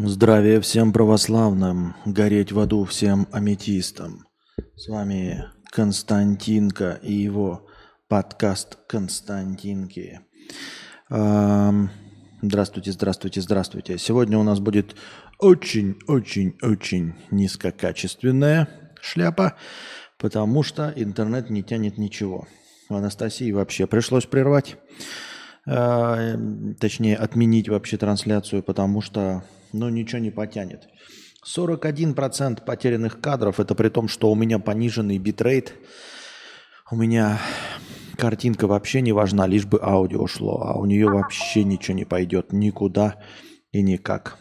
Здравия всем православным, гореть в аду всем аметистам. С вами Константинка и его подкаст Константинки. Здравствуйте, здравствуйте, здравствуйте. Сегодня у нас будет очень-очень-очень низкокачественная шляпа, потому что интернет не тянет ничего. Анастасии вообще пришлось прервать, а, точнее отменить вообще трансляцию, потому что ну, ничего не потянет. 41% потерянных кадров, это при том, что у меня пониженный битрейт, у меня картинка вообще не важна, лишь бы аудио шло, а у нее вообще ничего не пойдет никуда и никак.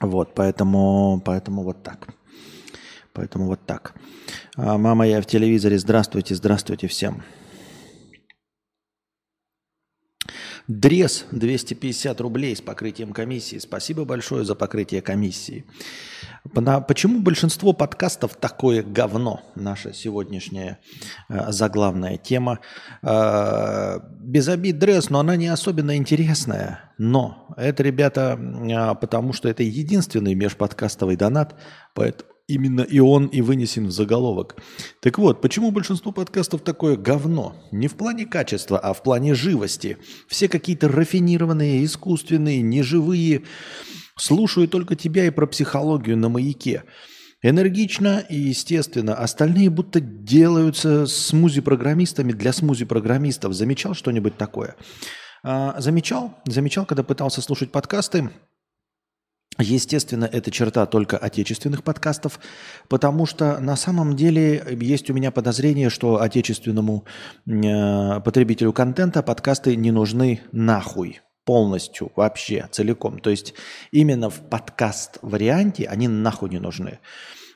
Вот, поэтому, поэтому вот так. Поэтому вот так. А, мама, я в телевизоре. Здравствуйте, здравствуйте всем. Дрес 250 рублей с покрытием комиссии. Спасибо большое за покрытие комиссии. Почему большинство подкастов такое говно? Наша сегодняшняя э, заглавная тема. Э, без обид Дрес, но она не особенно интересная. Но это, ребята, э, потому что это единственный межподкастовый донат, поэтому Именно и он и вынесен в заголовок. Так вот, почему большинство подкастов такое говно? Не в плане качества, а в плане живости. Все какие-то рафинированные, искусственные, неживые. Слушаю только тебя и про психологию на маяке. Энергично и естественно. Остальные будто делаются смузи-программистами для смузи-программистов. Замечал что-нибудь такое? А, замечал? Замечал, когда пытался слушать подкасты – Естественно, это черта только отечественных подкастов, потому что на самом деле есть у меня подозрение, что отечественному э, потребителю контента подкасты не нужны нахуй полностью, вообще, целиком. То есть именно в подкаст-варианте они нахуй не нужны.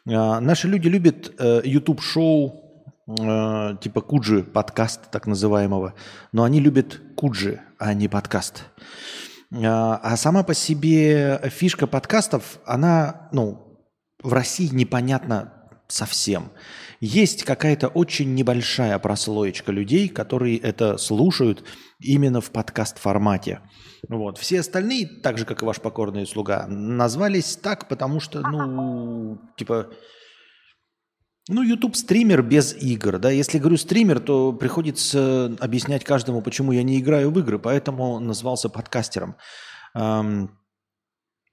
Э, наши люди любят э, YouTube-шоу, э, типа Куджи подкаст так называемого, но они любят Куджи, а не подкаст. А, а сама по себе фишка подкастов, она, ну, в России непонятна совсем. Есть какая-то очень небольшая прослоечка людей, которые это слушают именно в подкаст-формате. Вот. Все остальные, так же, как и ваш покорный слуга, назвались так, потому что, ну, типа, ну, YouTube стример без игр, да. Если говорю стример, то приходится объяснять каждому, почему я не играю в игры, поэтому назвался подкастером. Эм,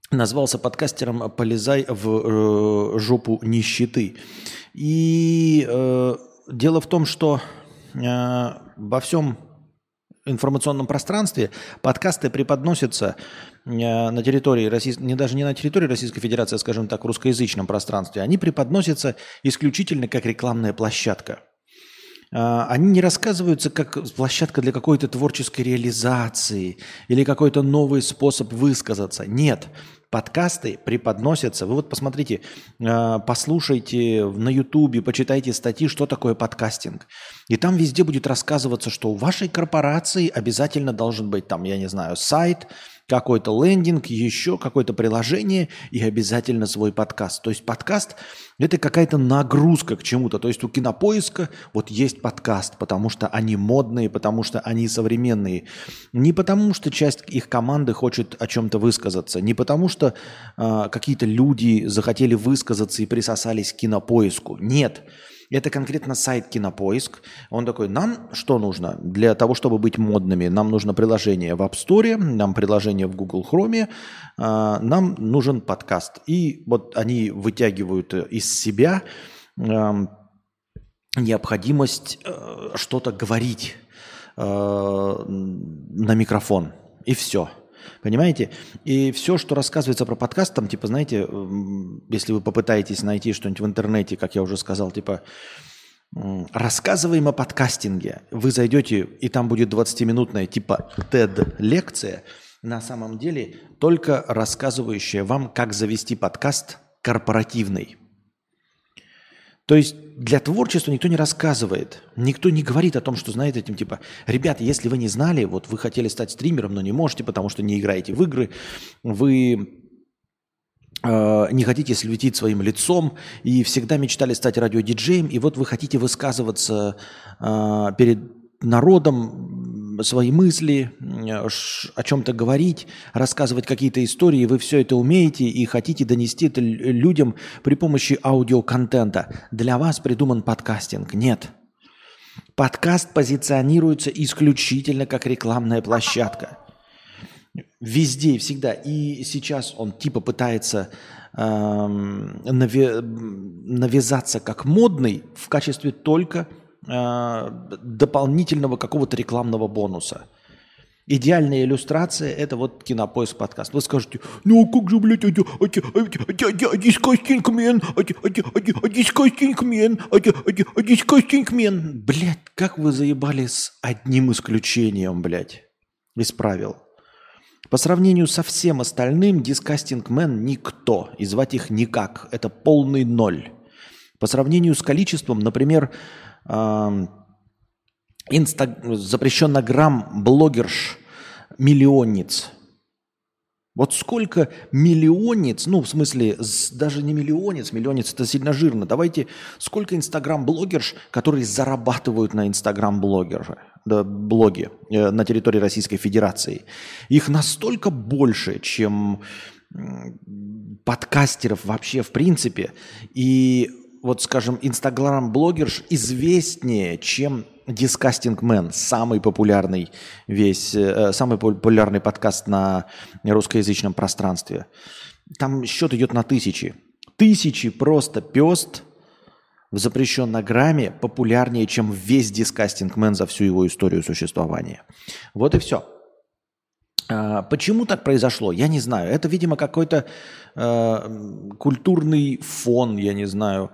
назвался подкастером «Полезай в э, жопу нищеты». И э, дело в том, что э, во всем информационном пространстве подкасты преподносятся э, на территории России, не даже не на территории Российской Федерации, а, скажем так, в русскоязычном пространстве, они преподносятся исключительно как рекламная площадка. Э, они не рассказываются как площадка для какой-то творческой реализации или какой-то новый способ высказаться. Нет, подкасты преподносятся. Вы вот посмотрите, э, послушайте на Ютубе, почитайте статьи, что такое подкастинг. И там везде будет рассказываться, что у вашей корпорации обязательно должен быть там, я не знаю, сайт, какой-то лендинг, еще какое-то приложение и обязательно свой подкаст. То есть подкаст – это какая-то нагрузка к чему-то. То есть у кинопоиска вот есть подкаст, потому что они модные, потому что они современные. Не потому что часть их команды хочет о чем-то высказаться, не потому что э, какие-то люди захотели высказаться и присосались к кинопоиску. Нет. Нет это конкретно сайт Кинопоиск. Он такой, нам что нужно для того, чтобы быть модными? Нам нужно приложение в App Store, нам приложение в Google Chrome, а, нам нужен подкаст. И вот они вытягивают из себя необходимость э, что-то говорить э, на микрофон. И все. Понимаете? И все, что рассказывается про подкаст, там, типа, знаете, если вы попытаетесь найти что-нибудь в интернете, как я уже сказал, типа, рассказываем о подкастинге. Вы зайдете, и там будет 20-минутная типа TED-лекция, на самом деле только рассказывающая вам, как завести подкаст корпоративный. То есть для творчества никто не рассказывает, никто не говорит о том, что знает этим, типа, ребята, если вы не знали, вот вы хотели стать стримером, но не можете, потому что не играете в игры, вы э, не хотите светить своим лицом и всегда мечтали стать радиодиджеем, и вот вы хотите высказываться э, перед народом свои мысли, о чем-то говорить, рассказывать какие-то истории, вы все это умеете и хотите донести это людям при помощи аудиоконтента. Для вас придуман подкастинг. Нет. Подкаст позиционируется исключительно как рекламная площадка. Везде и всегда. И сейчас он типа пытается эм, навязаться как модный в качестве только э, дополнительного какого-то рекламного бонуса. Идеальная иллюстрация – это вот кинопоиск подкаст. Вы скажете, ну как же, блядь, дискастинг мен, дискастинг мен, дискастинг мен. Блядь, как вы заебали с одним исключением, блядь, из правил. По сравнению со всем остальным, Disgusting Man никто, и звать их никак. Это полный ноль. По сравнению с количеством, например, инста... запрещенно грамм блогерш миллионниц. Вот сколько миллионниц, ну, в смысле, даже не миллионниц, миллионниц это сильно жирно. Давайте, сколько инстаграм-блогерш, которые зарабатывают на инстаграм-блогеры, да, блоге э, на территории Российской Федерации. Их настолько больше, чем подкастеров вообще в принципе. И вот, скажем, инстаграм-блогерш известнее, чем Disgusting Man, самый популярный весь, э, самый популярный подкаст на русскоязычном пространстве. Там счет идет на тысячи. Тысячи просто пест в запрещенном грамме популярнее, чем весь Disgusting Man за всю его историю существования. Вот и все. А, почему так произошло? Я не знаю. Это, видимо, какой-то э, культурный фон, я не знаю.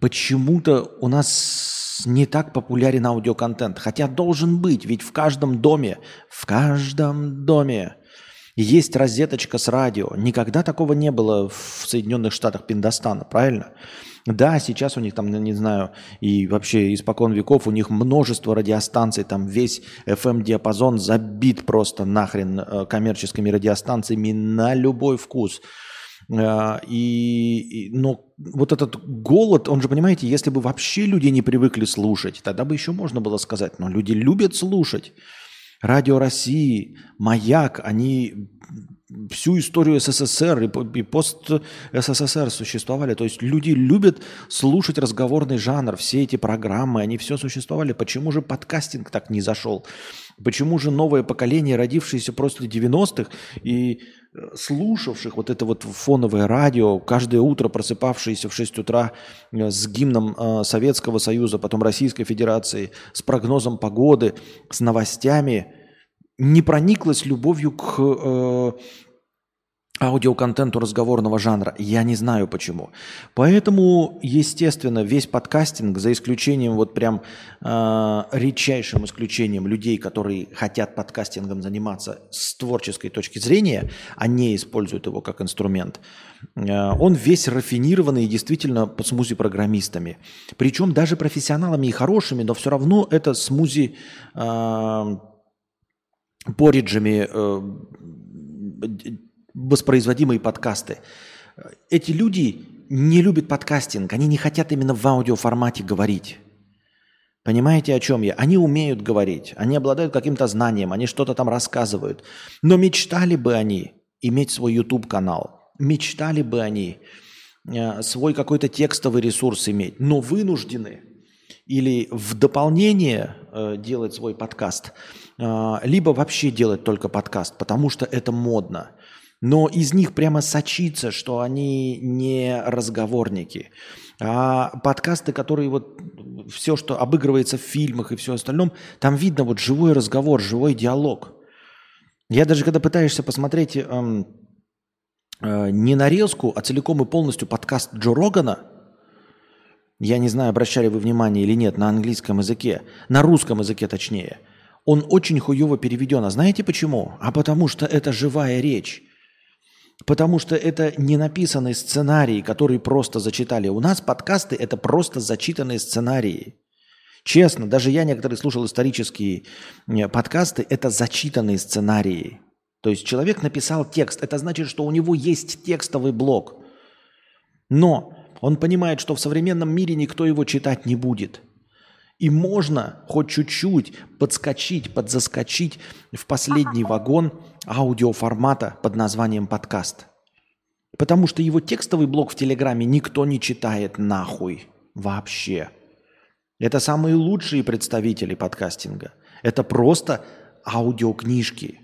Почему-то у нас не так популярен аудиоконтент. Хотя должен быть, ведь в каждом доме, в каждом доме есть розеточка с радио. Никогда такого не было в Соединенных Штатах Пиндостана, правильно? Да, сейчас у них там, не знаю, и вообще испокон веков у них множество радиостанций, там весь FM-диапазон забит просто нахрен э, коммерческими радиостанциями на любой вкус – а, и, и, но вот этот голод, он же, понимаете, если бы вообще люди не привыкли слушать, тогда бы еще можно было сказать, но люди любят слушать. Радио России, Маяк, они всю историю СССР и пост-СССР существовали. То есть люди любят слушать разговорный жанр, все эти программы, они все существовали. Почему же подкастинг так не зашел? Почему же новое поколение, родившееся после 90-х и слушавших вот это вот фоновое радио, каждое утро просыпавшиеся в 6 утра э, с гимном э, Советского Союза, потом Российской Федерации, с прогнозом погоды, с новостями, не прониклась любовью к э, аудиоконтенту разговорного жанра. Я не знаю почему. Поэтому, естественно, весь подкастинг, за исключением вот прям э, редчайшим исключением людей, которые хотят подкастингом заниматься с творческой точки зрения, а не используют его как инструмент, э, он весь рафинированный и действительно по смузи-программистами. Причем даже профессионалами и хорошими, но все равно это смузи э, пориджами э, воспроизводимые подкасты. Эти люди не любят подкастинг, они не хотят именно в аудиоформате говорить. Понимаете, о чем я? Они умеют говорить, они обладают каким-то знанием, они что-то там рассказывают. Но мечтали бы они иметь свой YouTube-канал, мечтали бы они э, свой какой-то текстовый ресурс иметь, но вынуждены или в дополнение э, делать свой подкаст, э, либо вообще делать только подкаст, потому что это модно но из них прямо сочится, что они не разговорники. А подкасты, которые вот все, что обыгрывается в фильмах и все остальном, там видно вот живой разговор, живой диалог. Я даже когда пытаешься посмотреть эм, э, не нарезку, а целиком и полностью подкаст Джо Рогана, я не знаю, обращали вы внимание или нет, на английском языке, на русском языке точнее, он очень хуево переведен. А знаете почему? А потому что это живая речь. Потому что это не написанный сценарий, который просто зачитали. У нас подкасты – это просто зачитанные сценарии. Честно, даже я некоторые слушал исторические подкасты, это зачитанные сценарии. То есть человек написал текст, это значит, что у него есть текстовый блок. Но он понимает, что в современном мире никто его читать не будет. И можно хоть чуть-чуть подскочить, подзаскочить в последний вагон аудиоформата под названием подкаст. Потому что его текстовый блок в Телеграме никто не читает нахуй вообще. Это самые лучшие представители подкастинга. Это просто аудиокнижки.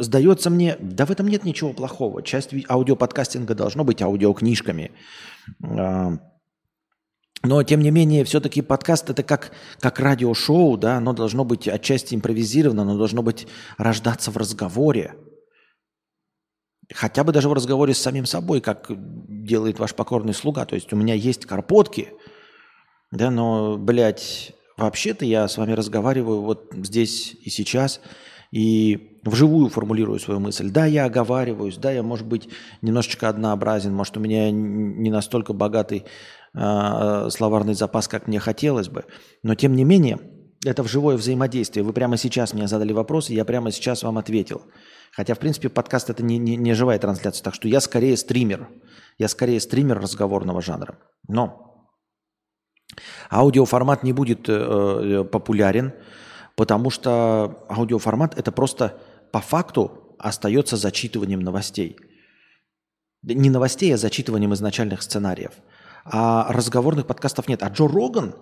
Сдается мне, да в этом нет ничего плохого. Часть аудиоподкастинга должно быть аудиокнижками. А, но, тем не менее, все-таки подкаст это как, как радиошоу, да, оно должно быть отчасти импровизировано, оно должно быть рождаться в разговоре. Хотя бы даже в разговоре с самим собой, как делает ваш покорный слуга. То есть у меня есть карпотки, да, но, блядь, вообще-то я с вами разговариваю вот здесь и сейчас, и вживую формулирую свою мысль. Да, я оговариваюсь, да, я, может быть, немножечко однообразен, может, у меня не настолько богатый э, словарный запас, как мне хотелось бы, но, тем не менее, это в живое взаимодействие. Вы прямо сейчас мне задали вопрос, и я прямо сейчас вам ответил. Хотя, в принципе, подкаст это не, не, не живая трансляция, так что я скорее стример. Я скорее стример разговорного жанра. Но аудиоформат не будет э, э популярен, потому что аудиоформат это просто по факту остается зачитыванием новостей. Не новостей, а зачитыванием изначальных сценариев. А разговорных подкастов нет. А Джо Роган,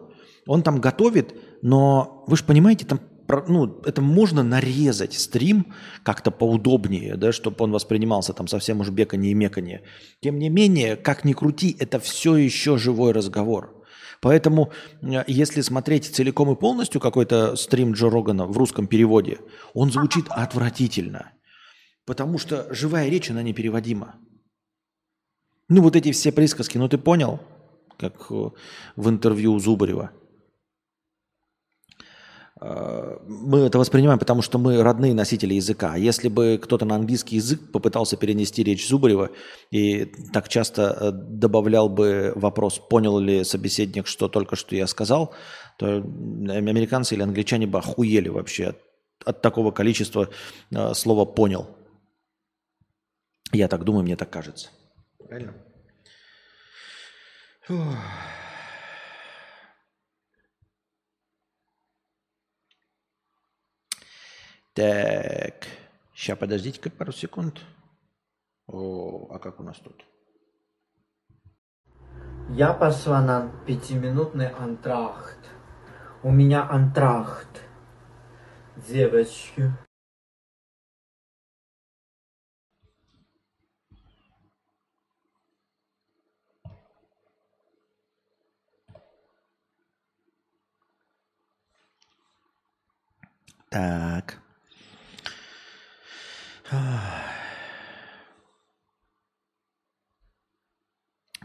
он там готовит, но вы же понимаете, там ну, это можно нарезать стрим как-то поудобнее, да, чтобы он воспринимался там совсем уж беканье и меканье. Тем не менее, как ни крути, это все еще живой разговор. Поэтому, э, если смотреть целиком и полностью какой-то стрим Джо Рогана в русском переводе, он звучит отвратительно. Потому что живая речь, она непереводима. Ну, вот эти все присказки, ну ты понял, как э, в интервью у Зубарева – мы это воспринимаем, потому что мы родные носители языка. Если бы кто-то на английский язык попытался перенести речь Зубарева и так часто э, добавлял бы вопрос, понял ли собеседник, что только что я сказал, то американцы или англичане бы охуели вообще от, от такого количества э, слова «понял». Я так думаю, мне так кажется. Правильно? Фух. Так, сейчас подождите-ка пару секунд. О, а как у нас тут? Я пошла на пятиминутный антрахт. У меня антрахт. Девочки. Так. Так,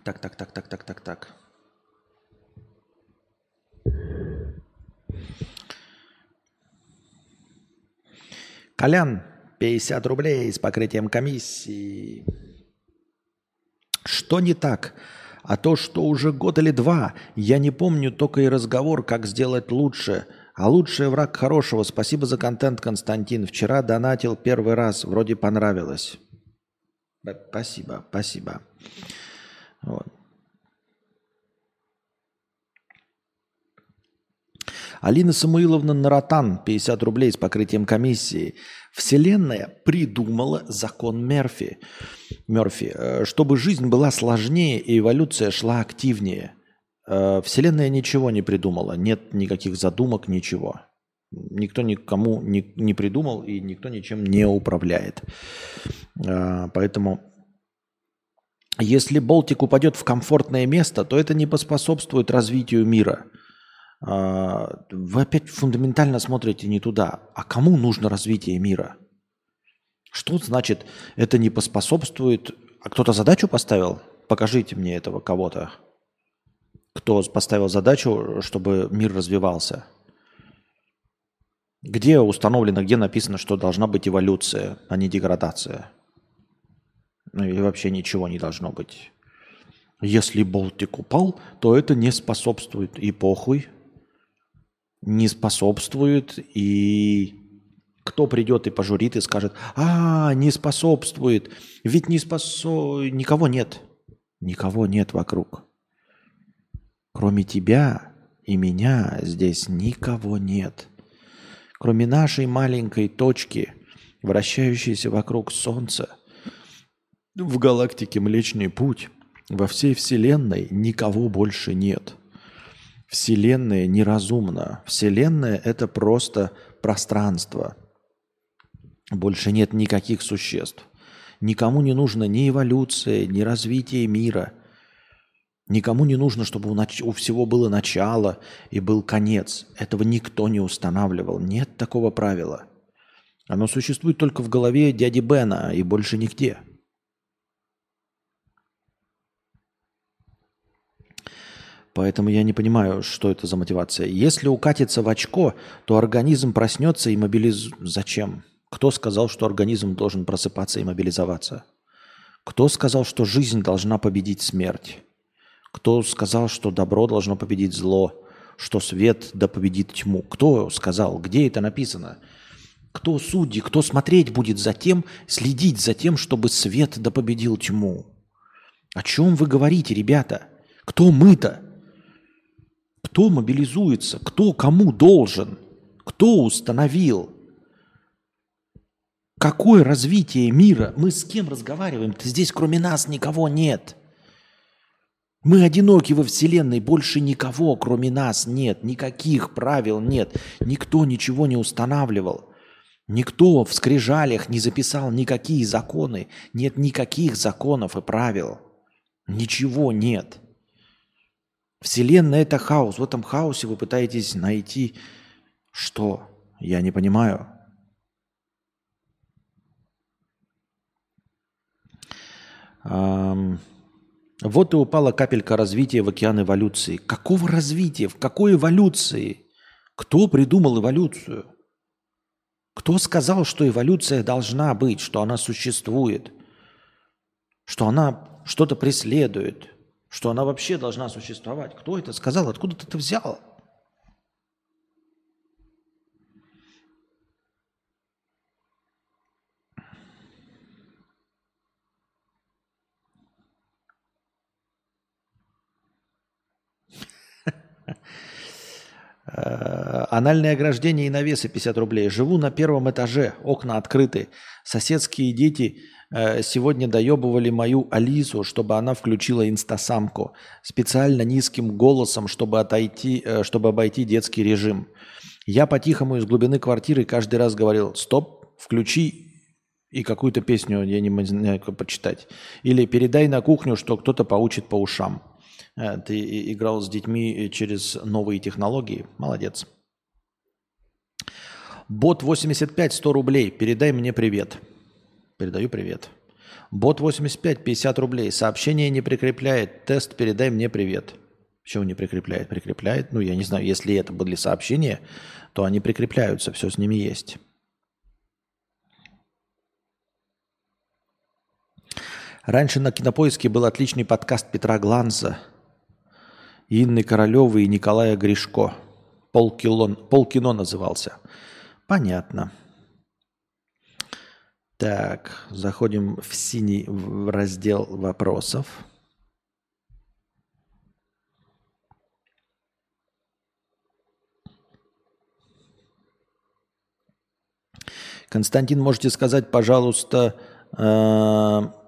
так, так, так, так, так, так. Колян, 50 рублей с покрытием комиссии. Что не так? А то, что уже год или два, я не помню только и разговор, как сделать лучше – а лучший враг хорошего. Спасибо за контент, Константин. Вчера донатил первый раз. Вроде понравилось. Спасибо, спасибо. Вот. Алина Самуиловна Наратан, 50 рублей с покрытием комиссии. Вселенная придумала закон Мерфи, Мерфи, э, чтобы жизнь была сложнее и эволюция шла активнее – Вселенная ничего не придумала, нет никаких задумок, ничего. Никто никому не, не придумал и никто ничем не управляет. Э, поэтому, если Болтик упадет в комфортное место, то это не поспособствует развитию мира. Э, вы опять фундаментально смотрите не туда. А кому нужно развитие мира? Что значит это не поспособствует? А кто-то задачу поставил? Покажите мне этого кого-то кто поставил задачу, чтобы мир развивался. Где установлено, где написано, что должна быть эволюция, а не деградация? Ну или вообще ничего не должно быть. Если Болтик упал, то это не способствует и похуй, не способствует, и кто придет и пожурит и скажет, а, не способствует, ведь не способ... никого нет, никого нет вокруг. Кроме тебя и меня здесь никого нет. Кроме нашей маленькой точки, вращающейся вокруг Солнца, в галактике Млечный Путь, во всей Вселенной никого больше нет. Вселенная неразумна. Вселенная – это просто пространство. Больше нет никаких существ. Никому не нужно ни эволюция, ни развитие мира – Никому не нужно, чтобы у, нач- у всего было начало и был конец. Этого никто не устанавливал. Нет такого правила. Оно существует только в голове дяди Бена и больше нигде. Поэтому я не понимаю, что это за мотивация. Если укатиться в очко, то организм проснется и мобилизует. Зачем? Кто сказал, что организм должен просыпаться и мобилизоваться? Кто сказал, что жизнь должна победить смерть? Кто сказал, что добро должно победить зло, что свет да победит тьму? Кто сказал? Где это написано? Кто судьи, кто смотреть будет за тем, следить за тем, чтобы свет да победил тьму? О чем вы говорите, ребята? Кто мы-то? Кто мобилизуется? Кто кому должен? Кто установил? Какое развитие мира? Мы с кем разговариваем? Здесь кроме нас никого нет. Мы одиноки во Вселенной, больше никого, кроме нас, нет, никаких правил нет, никто ничего не устанавливал. Никто в скрижалях не записал никакие законы, нет никаких законов и правил. Ничего нет. Вселенная – это хаос. В этом хаосе вы пытаетесь найти что? Я не понимаю. Um... Вот и упала капелька развития в океан эволюции. Какого развития? В какой эволюции? Кто придумал эволюцию? Кто сказал, что эволюция должна быть, что она существует, что она что-то преследует, что она вообще должна существовать? Кто это сказал? Откуда ты это взял? Анальное ограждение и навесы 50 рублей. Живу на первом этаже, окна открыты. Соседские дети э, сегодня доебывали мою Алису, чтобы она включила инстасамку. Специально низким голосом, чтобы, отойти, э, чтобы обойти детский режим. Я по-тихому из глубины квартиры каждый раз говорил «Стоп, включи и какую-то песню, я не как почитать. Или передай на кухню, что кто-то поучит по ушам». Э, ты играл с детьми через новые технологии. Молодец. Бот 85, 100 рублей. Передай мне привет. Передаю привет. Бот 85, 50 рублей. Сообщение не прикрепляет. Тест передай мне привет. Почему не прикрепляет? Прикрепляет. Ну, я не знаю, если это были сообщения, то они прикрепляются, все с ними есть. Раньше на Кинопоиске был отличный подкаст Петра Гланза – Инны Королевой и Николая Гришко. Полкило, полкино назывался. Понятно. Так, заходим в синий раздел вопросов. Константин, можете сказать, пожалуйста, э,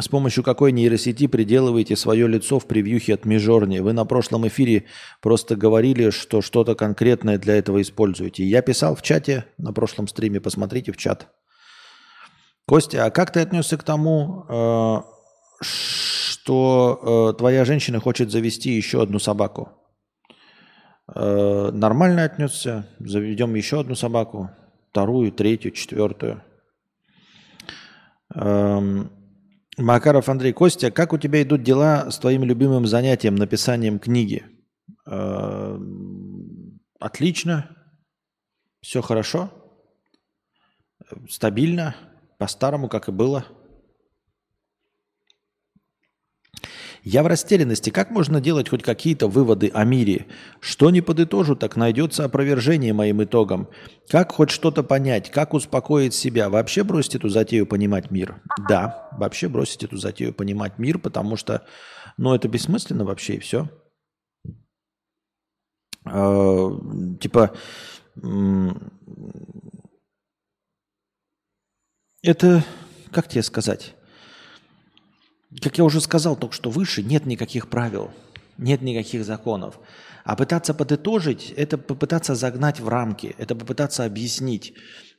с помощью какой нейросети приделываете свое лицо в превьюхе от Межорни? Вы на прошлом эфире просто говорили, что что-то конкретное для этого используете. Я писал в чате на прошлом стриме, посмотрите в чат. Костя, а как ты отнесся к тому, э, что э, твоя женщина хочет завести еще одну собаку? Э, нормально отнесся? Заведем еще одну собаку, вторую, третью, четвертую. Эм, Макаров Андрей Костя, как у тебя идут дела с твоим любимым занятием, написанием книги? Э, отлично. Все хорошо. Стабильно. По-старому, как и было. Я в растерянности. Как можно делать хоть какие-то выводы о мире? Что не подытожу, так найдется опровержение моим итогам. Как хоть что-то понять? Как успокоить себя? Вообще бросить эту затею понимать мир? Да, вообще бросить эту затею понимать мир, потому что, ну, это бессмысленно вообще и все. э, типа, это, как тебе сказать? Как я уже сказал только что выше, нет никаких правил, нет никаких законов. А пытаться подытожить – это попытаться загнать в рамки, это попытаться объяснить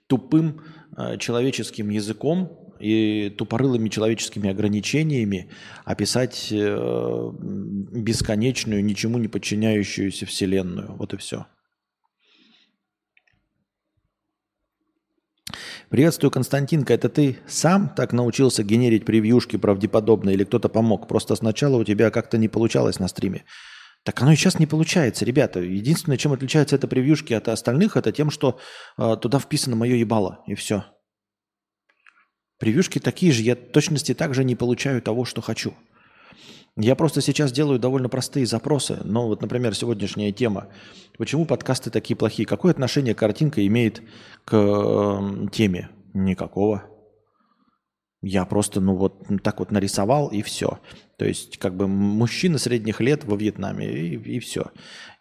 тупым э, человеческим языком и тупорылыми человеческими ограничениями описать э, бесконечную, ничему не подчиняющуюся Вселенную. Вот и все. Приветствую, Константинка. Это ты сам так научился генерить превьюшки правдеподобные или кто-то помог? Просто сначала у тебя как-то не получалось на стриме. Так оно и сейчас не получается, ребята. Единственное, чем отличается это превьюшки от остальных, это тем, что э, туда вписано мое ебало, и все. Превьюшки такие же, я точности также не получаю того, что хочу. Я просто сейчас делаю довольно простые запросы. Но вот, например, сегодняшняя тема. Почему подкасты такие плохие? Какое отношение картинка имеет к э, теме? Никакого. Я просто, ну вот так вот нарисовал и все. То есть как бы мужчина средних лет во Вьетнаме и, и все.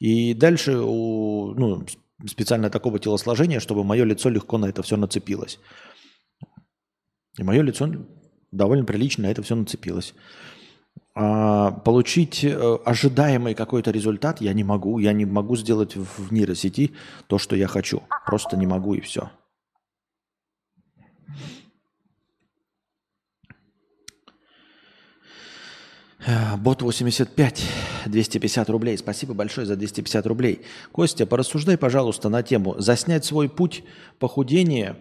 И дальше у, ну, специально такого телосложения, чтобы мое лицо легко на это все нацепилось. И мое лицо довольно прилично на это все нацепилось. А получить э, ожидаемый какой-то результат я не могу. Я не могу сделать в нейросети то, что я хочу. Просто не могу и все. Бот 85, 250 рублей. Спасибо большое за 250 рублей. Костя, порассуждай, пожалуйста, на тему. Заснять свой путь похудения,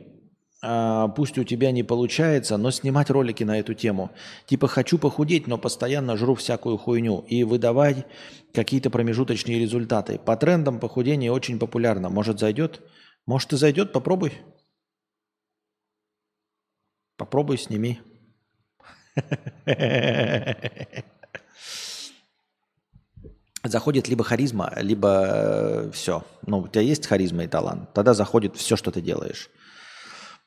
пусть у тебя не получается, но снимать ролики на эту тему. Типа хочу похудеть, но постоянно жру всякую хуйню. И выдавать какие-то промежуточные результаты. По трендам похудение очень популярно. Может зайдет? Может и зайдет, попробуй. Попробуй, сними. Заходит либо харизма, либо э, все. Ну, у тебя есть харизма и талант, тогда заходит все, что ты делаешь.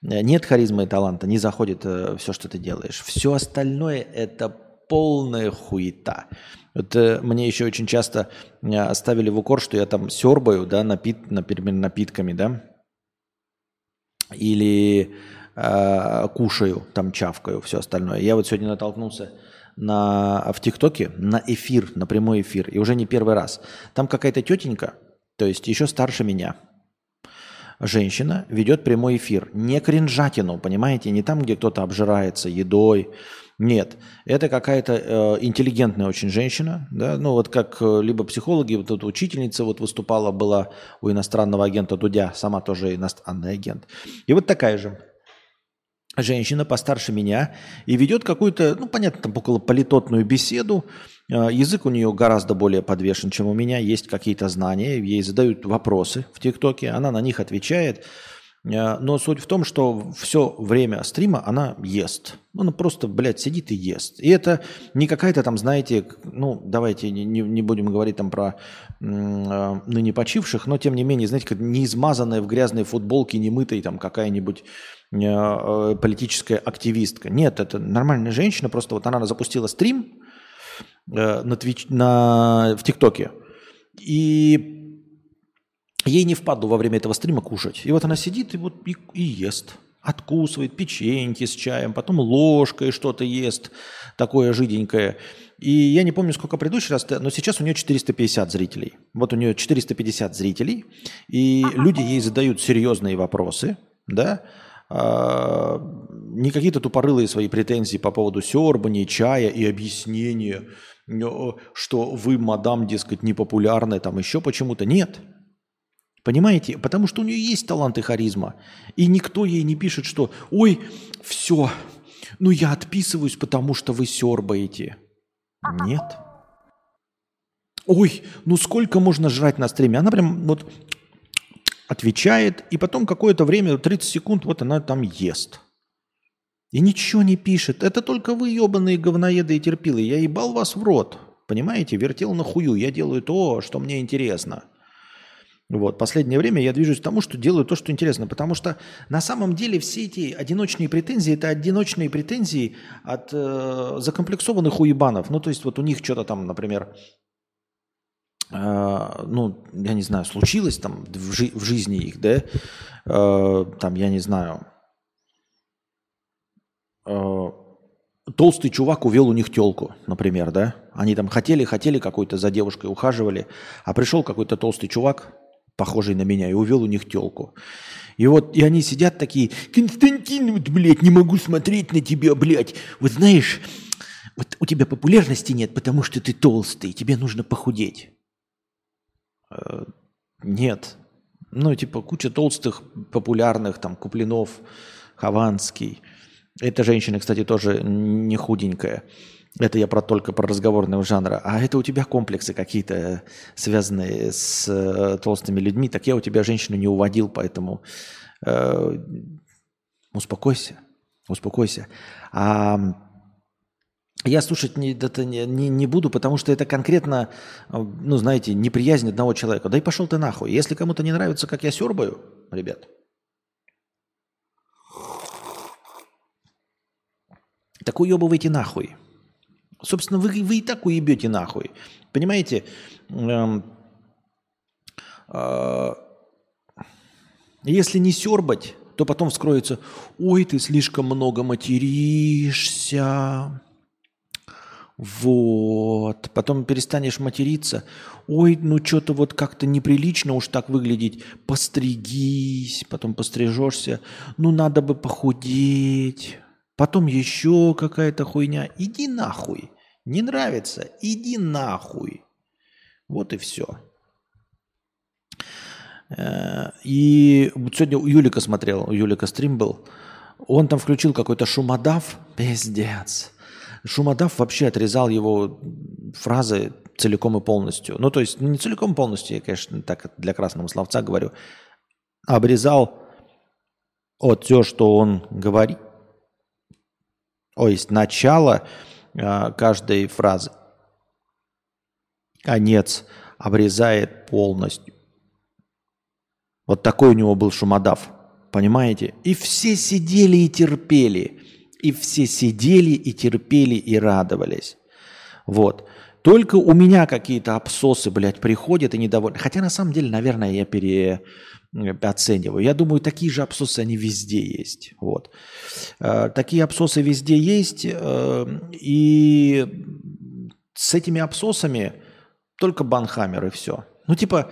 Э, нет харизмы и таланта, не заходит э, все, что ты делаешь. Все остальное это полная хуета. Вот э, мне еще очень часто э, ставили в укор, что я там сербаю, да, напит, например, напитками, да, или э, кушаю, там чавкаю, все остальное. Я вот сегодня натолкнулся на, в ТикТоке на эфир, на прямой эфир, и уже не первый раз. Там какая-то тетенька, то есть еще старше меня, женщина ведет прямой эфир. Не кринжатину, понимаете, не там, где кто-то обжирается едой. Нет, это какая-то э, интеллигентная очень женщина, да, ну вот как э, либо психологи, вот тут учительница вот выступала, была у иностранного агента Дудя, сама тоже иностранный агент. И вот такая же женщина постарше меня и ведет какую-то, ну, понятно, там около политотную беседу. А, язык у нее гораздо более подвешен, чем у меня. Есть какие-то знания, ей задают вопросы в ТикТоке, она на них отвечает. А, но суть в том, что все время стрима она ест. Она просто, блядь, сидит и ест. И это не какая-то там, знаете, ну, давайте не, не будем говорить там про э, ныне почивших, но тем не менее, знаете, как не измазанная в грязной футболке, не мытой там какая-нибудь Э, политическая активистка. Нет, это нормальная женщина, просто вот она запустила стрим э, на, Twitch, на, в ТикТоке, и ей не впадло во время этого стрима кушать. И вот она сидит и, вот, и, и ест. Откусывает печеньки с чаем, потом ложкой что-то ест, такое жиденькое. И я не помню, сколько предыдущий раз, но сейчас у нее 450 зрителей. Вот у нее 450 зрителей, и люди ей задают серьезные вопросы, да, а, не какие-то тупорылые свои претензии по поводу сербания, чая и объяснения, что вы, мадам, дескать, непопулярны, там еще почему-то. Нет. Понимаете? Потому что у нее есть талант и харизма. И никто ей не пишет, что «Ой, все, ну я отписываюсь, потому что вы сербаете». Нет. Ой, ну сколько можно жрать на стриме? Она прям вот отвечает, и потом какое-то время, 30 секунд, вот она там ест. И ничего не пишет. Это только вы, ебаные говноеды и терпилы. Я ебал вас в рот. Понимаете? Вертел на хую. Я делаю то, что мне интересно. Вот. Последнее время я движусь к тому, что делаю то, что интересно. Потому что на самом деле все эти одиночные претензии, это одиночные претензии от э, закомплексованных уебанов. Ну, то есть вот у них что-то там, например, э, ну, я не знаю, случилось там в, жи- в жизни их, да, э, там, я не знаю, толстый чувак увел у них телку, например, да, они там хотели, хотели какой-то за девушкой ухаживали, а пришел какой-то толстый чувак, похожий на меня, и увел у них телку. И вот, и они сидят такие, Константин, вот, блядь, не могу смотреть на тебя, блядь. Вот знаешь, вот у тебя популярности нет, потому что ты толстый, тебе нужно похудеть. Э, Нет. Ну, типа, куча толстых, популярных, там, Куплинов, Хованский. Эта женщина, кстати, тоже не худенькая. Это я про только про разговорного жанра. А это у тебя комплексы какие-то связанные с э, толстыми людьми. Так я у тебя женщину не уводил, поэтому э, успокойся, успокойся. А я слушать не, это не, не, не буду, потому что это конкретно, э, ну, знаете, неприязнь одного человека. Да и пошел ты нахуй. Если кому-то не нравится, как я сербаю, ребят, так уебывайте нахуй. Собственно, вы, вы и так уебете нахуй. Понимаете? Эм, э, если не сербать, то потом вскроется, ой, ты слишком много материшься. Вот. Потом перестанешь материться. Ой, ну что-то вот как-то неприлично уж так выглядеть. Постригись. Потом пострижешься. Ну надо бы похудеть. Потом еще какая-то хуйня. Иди нахуй. Не нравится? Иди нахуй. Вот и все. И вот сегодня у Юлика смотрел, у Юлика стрим был. Он там включил какой-то шумодав. Пиздец. Шумодав вообще отрезал его фразы целиком и полностью. Ну, то есть не целиком и полностью, я, конечно, так для красного словца говорю. Обрезал от все, что он говорит. То есть начало э, каждой фразы. Конец обрезает полностью. Вот такой у него был шумодав. Понимаете? И все сидели и терпели. И все сидели и терпели и радовались. Вот. Только у меня какие-то абсосы, блядь, приходят и недовольны. Хотя на самом деле, наверное, я переоцениваю. Я думаю, такие же абсосы, они везде есть. Вот. Э, Такие абсосы везде есть. э, И с этими абсосами только банхаммер и все. Ну, типа,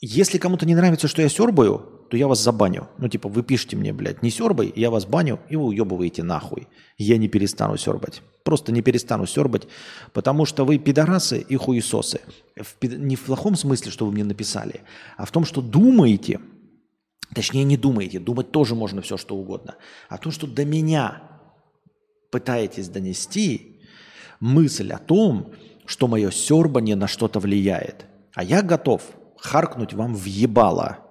если кому-то не нравится, что я сербаю, то я вас забаню. Ну, типа, вы пишите мне, блядь, не сербай, я вас баню, и вы уебываете нахуй. Я не перестану сербать. Просто не перестану сербать, потому что вы пидорасы и хуесосы. В Не в плохом смысле, что вы мне написали, а в том, что думаете, точнее не думаете, думать тоже можно все, что угодно, а в том, что до меня пытаетесь донести мысль о том, что мое сербание на что-то влияет. А я готов харкнуть вам в ебало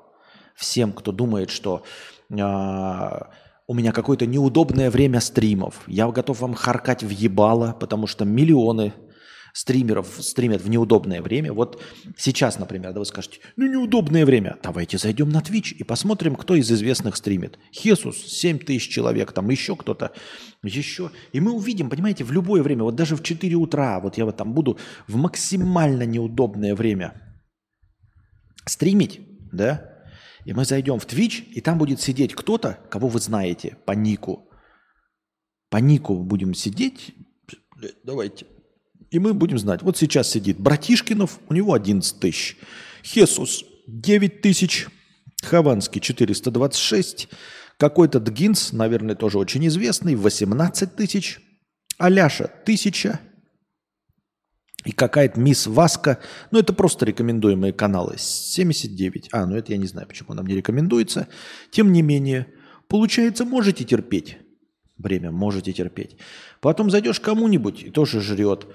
всем, кто думает, что а, у меня какое-то неудобное время стримов. Я готов вам харкать в ебало, потому что миллионы стримеров стримят в неудобное время. Вот сейчас, например, да вы скажете, ну неудобное время. Давайте зайдем на Twitch и посмотрим, кто из известных стримит. Хесус, 7 тысяч человек, там еще кто-то, еще. И мы увидим, понимаете, в любое время, вот даже в 4 утра, вот я вот там буду в максимально неудобное время стримить, да, и мы зайдем в Twitch, и там будет сидеть кто-то, кого вы знаете по нику. По нику будем сидеть. Давайте. И мы будем знать. Вот сейчас сидит Братишкинов, у него 11 тысяч. Хесус 9 тысяч. Хованский 426. Какой-то Дгинс, наверное, тоже очень известный, 18 тысяч. Аляша 1000. И какая-то мисс Васка. Ну, это просто рекомендуемые каналы. 79. А, ну это я не знаю, почему нам не рекомендуется. Тем не менее, получается, можете терпеть. Время можете терпеть. Потом зайдешь кому-нибудь и тоже жрет.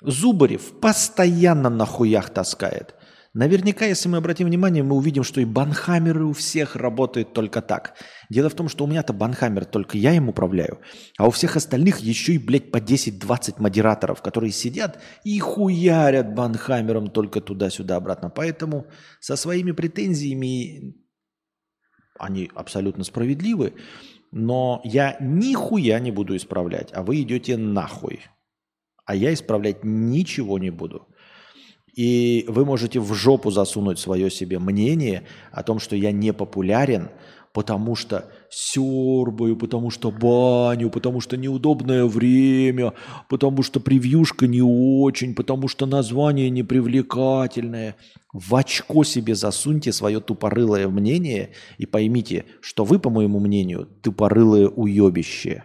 Зубарев постоянно на хуях таскает. Наверняка, если мы обратим внимание, мы увидим, что и банхаммеры у всех работают только так. Дело в том, что у меня-то банхаммер только я им управляю, а у всех остальных еще и, блядь, по 10-20 модераторов, которые сидят и хуярят банхаммером только туда-сюда обратно. Поэтому со своими претензиями они абсолютно справедливы, но я нихуя не буду исправлять, а вы идете нахуй. А я исправлять ничего не буду. И вы можете в жопу засунуть свое себе мнение о том, что я не популярен, потому что сёрбаю, потому что баню, потому что неудобное время, потому что превьюшка не очень, потому что название непривлекательное. В очко себе засуньте свое тупорылое мнение и поймите, что вы, по моему мнению, тупорылое уебище.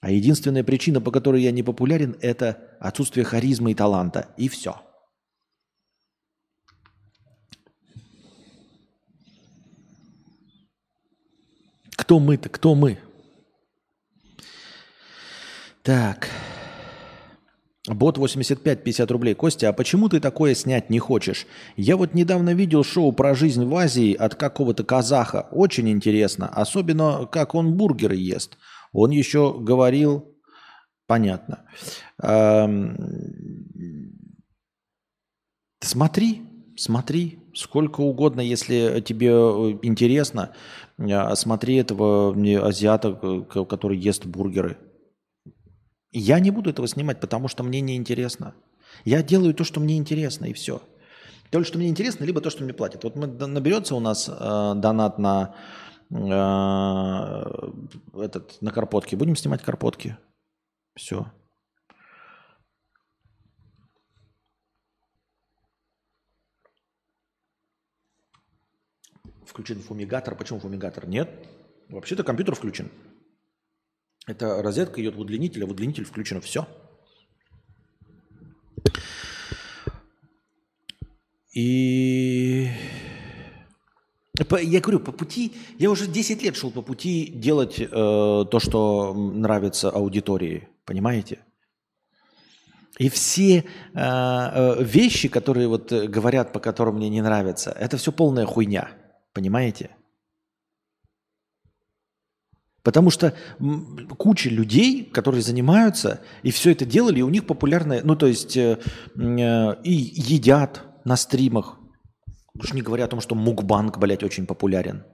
А единственная причина, по которой я не популярен, это отсутствие харизмы и таланта. И все. Кто мы-то? Кто мы? Так. Бот 85, 50 рублей. Костя, а почему ты такое снять не хочешь? Я вот недавно видел шоу про жизнь в Азии от какого-то казаха. Очень интересно. Особенно, как он бургеры ест. Он еще говорил... Понятно. Смотри, смотри, сколько угодно, если тебе э, интересно. А, смотри этого азиата, который ест бургеры. Я не буду этого снимать, потому что мне не интересно. Я делаю то, что мне интересно, и все. То, что мне интересно, либо то, что мне платят. Вот наберется у нас э, донат на э, этот на карпотки. Будем снимать карпотки. Все. Включен фумигатор. Почему фумигатор? Нет. Вообще-то компьютер включен. Это розетка идет в удлинитель, а в удлинитель включено все. И я говорю, по пути, я уже 10 лет шел по пути делать э, то, что нравится аудитории, понимаете? И все э, э, вещи, которые вот говорят, по которым мне не нравятся, это все полная хуйня. Понимаете? Потому что куча людей, которые занимаются и все это делали, и у них популярное, ну то есть э, э, и едят на стримах. Уж не говоря о том, что мукбанк, блядь, очень популярен.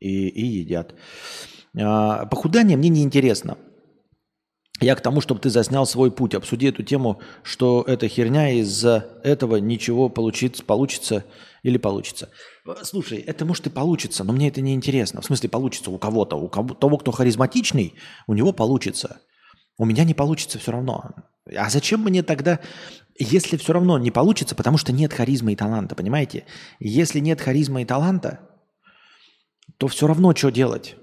И, и едят. А, похудание мне не интересно. Я к тому, чтобы ты заснял свой путь. Обсуди эту тему, что это херня, из-за этого ничего получится, получится или получится. Слушай, это может и получится, но мне это не интересно. В смысле получится у кого-то. У кого того, кто харизматичный, у него получится. У меня не получится все равно. А зачем мне тогда, если все равно не получится, потому что нет харизмы и таланта, понимаете? Если нет харизмы и таланта, то все равно что делать?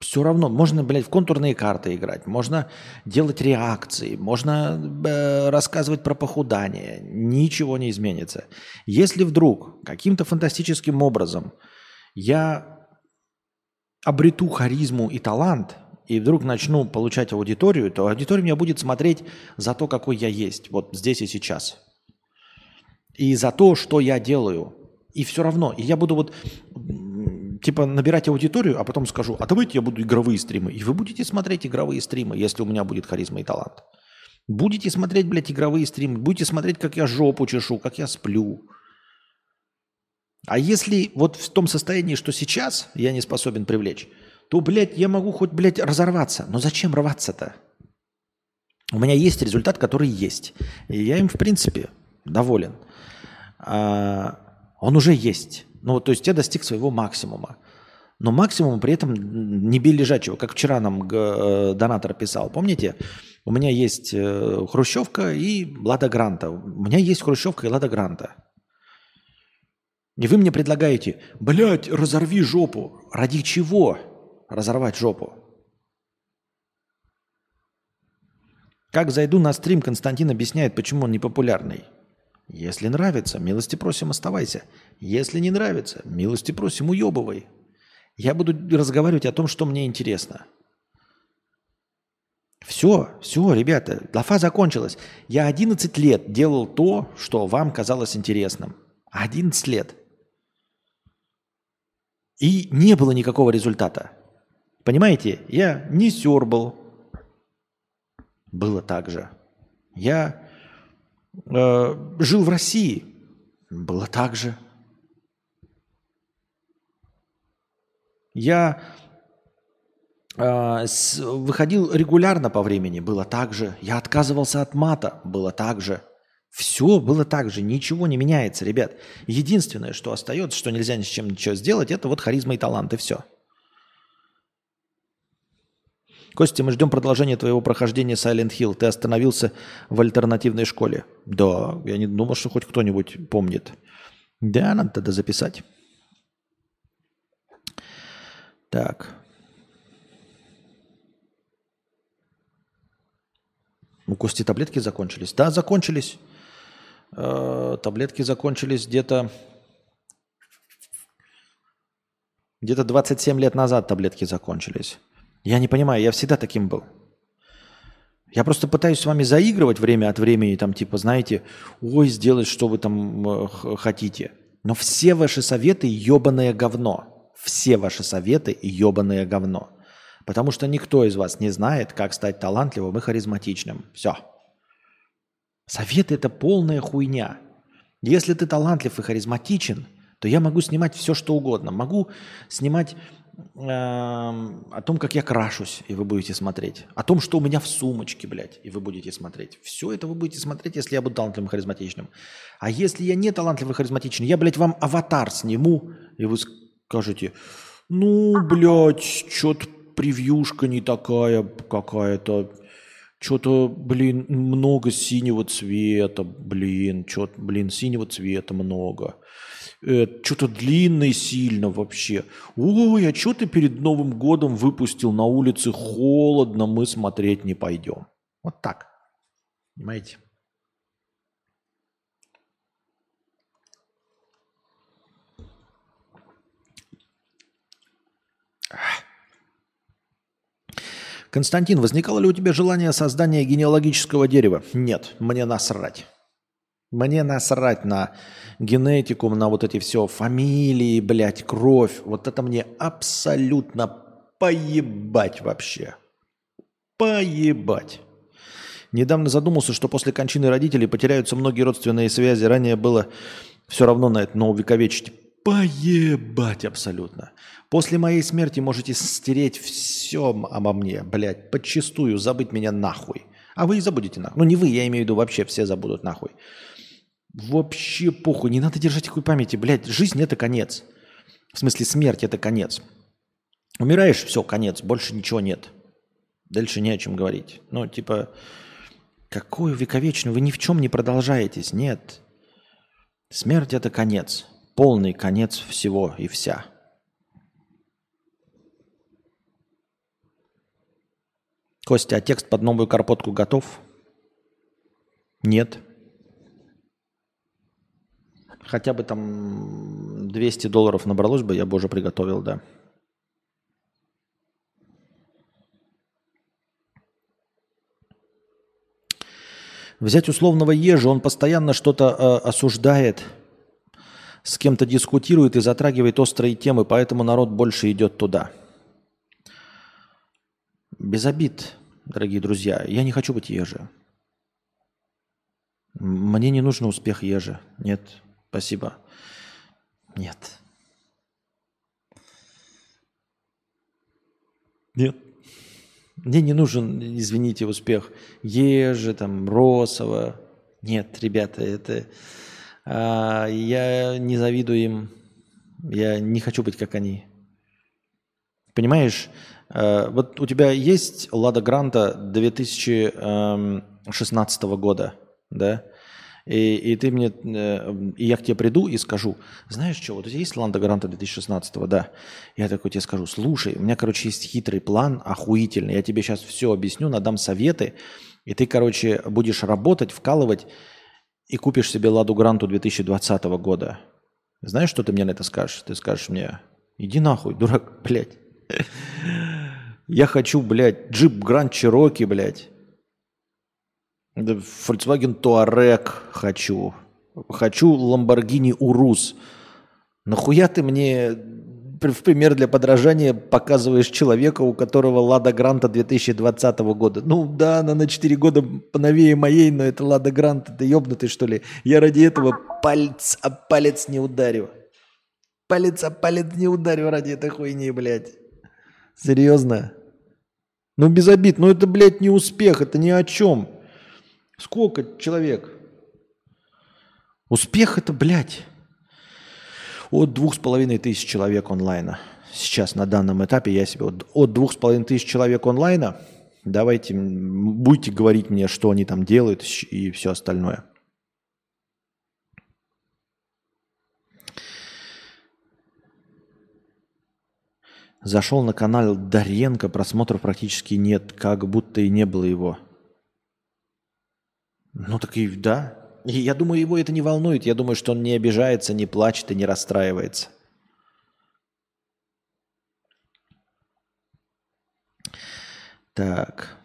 Все равно можно, блядь, в контурные карты играть, можно делать реакции, можно э, рассказывать про похудание. Ничего не изменится. Если вдруг каким-то фантастическим образом я обрету харизму и талант, и вдруг начну получать аудиторию, то аудитория меня будет смотреть за то, какой я есть, вот здесь и сейчас. И за то, что я делаю. И все равно. И я буду вот типа набирать аудиторию, а потом скажу, а давайте я буду игровые стримы. И вы будете смотреть игровые стримы, если у меня будет харизма и талант. Будете смотреть, блядь, игровые стримы, будете смотреть, как я жопу чешу, как я сплю. А если вот в том состоянии, что сейчас я не способен привлечь, то, блядь, я могу хоть, блядь, разорваться. Но зачем рваться-то? У меня есть результат, который есть. И я им, в принципе, доволен. А, он уже есть. Ну, то есть я достиг своего максимума. Но максимум при этом не бей лежачего, как вчера нам э, донатор писал. Помните, у меня есть э, Хрущевка и Лада Гранта. У меня есть Хрущевка и Лада Гранта. И вы мне предлагаете, блядь, разорви жопу. Ради чего разорвать жопу? Как зайду на стрим, Константин объясняет, почему он непопулярный. Если нравится, милости просим, оставайся. Если не нравится, милости просим, уебывай. Я буду разговаривать о том, что мне интересно. Все, все, ребята, лафа закончилась. Я 11 лет делал то, что вам казалось интересным. 11 лет. И не было никакого результата. Понимаете, я не сербал. Было так же. Я э, жил в России. Было так же. Я э, с, выходил регулярно по времени, было так же. Я отказывался от мата, было так же. Все было так же, ничего не меняется, ребят. Единственное, что остается, что нельзя ни с чем ничего сделать, это вот харизма и талант, и все. Костя, мы ждем продолжения твоего прохождения Silent Hill. Ты остановился в альтернативной школе. Да, я не думал, что хоть кто-нибудь помнит. Да, надо тогда записать. Так. У Кости таблетки закончились? Да, закончились. Э, таблетки закончились где-то... Где-то 27 лет назад таблетки закончились. Я не понимаю, я всегда таким был. Я просто пытаюсь с вами заигрывать время от времени, там типа, знаете, ой, сделать, что вы там э, хотите. Но все ваши советы ебаное говно. Все ваши советы ебаное говно. Потому что никто из вас не знает, как стать талантливым и харизматичным. Все. Советы – это полная хуйня. Если ты талантлив и харизматичен, то я могу снимать все, что угодно. Могу снимать о том, как я крашусь, и вы будете смотреть. О том, что у меня в сумочке, блядь, и вы будете смотреть. Все это вы будете смотреть, если я буду талантливым харизматичным. А если я не талантливый харизматичный, я, блядь, вам аватар сниму, и вы скажете, ну, блядь, что-то превьюшка не такая какая-то. Что-то, блин, много синего цвета, блин, что-то, блин, синего цвета много. Э, что-то длинный сильно вообще. Ой, а что ты перед Новым годом выпустил на улице холодно, мы смотреть не пойдем. Вот так. Понимаете? Константин, возникало ли у тебя желание создания генеалогического дерева? Нет, мне насрать. Мне насрать на генетику, на вот эти все фамилии, блядь, кровь. Вот это мне абсолютно поебать вообще. Поебать. Недавно задумался, что после кончины родителей потеряются многие родственные связи. Ранее было все равно на это, но увековечить поебать абсолютно. После моей смерти можете стереть все обо мне, блядь, подчистую, забыть меня нахуй. А вы и забудете нахуй. Ну не вы, я имею в виду вообще все забудут нахуй. Вообще похуй, не надо держать такой памяти, блядь, жизнь это конец. В смысле смерть это конец. Умираешь, все, конец, больше ничего нет. Дальше не о чем говорить. Ну, типа, какой вековечный, вы ни в чем не продолжаетесь, нет. Смерть это конец полный конец всего и вся. Костя, а текст под новую карпотку готов? Нет. Хотя бы там 200 долларов набралось бы, я бы уже приготовил, да. Взять условного ежа, он постоянно что-то э, осуждает – с кем-то дискутирует и затрагивает острые темы, поэтому народ больше идет туда. Без обид, дорогие друзья. Я не хочу быть еже. Мне не нужен успех ежи. Нет, спасибо. Нет. Нет. Мне не нужен, извините, успех Ежи, там, Росова. Нет, ребята, это а, я не завидую им. Я не хочу быть как они. Понимаешь, а, вот у тебя есть Лада Гранта 2016 года, да? И, и ты мне, э, и я к тебе приду и скажу, знаешь что, вот у тебя есть Ланда Гранта 2016, да? Я такой тебе скажу, слушай, у меня, короче, есть хитрый план, охуительный, я тебе сейчас все объясню, надам советы, и ты, короче, будешь работать, вкалывать, и купишь себе Ладу Гранту 2020 года, знаешь, что ты мне на это скажешь? Ты скажешь мне, иди нахуй, дурак, блядь. Я хочу, блядь, джип Гранд Чироки, блядь. Volkswagen Touareg хочу. Хочу Lamborghini Urus. Нахуя ты мне в пример для подражания показываешь человека, у которого Лада Гранта 2020 года. Ну да, она на 4 года поновее моей, но это Лада Гранта, ты ебнутый что ли? Я ради этого палец о палец не ударю. Палец о палец не ударю ради этой хуйни, блядь. Серьезно? Ну без обид, ну это, блядь, не успех, это ни о чем. Сколько человек Успех это, блядь, от двух с половиной тысяч человек онлайна. Сейчас на данном этапе я себе от, двух с половиной тысяч человек онлайна. Давайте, будете говорить мне, что они там делают и все остальное. Зашел на канал Даренко, просмотров практически нет, как будто и не было его. Ну так и да. И я думаю, его это не волнует. Я думаю, что он не обижается, не плачет и не расстраивается. Так.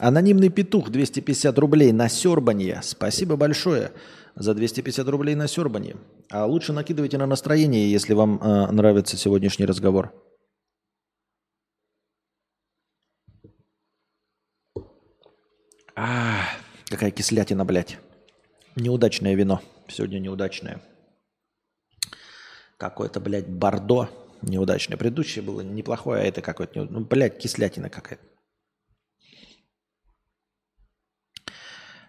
Анонимный петух 250 рублей на сербанье. Спасибо большое за 250 рублей на сербанье. А лучше накидывайте на настроение, если вам э, нравится сегодняшний разговор. А, какая кислятина, блядь. Неудачное вино. Сегодня неудачное. Какое-то, блядь, бордо неудачное. Предыдущее было неплохое, а это какое-то... Ну, блядь, кислятина какая-то.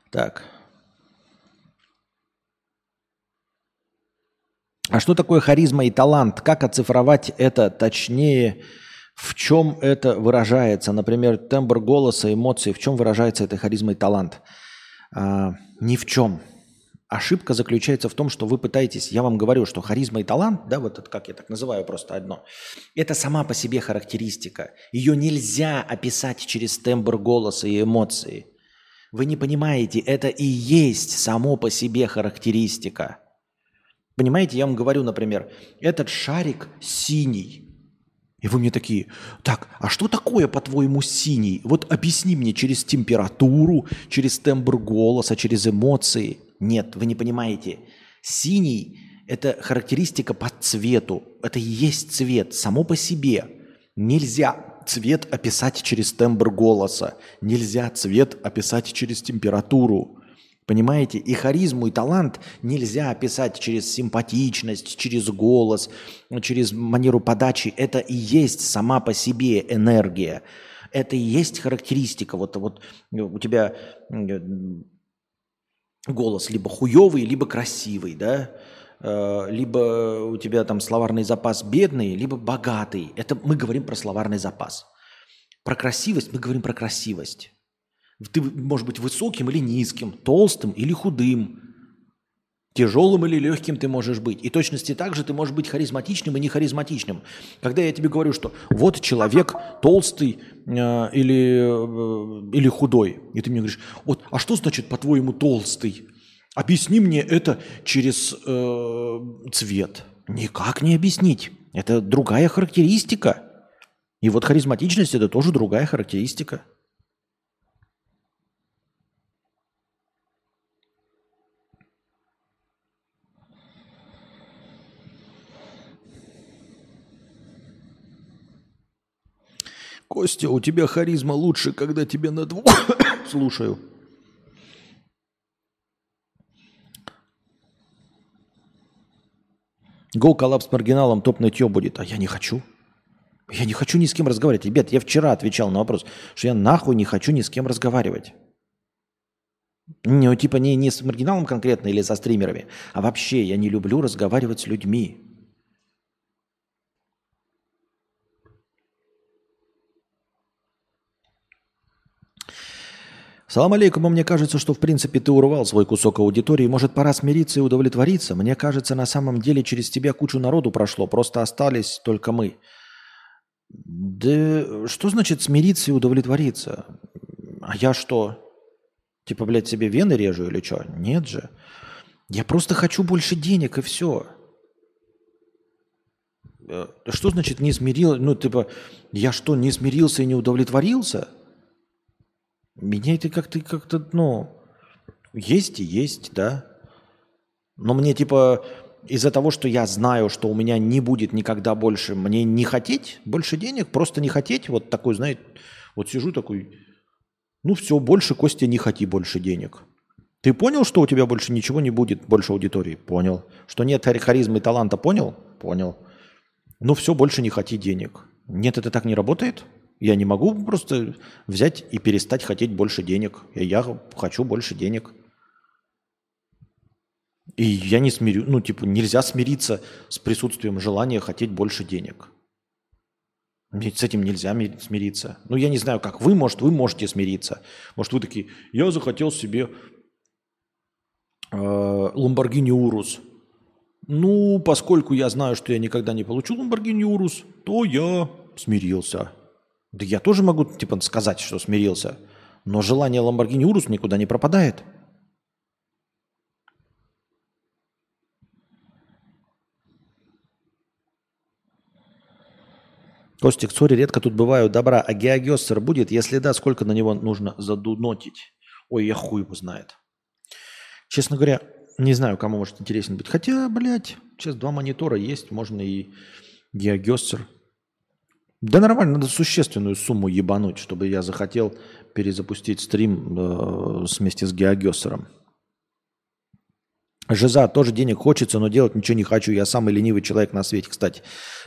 Так. А что такое харизма и талант? Как оцифровать это точнее? В чем это выражается? Например, тембр голоса, эмоции. В чем выражается эта харизма и талант? А, ни в чем. Ошибка заключается в том, что вы пытаетесь, я вам говорю, что харизма и талант, да, вот это как я так называю просто одно, это сама по себе характеристика. Ее нельзя описать через тембр голоса и эмоции. Вы не понимаете, это и есть само по себе характеристика. Понимаете, я вам говорю, например, этот шарик синий. И вы мне такие, так, а что такое, по-твоему, синий? Вот объясни мне через температуру, через тембр голоса, через эмоции. Нет, вы не понимаете. Синий – это характеристика по цвету. Это и есть цвет само по себе. Нельзя цвет описать через тембр голоса. Нельзя цвет описать через температуру. Понимаете? И харизму, и талант нельзя описать через симпатичность, через голос, через манеру подачи. Это и есть сама по себе энергия. Это и есть характеристика. Вот, вот у тебя голос либо хуевый, либо красивый, да? Э, либо у тебя там словарный запас бедный, либо богатый. Это мы говорим про словарный запас. Про красивость мы говорим про красивость. Ты можешь быть высоким или низким, толстым или худым, тяжелым или легким ты можешь быть. И точности так же ты можешь быть харизматичным и не харизматичным. Когда я тебе говорю, что вот человек толстый э, или, э, или худой, и ты мне говоришь, вот, а что значит по-твоему толстый? Объясни мне это через э, цвет. Никак не объяснить. Это другая характеристика. И вот харизматичность это тоже другая характеристика. Костя, у тебя харизма лучше, когда тебе на двух... Слушаю. Go коллапс маргиналом, топ нытье будет. А я не хочу. Я не хочу ни с кем разговаривать. Ребят, я вчера отвечал на вопрос, что я нахуй не хочу ни с кем разговаривать. Ну, типа не, не с маргиналом конкретно или со стримерами, а вообще я не люблю разговаривать с людьми. Салам алейкум, а мне кажется, что в принципе ты урвал свой кусок аудитории. Может, пора смириться и удовлетвориться? Мне кажется, на самом деле через тебя кучу народу прошло, просто остались только мы. Да что значит смириться и удовлетвориться? А я что? Типа, блядь, себе вены режу или что? Нет же. Я просто хочу больше денег и все. Э, что значит не смирил? Ну, типа, я что, не смирился и не удовлетворился? Меня это как-то, как-то, ну, есть и есть, да. Но мне типа из-за того, что я знаю, что у меня не будет никогда больше, мне не хотеть больше денег, просто не хотеть, вот такой, знаете, вот сижу такой, ну все, больше, Костя, не хоти больше денег. Ты понял, что у тебя больше ничего не будет, больше аудитории? Понял. Что нет харизмы и таланта? Понял? Понял. Ну все, больше не хоти денег. Нет, это так не работает? Я не могу просто взять и перестать хотеть больше денег. Я хочу больше денег. И я не смирю, ну, типа, нельзя смириться с присутствием желания хотеть больше денег. С этим нельзя смириться. Ну, я не знаю, как вы, может, вы можете смириться. Может, вы такие, я захотел себе э, Lamborghini Urus. Ну, поскольку я знаю, что я никогда не получу Lamborghini Urus, то я смирился. Да я тоже могу, типа, сказать, что смирился. Но желание Lamborghini Urus никуда не пропадает. Костик, сори, редко тут бываю добра. А геогессер будет? Если да, сколько на него нужно задунотить? Ой, я хуй его знает. Честно говоря, не знаю, кому может интересен быть. Хотя, блядь, сейчас два монитора есть, можно и геогессер. Да нормально, надо существенную сумму ебануть, чтобы я захотел перезапустить стрим э, вместе с геогессером. Жиза, тоже денег хочется, но делать ничего не хочу. Я самый ленивый человек на свете, кстати.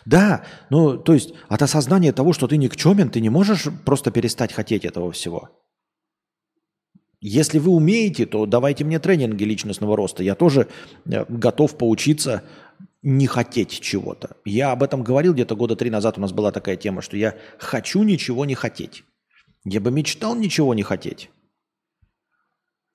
Да, ну, то есть от осознания того, что ты никчемен, ты не можешь просто перестать хотеть этого всего. Если вы умеете, то давайте мне тренинги личностного роста. Я тоже э, готов поучиться не хотеть чего-то. Я об этом говорил где-то года три назад. У нас была такая тема, что я хочу ничего не хотеть. Я бы мечтал ничего не хотеть.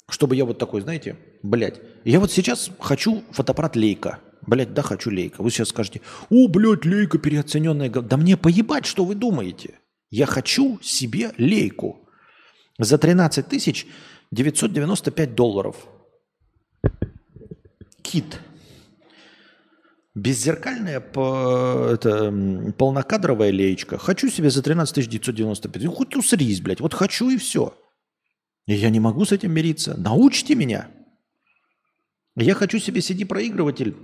Чтобы я вот такой, знаете, блядь, я вот сейчас хочу фотоаппарат Лейка. Блядь, да, хочу Лейка. Вы сейчас скажете, о, блядь, Лейка переоцененная. Да мне поебать, что вы думаете. Я хочу себе Лейку. За 13 тысяч 995 долларов. Кит. Беззеркальная это, полнокадровая леечка. Хочу себе за 13 995. Хоть усрись, блядь. Вот хочу и все. И я не могу с этим мириться. Научите меня. Я хочу себе CD-проигрыватель.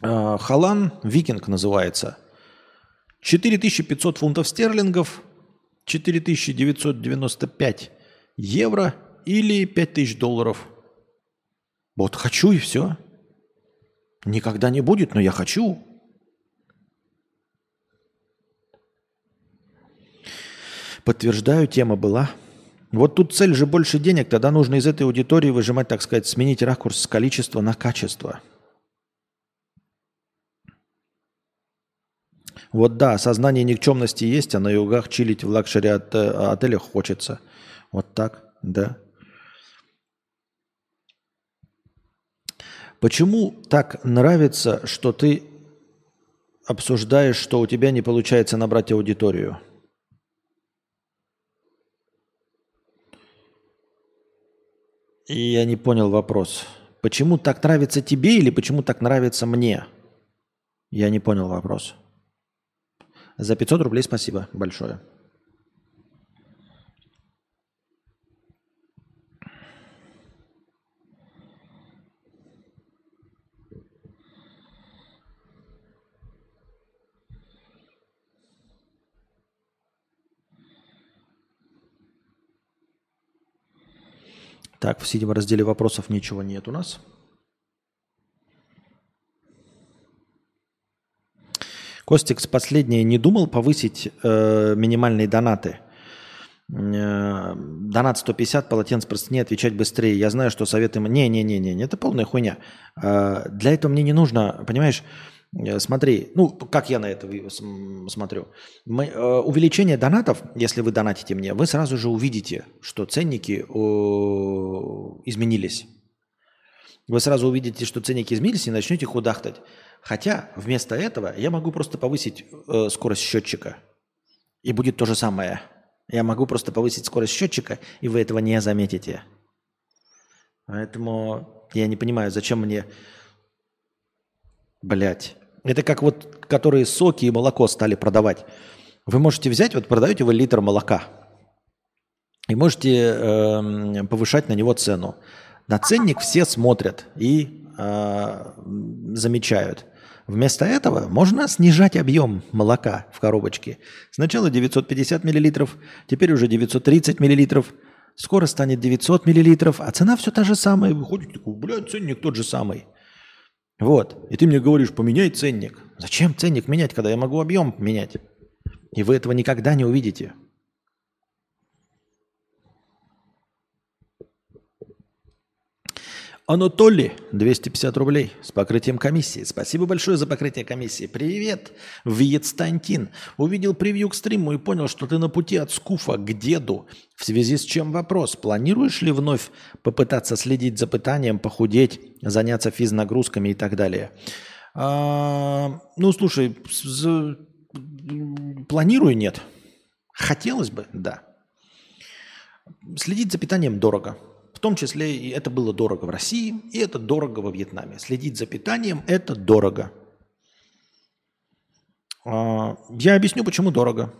Халан Викинг называется. 4500 фунтов стерлингов, 4995 евро или 5000 долларов. Вот хочу и все. Никогда не будет, но я хочу. Подтверждаю, тема была. Вот тут цель же больше денег, тогда нужно из этой аудитории выжимать, так сказать, сменить ракурс с количества на качество. Вот да, сознание никчемности есть, а на югах чилить в luxury от, отелях хочется. Вот так, да. Почему так нравится, что ты обсуждаешь, что у тебя не получается набрать аудиторию? И я не понял вопрос. Почему так нравится тебе или почему так нравится мне? Я не понял вопрос. За 500 рублей спасибо большое. Так, в седьмом разделе вопросов ничего нет у нас. Костикс последнее не думал повысить э, минимальные донаты? Э, донат 150, полотенце простыни, отвечать быстрее. Я знаю, что советы... Не-не-не-не, это полная хуйня. Э, для этого мне не нужно, понимаешь, смотри, ну, как я на это смотрю. Мы, э, увеличение донатов, если вы донатите мне, вы сразу же увидите, что ценники о, изменились. Вы сразу увидите, что ценники изменились и начнете худахтать. Хотя вместо этого я могу просто повысить э, скорость счетчика. И будет то же самое. Я могу просто повысить скорость счетчика, и вы этого не заметите. Поэтому я не понимаю, зачем мне Блять. Это как вот, которые соки и молоко стали продавать. Вы можете взять, вот продаете вы литр молока, и можете э, повышать на него цену. На ценник все смотрят и э, замечают. Вместо этого можно снижать объем молока в коробочке. Сначала 950 миллилитров, теперь уже 930 миллилитров. Скоро станет 900 миллилитров, а цена все та же самая. Выходит, такой, блядь, ценник тот же самый. Вот. И ты мне говоришь, поменяй ценник. Зачем ценник менять, когда я могу объем менять? И вы этого никогда не увидите. Анатолий, 250 рублей с покрытием комиссии. Спасибо большое за покрытие комиссии. Привет, Вьетстантин. Увидел превью к стриму и понял, что ты на пути от скуфа к деду. В связи с чем вопрос. Планируешь ли вновь попытаться следить за пытанием, похудеть, заняться физнагрузками и так далее? А, ну, слушай, з... планирую нет. Хотелось бы, да. Следить за питанием дорого. В том числе и это было дорого в России, и это дорого во Вьетнаме. Следить за питанием – это дорого. А, я объясню, почему дорого.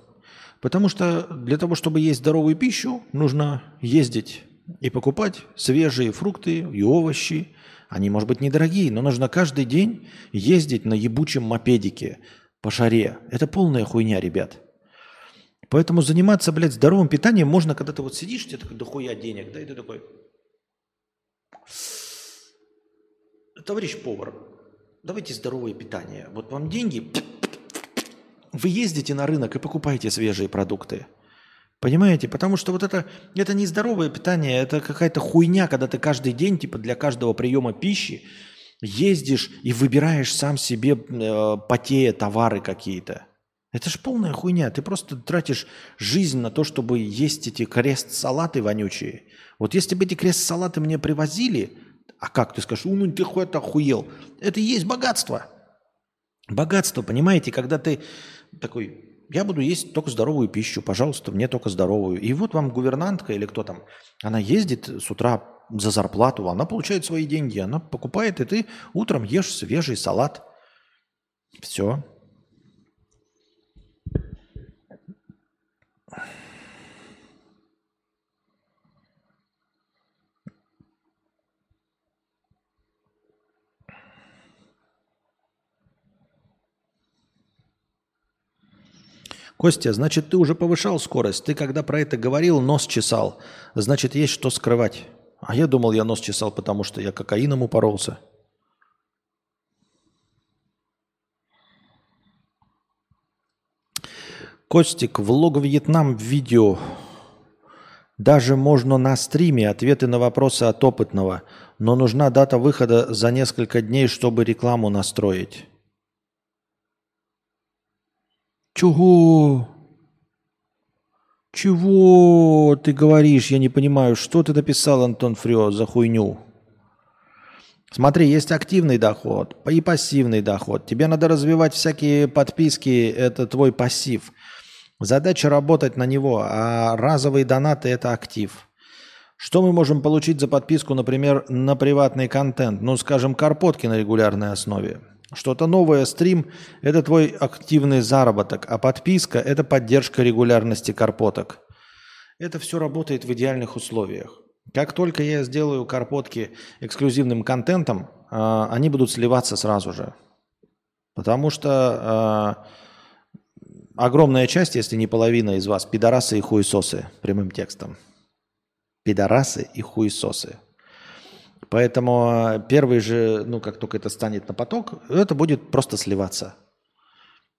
Потому что для того, чтобы есть здоровую пищу, нужно ездить и покупать свежие фрукты и овощи. Они, может быть, недорогие, но нужно каждый день ездить на ебучем мопедике по шаре. Это полная хуйня, ребят. Поэтому заниматься, блядь, здоровым питанием можно, когда ты вот сидишь, тебе такой дохуя денег, да, и ты такой, Товарищ повар, давайте здоровое питание. Вот вам деньги, вы ездите на рынок и покупаете свежие продукты. Понимаете? Потому что вот это, это не здоровое питание, это какая-то хуйня, когда ты каждый день, типа для каждого приема пищи, ездишь и выбираешь сам себе, э, потея, товары какие-то. Это ж полная хуйня. Ты просто тратишь жизнь на то, чтобы есть эти крест-салаты вонючие. Вот если бы эти крест-салаты мне привозили, а как ты скажешь, ну ты хоть охуел. Это и есть богатство. Богатство, понимаете, когда ты такой, я буду есть только здоровую пищу, пожалуйста, мне только здоровую. И вот вам гувернантка или кто там, она ездит с утра за зарплату, она получает свои деньги, она покупает, и ты утром ешь свежий салат. Все. Костя, значит, ты уже повышал скорость. Ты когда про это говорил, нос чесал. Значит, есть что скрывать. А я думал, я нос чесал, потому что я кокаином упоролся. Костик, влог Вьетнам видео. Даже можно на стриме ответы на вопросы от опытного, но нужна дата выхода за несколько дней, чтобы рекламу настроить. Чего? Чего ты говоришь? Я не понимаю, что ты написал, Антон Фрё, за хуйню? Смотри, есть активный доход и пассивный доход. Тебе надо развивать всякие подписки, это твой пассив. Задача работать на него, а разовые донаты – это актив. Что мы можем получить за подписку, например, на приватный контент? Ну, скажем, карпотки на регулярной основе. Что-то новое, стрим – это твой активный заработок, а подписка – это поддержка регулярности карпоток. Это все работает в идеальных условиях. Как только я сделаю карпотки эксклюзивным контентом, а, они будут сливаться сразу же. Потому что а, огромная часть, если не половина из вас, пидорасы и хуесосы, прямым текстом. Пидорасы и хуесосы. Поэтому э, первый же, ну, как только это станет на поток, это будет просто сливаться.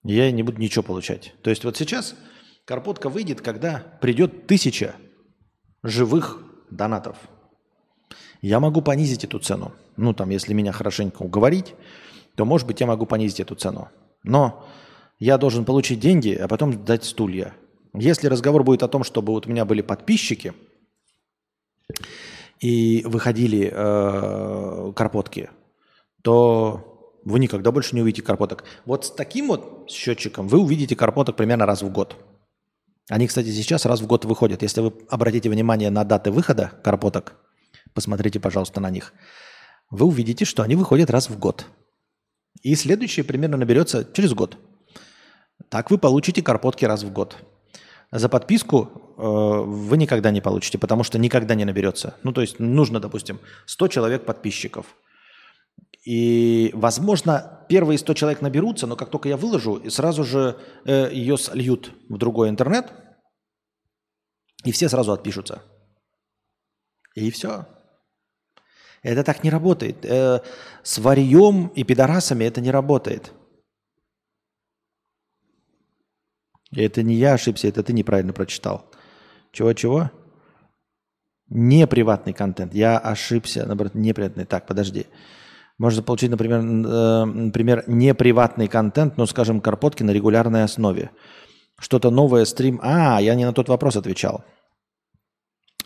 Я не буду ничего получать. То есть вот сейчас карпотка выйдет, когда придет тысяча живых донатов. Я могу понизить эту цену. Ну, там, если меня хорошенько уговорить, то, может быть, я могу понизить эту цену. Но я должен получить деньги, а потом дать стулья. Если разговор будет о том, чтобы вот у меня были подписчики, и выходили э, карпотки, то вы никогда больше не увидите карпоток. Вот с таким вот счетчиком вы увидите карпоток примерно раз в год. Они, кстати, сейчас раз в год выходят. Если вы обратите внимание на даты выхода карпоток, посмотрите, пожалуйста, на них, вы увидите, что они выходят раз в год. И следующее примерно наберется через год. Так вы получите карпотки раз в год. За подписку вы никогда не получите, потому что никогда не наберется. Ну, то есть нужно, допустим, 100 человек подписчиков. И, возможно, первые 100 человек наберутся, но как только я выложу, и сразу же э, ее сольют в другой интернет, и все сразу отпишутся. И все. Это так не работает. Э, с варьем и пидорасами это не работает. Это не я ошибся, это ты неправильно прочитал. Чего-чего? Не приватный контент. Я ошибся. Наоборот, неприятный. Так, подожди. Можно получить, например, э, например, неприватный контент, ну, скажем, карпотки на регулярной основе. Что-то новое, стрим. А, я не на тот вопрос отвечал.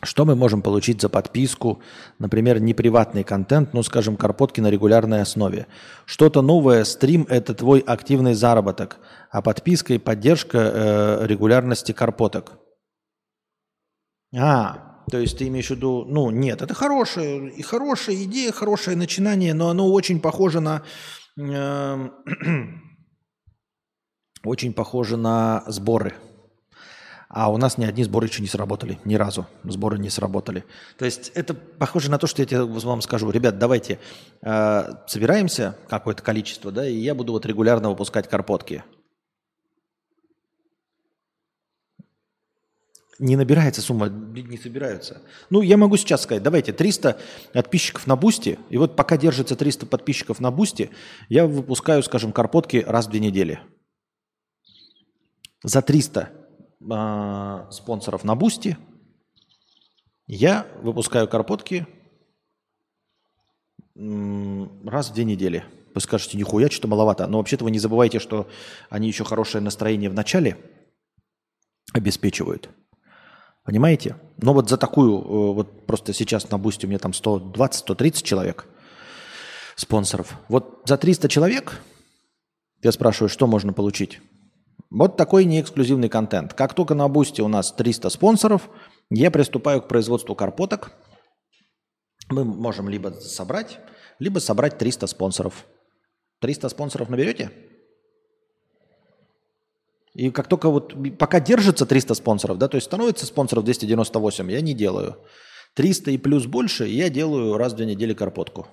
Что мы можем получить за подписку, например, неприватный контент, ну, скажем, карпотки на регулярной основе. Что-то новое, стрим – это твой активный заработок, а подписка и поддержка э, регулярности карпоток. А, то есть ты имеешь в виду, ну, нет, это хорошая, и хорошая идея, хорошее начинание, но оно очень похоже на... Э, очень похоже на сборы. А у нас ни одни сборы еще не сработали, ни разу сборы не сработали. То есть это похоже на то, что я тебе вам скажу, ребят, давайте э, собираемся какое-то количество, да, и я буду вот регулярно выпускать карпотки. Не набирается сумма, не собираются. Ну, я могу сейчас сказать, давайте 300 подписчиков на Boosty, и вот пока держится 300 подписчиков на Boosty, я выпускаю, скажем, карпотки раз в две недели. За 300 э, спонсоров на Boosty. Я выпускаю карпотки раз в две недели. Вы скажете, нихуя, что-то маловато. Но вообще-то вы не забывайте, что они еще хорошее настроение в начале обеспечивают. Понимаете? Но вот за такую, э, вот просто сейчас на Boosty у меня там 120-130 человек спонсоров. Вот за 300 человек я спрашиваю, что можно получить? Вот такой неэксклюзивный контент. Как только на Boosty у нас 300 спонсоров, я приступаю к производству карпоток. Мы можем либо собрать, либо собрать 300 спонсоров. 300 спонсоров наберете? И как только вот, пока держится 300 спонсоров, да, то есть становится спонсоров 298, я не делаю. 300 и плюс больше я делаю раз в две недели карпотку.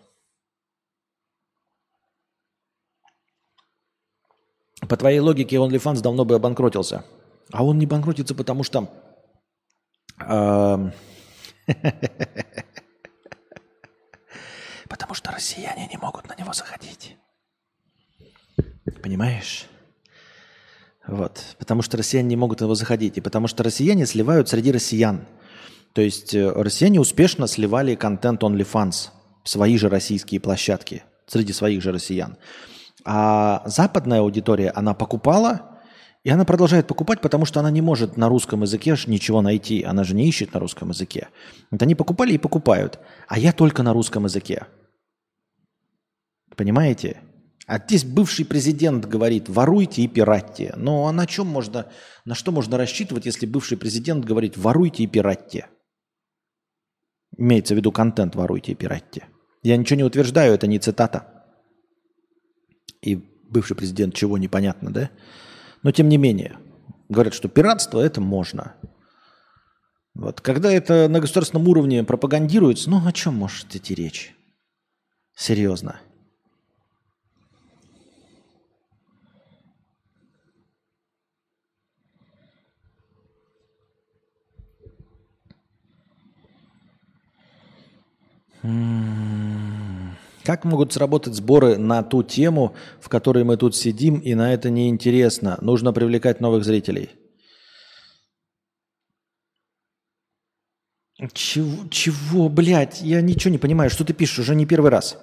По твоей логике, OnlyFans давно бы обанкротился. А он не банкротится, потому что... Потому что россияне не могут на него заходить. Понимаешь? Вот. Потому что россияне не могут на него заходить. И потому что россияне сливают среди россиян. То есть э, россияне успешно сливали контент OnlyFans в свои же российские площадки среди своих же россиян. А западная аудитория, она покупала, и она продолжает покупать, потому что она не может на русском языке ничего найти. Она же не ищет на русском языке. Вот они покупали и покупают. А я только на русском языке. Понимаете? А здесь бывший президент говорит, воруйте и пиратьте. Но а на чем можно, на что можно рассчитывать, если бывший президент говорит, воруйте и пиратьте? Имеется в виду контент воруйте и пиратьте. Я ничего не утверждаю, это не цитата и бывший президент чего непонятно, да? Но тем не менее, говорят, что пиратство это можно. Вот. Когда это на государственном уровне пропагандируется, ну о чем может идти речь? Серьезно. Как могут сработать сборы на ту тему, в которой мы тут сидим, и на это неинтересно? Нужно привлекать новых зрителей. Чего, чего, блядь? Я ничего не понимаю. Что ты пишешь? Уже не первый раз.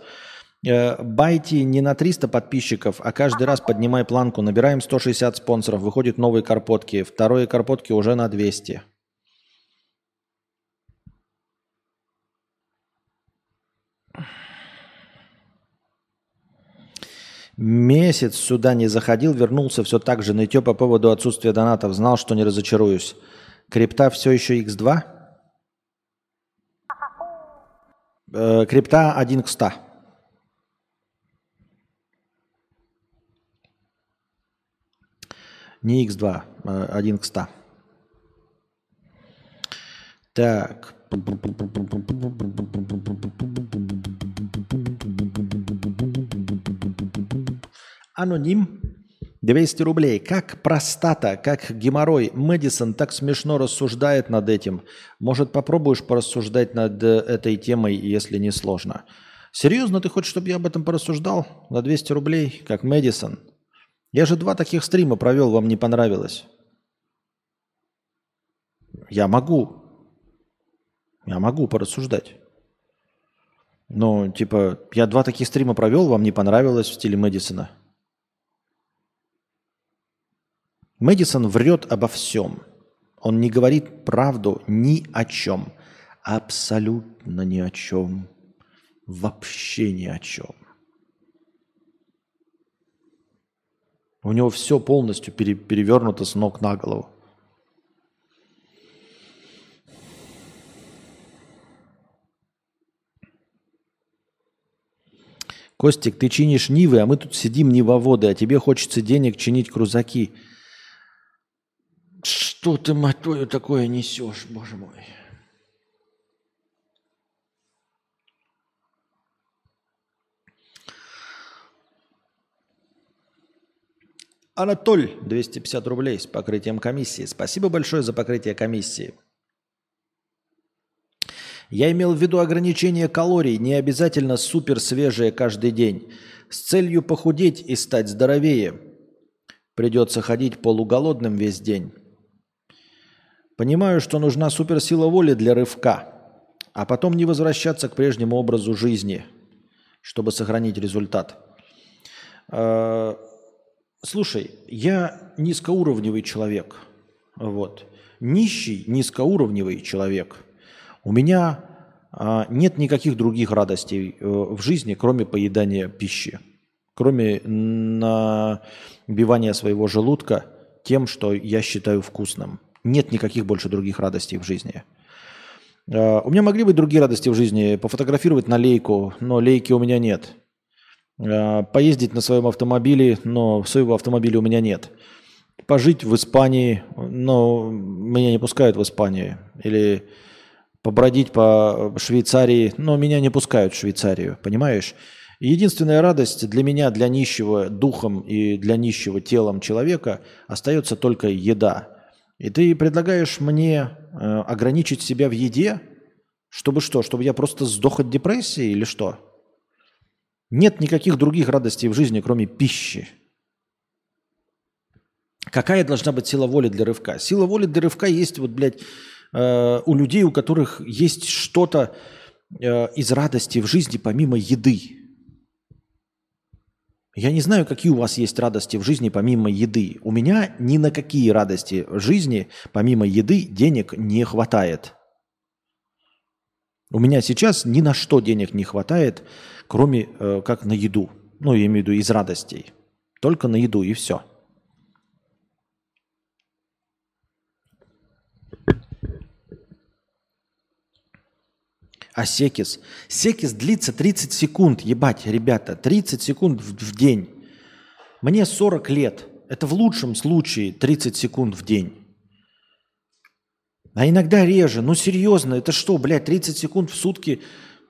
Э, байте не на 300 подписчиков, а каждый раз поднимай планку. Набираем 160 спонсоров, выходят новые карпотки. Вторые карпотки уже на 200. Месяц сюда не заходил, вернулся все так же нытье по поводу отсутствия донатов. Знал, что не разочаруюсь. Крипта все еще x2? Э, крипта 1 к 100. Не x2, 1 э, к 100. Так. Аноним 200 рублей. Как простата, как геморрой. Мэдисон так смешно рассуждает над этим. Может, попробуешь порассуждать над э, этой темой, если не сложно? Серьезно, ты хочешь, чтобы я об этом порассуждал? На 200 рублей, как Мэдисон? Я же два таких стрима провел, вам не понравилось. Я могу. Я могу порассуждать. Но, типа, я два таких стрима провел, вам не понравилось в стиле Мэдисона. Мэдисон врет обо всем. Он не говорит правду ни о чем. Абсолютно ни о чем. Вообще ни о чем. У него все полностью пере, перевернуто с ног на голову. Костик, ты чинишь Нивы, а мы тут сидим Нивоводы, а тебе хочется денег чинить крузаки. Что ты, мать твою, такое несешь, боже мой? Анатоль, 250 рублей с покрытием комиссии. Спасибо большое за покрытие комиссии. Я имел в виду ограничение калорий, не обязательно супер свежее каждый день. С целью похудеть и стать здоровее. Придется ходить полуголодным весь день. Понимаю, что нужна суперсила воли для рывка, а потом не возвращаться к прежнему образу жизни, чтобы сохранить результат. Э, слушай, я низкоуровневый человек. Вот. Нищий, низкоуровневый человек – у меня а, нет никаких других радостей э, в жизни, кроме поедания пищи, кроме набивания своего желудка тем, что я считаю вкусным. Нет никаких больше других радостей в жизни. А, у меня могли быть другие радости в жизни. Пофотографировать на лейку, но лейки у меня нет. А, поездить на своем автомобиле, но своего автомобиля у меня нет. Пожить в Испании, но меня не пускают в Испанию. Или побродить по Швейцарии, но меня не пускают в Швейцарию, понимаешь? Единственная радость для меня, для нищего духом и для нищего телом человека остается только еда. И ты предлагаешь мне э, ограничить себя в еде, чтобы что? Чтобы я просто сдох от депрессии или что? Нет никаких других радостей в жизни, кроме пищи. Какая должна быть сила воли для рывка? Сила воли для рывка есть вот, блядь, Э, у людей, у которых есть что-то э, из радости в жизни помимо еды. Я не знаю, какие у вас есть радости в жизни помимо еды. У меня ни на какие радости жизни помимо еды денег не хватает. У меня сейчас ни на что денег не хватает, кроме э, как на еду. Ну, я имею в виду из радостей. Только на еду и все. А секис? Секис длится 30 секунд, ебать, ребята, 30 секунд в, в день. Мне 40 лет. Это в лучшем случае 30 секунд в день. А иногда реже. Ну серьезно, это что, блядь, 30 секунд в сутки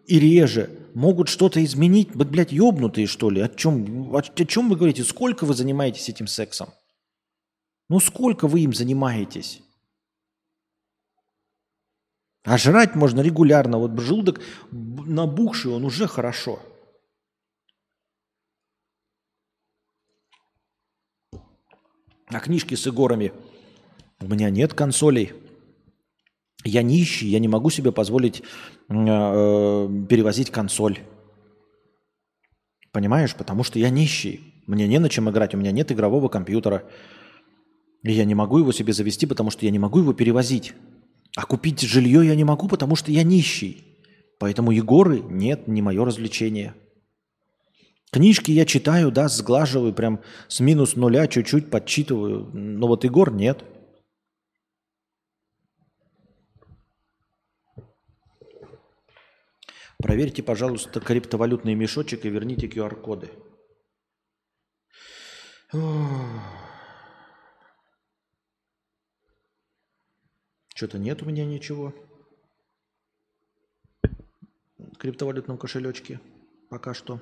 и реже могут что-то изменить? Вы, блядь, ебнутые, что ли? О чем, о, о чем вы говорите? Сколько вы занимаетесь этим сексом? Ну сколько вы им занимаетесь? А жрать можно регулярно. Вот желудок набухший, он уже хорошо. А книжки с игорами. У меня нет консолей. Я нищий, я не могу себе позволить э, перевозить консоль. Понимаешь? Потому что я нищий. Мне не на чем играть, у меня нет игрового компьютера. И я не могу его себе завести, потому что я не могу его перевозить. А купить жилье я не могу, потому что я нищий. Поэтому Егоры нет, не мое развлечение. Книжки я читаю, да, сглаживаю, прям с минус нуля чуть-чуть подсчитываю. Но вот Егор нет. Проверьте, пожалуйста, криптовалютный мешочек и верните QR-коды. Что-то нет у меня ничего. В криптовалютном кошелечке пока что.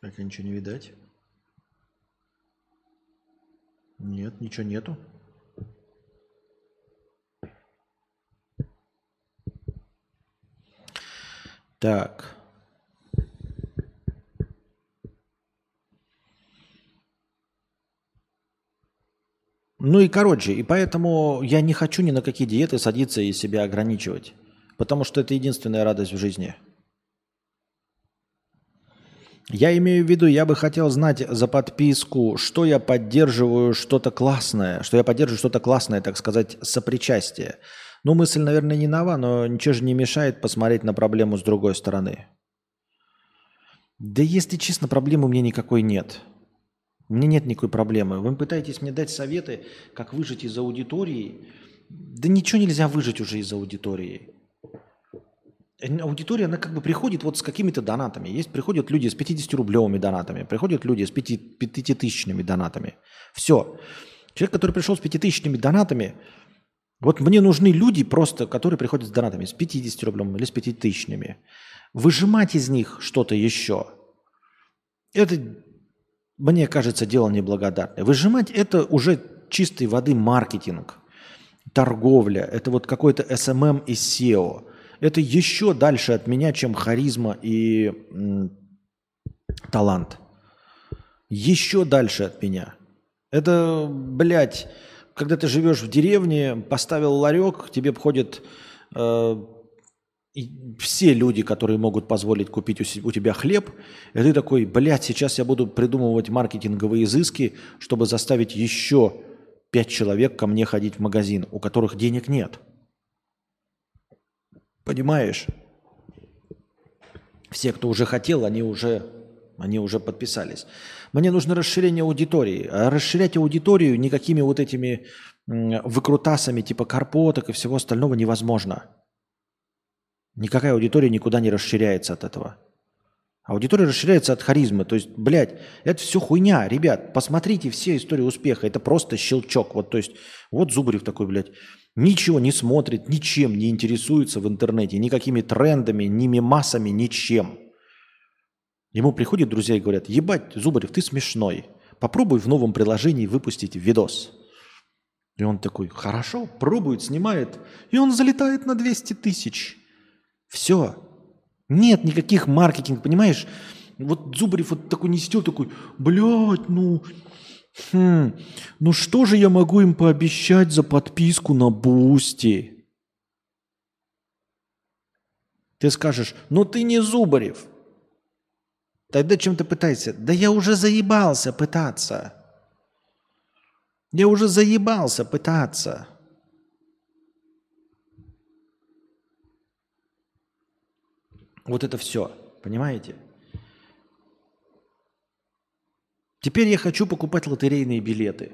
Как ничего не видать. Нет, ничего нету. Так. Ну и короче, и поэтому я не хочу ни на какие диеты садиться и себя ограничивать. Потому что это единственная радость в жизни. Я имею в виду, я бы хотел знать за подписку, что я поддерживаю что-то классное, что я поддерживаю что-то классное, так сказать, сопричастие. Ну, мысль, наверное, не нова, но ничего же не мешает посмотреть на проблему с другой стороны. Да если честно, проблемы у меня никакой нет. Меня нет никакой проблемы. Вы пытаетесь мне дать советы, как выжить из аудитории. Да ничего нельзя выжить уже из аудитории. Аудитория, она как бы приходит вот с какими-то донатами. Есть, приходят люди с 50-рублевыми донатами, приходят люди с 5-тысячными донатами. Все. Человек, который пришел с 5-тысячными донатами, вот мне нужны люди просто, которые приходят с донатами, с 50 рублем или с 5 тысячными. Выжимать из них что-то еще, это, мне кажется, дело неблагодарное. Выжимать это уже чистой воды маркетинг, торговля, это вот какой-то SMM и SEO. Это еще дальше от меня, чем харизма и м, талант. Еще дальше от меня. Это, блядь, когда ты живешь в деревне, поставил ларек, тебе входят э, все люди, которые могут позволить купить у тебя хлеб, и ты такой, блядь, сейчас я буду придумывать маркетинговые изыски, чтобы заставить еще пять человек ко мне ходить в магазин, у которых денег нет. Понимаешь? Все, кто уже хотел, они уже, они уже подписались. Мне нужно расширение аудитории. А расширять аудиторию никакими вот этими выкрутасами типа карпоток и всего остального невозможно. Никакая аудитория никуда не расширяется от этого. Аудитория расширяется от харизмы. То есть, блядь, это все хуйня. Ребят, посмотрите все истории успеха. Это просто щелчок. Вот, то есть, вот Зубарев такой, блядь, ничего не смотрит, ничем не интересуется в интернете, никакими трендами, ни мемасами, ничем. Ему приходят друзья и говорят, ебать, Зубарев, ты смешной. Попробуй в новом приложении выпустить видос. И он такой, хорошо, пробует, снимает. И он залетает на 200 тысяч. Все. Нет никаких маркетинг, понимаешь? Вот Зубарев вот такой не сидел, такой, блядь, ну, хм, ну что же я могу им пообещать за подписку на Boosty? Ты скажешь, ну ты не Зубарев. Тогда чем ты пытаешься? Да я уже заебался пытаться. Я уже заебался пытаться. Вот это все, понимаете? Теперь я хочу покупать лотерейные билеты.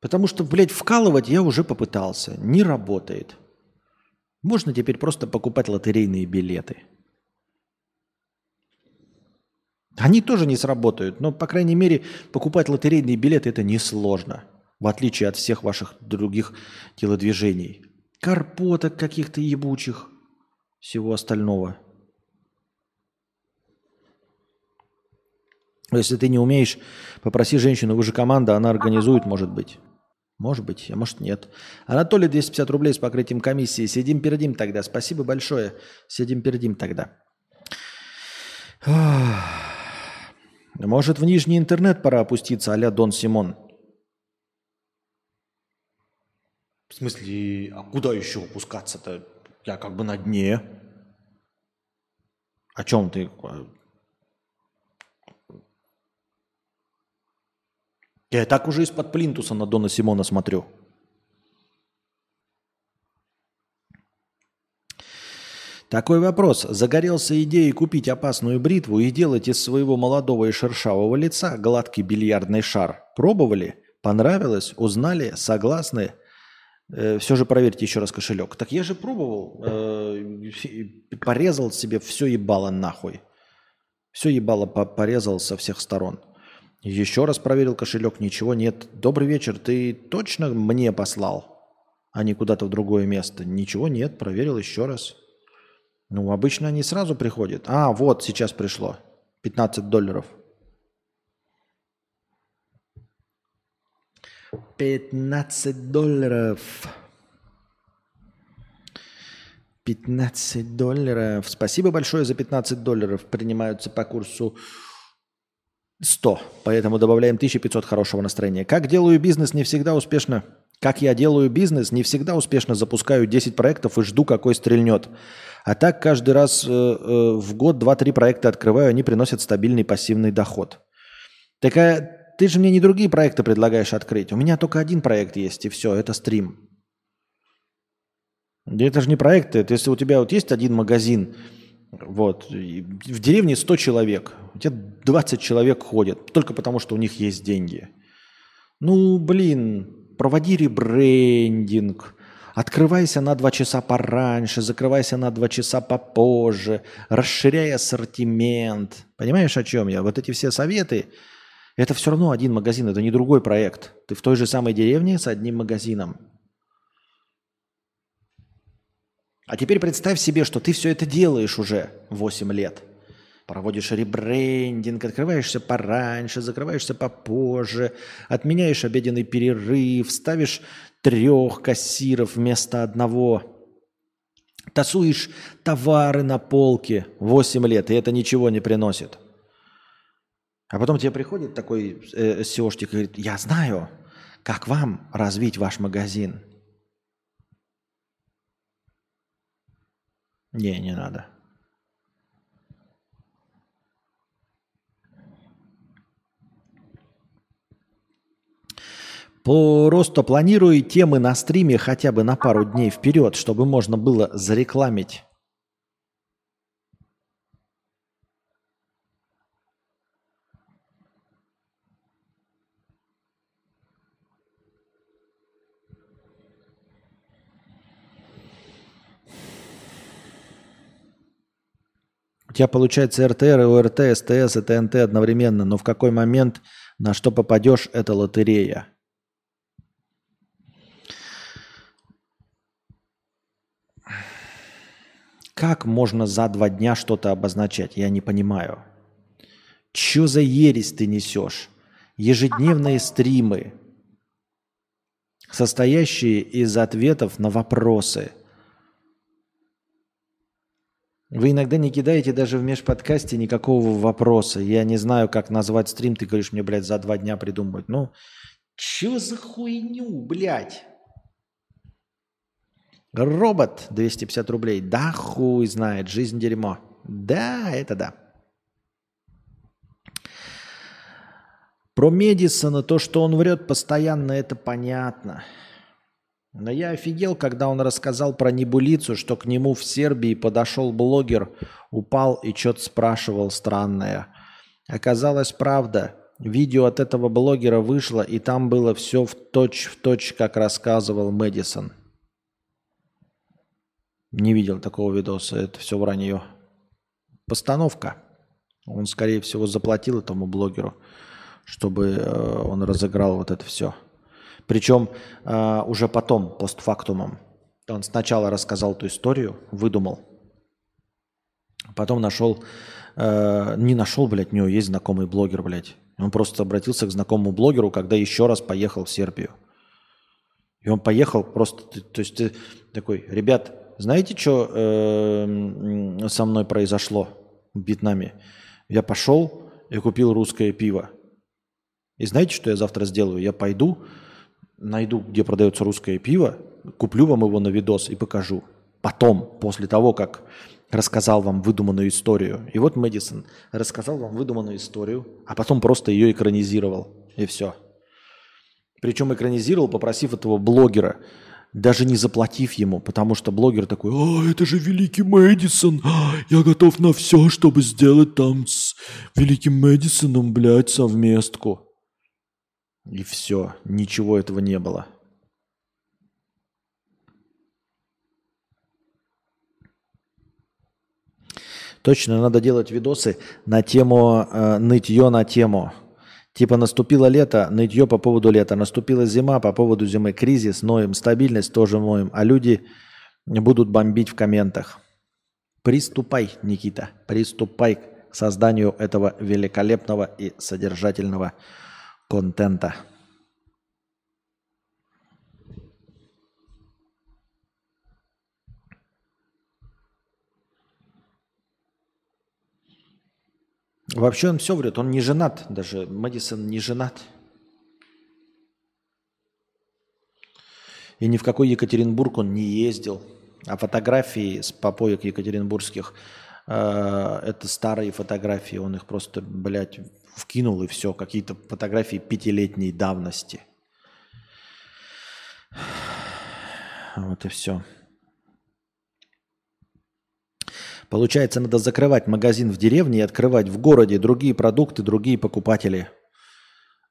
Потому что, блядь, вкалывать я уже попытался. Не работает. Можно теперь просто покупать лотерейные билеты. Они тоже не сработают, но, по крайней мере, покупать лотерейные билеты это несложно, в отличие от всех ваших других телодвижений. Карпоток каких-то ебучих, всего остального. Если ты не умеешь, попроси женщину, вы же команда, она организует, может быть. Может быть, а может нет. Анатолий, 250 рублей с покрытием комиссии. Сидим, пердим тогда. Спасибо большое. Сидим, пердим тогда. Может, в нижний интернет пора опуститься, а Дон Симон? В смысле, а куда еще опускаться-то? Я как бы на дне. О чем ты? Я и так уже из-под плинтуса на Дона Симона смотрю. Такой вопрос. Загорелся идеей купить опасную бритву и делать из своего молодого и шершавого лица гладкий бильярдный шар. Пробовали? Понравилось? Узнали? Согласны? Э, все же проверьте еще раз кошелек. Так я же пробовал. Э, порезал себе все ебало нахуй. Все ебало порезал со всех сторон. Еще раз проверил кошелек, ничего нет. Добрый вечер, ты точно мне послал, а не куда-то в другое место? Ничего нет, проверил еще раз. Ну, обычно они сразу приходят. А, вот, сейчас пришло. 15 долларов. 15 долларов. 15 долларов. Спасибо большое за 15 долларов. Принимаются по курсу 100. Поэтому добавляем 1500 хорошего настроения. Как делаю бизнес, не всегда успешно. Как я делаю бизнес, не всегда успешно запускаю 10 проектов и жду, какой стрельнет. А так каждый раз э, э, в год 2-3 проекта открываю, они приносят стабильный пассивный доход. Такая, ты же мне не другие проекты предлагаешь открыть. У меня только один проект есть, и все, это стрим. Это же не проекты, это если у тебя вот есть один магазин, вот, в деревне 100 человек, у тебя 20 человек ходят, только потому что у них есть деньги. Ну, блин, проводи ребрендинг, открывайся на 2 часа пораньше, закрывайся на 2 часа попозже, расширяй ассортимент. Понимаешь, о чем я? Вот эти все советы, это все равно один магазин, это не другой проект. Ты в той же самой деревне с одним магазином. А теперь представь себе, что ты все это делаешь уже 8 лет. Проводишь ребрендинг, открываешься пораньше, закрываешься попозже, отменяешь обеденный перерыв, ставишь трех кассиров вместо одного, тасуешь товары на полке 8 лет, и это ничего не приносит. А потом тебе приходит такой э, SEOшник и говорит, я знаю, как вам развить ваш магазин – Не, не надо. Просто планирую темы на стриме хотя бы на пару дней вперед, чтобы можно было зарекламить. У тебя получается РТР и ОРТ, СТС и ТНТ одновременно, но в какой момент на что попадешь, это лотерея. Как можно за два дня что-то обозначать? Я не понимаю. Че за ересь ты несешь? Ежедневные стримы, состоящие из ответов на вопросы – вы иногда не кидаете даже в межподкасте никакого вопроса. Я не знаю, как назвать стрим. Ты говоришь мне, блядь, за два дня придумывать. Ну, чё за хуйню, блядь? Робот 250 рублей. Да хуй знает, жизнь дерьмо. Да, это да. Про Медисона, то, что он врет постоянно, это понятно. Но я офигел, когда он рассказал про небулицу, что к нему в Сербии подошел блогер, упал и что-то спрашивал странное. Оказалось, правда. Видео от этого блогера вышло, и там было все в точь в точь, как рассказывал Мэдисон. Не видел такого видоса, это все вранье. Постановка. Он, скорее всего, заплатил этому блогеру, чтобы э, он разыграл вот это все. Причем э, уже потом, постфактумом. Он сначала рассказал эту историю, выдумал. Потом нашел, э, не нашел, блядь, у него есть знакомый блогер, блядь. Он просто обратился к знакомому блогеру, когда еще раз поехал в Сербию. И он поехал просто, то есть ты такой, ребят, знаете, что э, со мной произошло в Вьетнаме? Я пошел и купил русское пиво. И знаете, что я завтра сделаю? Я пойду найду, где продается русское пиво, куплю вам его на видос и покажу. Потом, после того, как рассказал вам выдуманную историю. И вот Мэдисон рассказал вам выдуманную историю, а потом просто ее экранизировал. И все. Причем экранизировал, попросив этого блогера, даже не заплатив ему, потому что блогер такой, «А, это же великий Мэдисон, я готов на все, чтобы сделать там с великим Мэдисоном, блядь, совместку». И все, ничего этого не было. Точно, надо делать видосы на тему э, нытье на тему. Типа наступило лето, нытье по поводу лета. Наступила зима по поводу зимы. Кризис, ноем. Стабильность тоже ноем. А люди будут бомбить в комментах. Приступай, Никита, приступай к созданию этого великолепного и содержательного контента. Вообще он все врет, он не женат даже. Мэдисон не женат. И ни в какой Екатеринбург он не ездил. А фотографии с попоек екатеринбургских э, это старые фотографии. Он их просто, блядь, вкинул и все. Какие-то фотографии пятилетней давности. Вот и все. Получается, надо закрывать магазин в деревне и открывать в городе другие продукты, другие покупатели.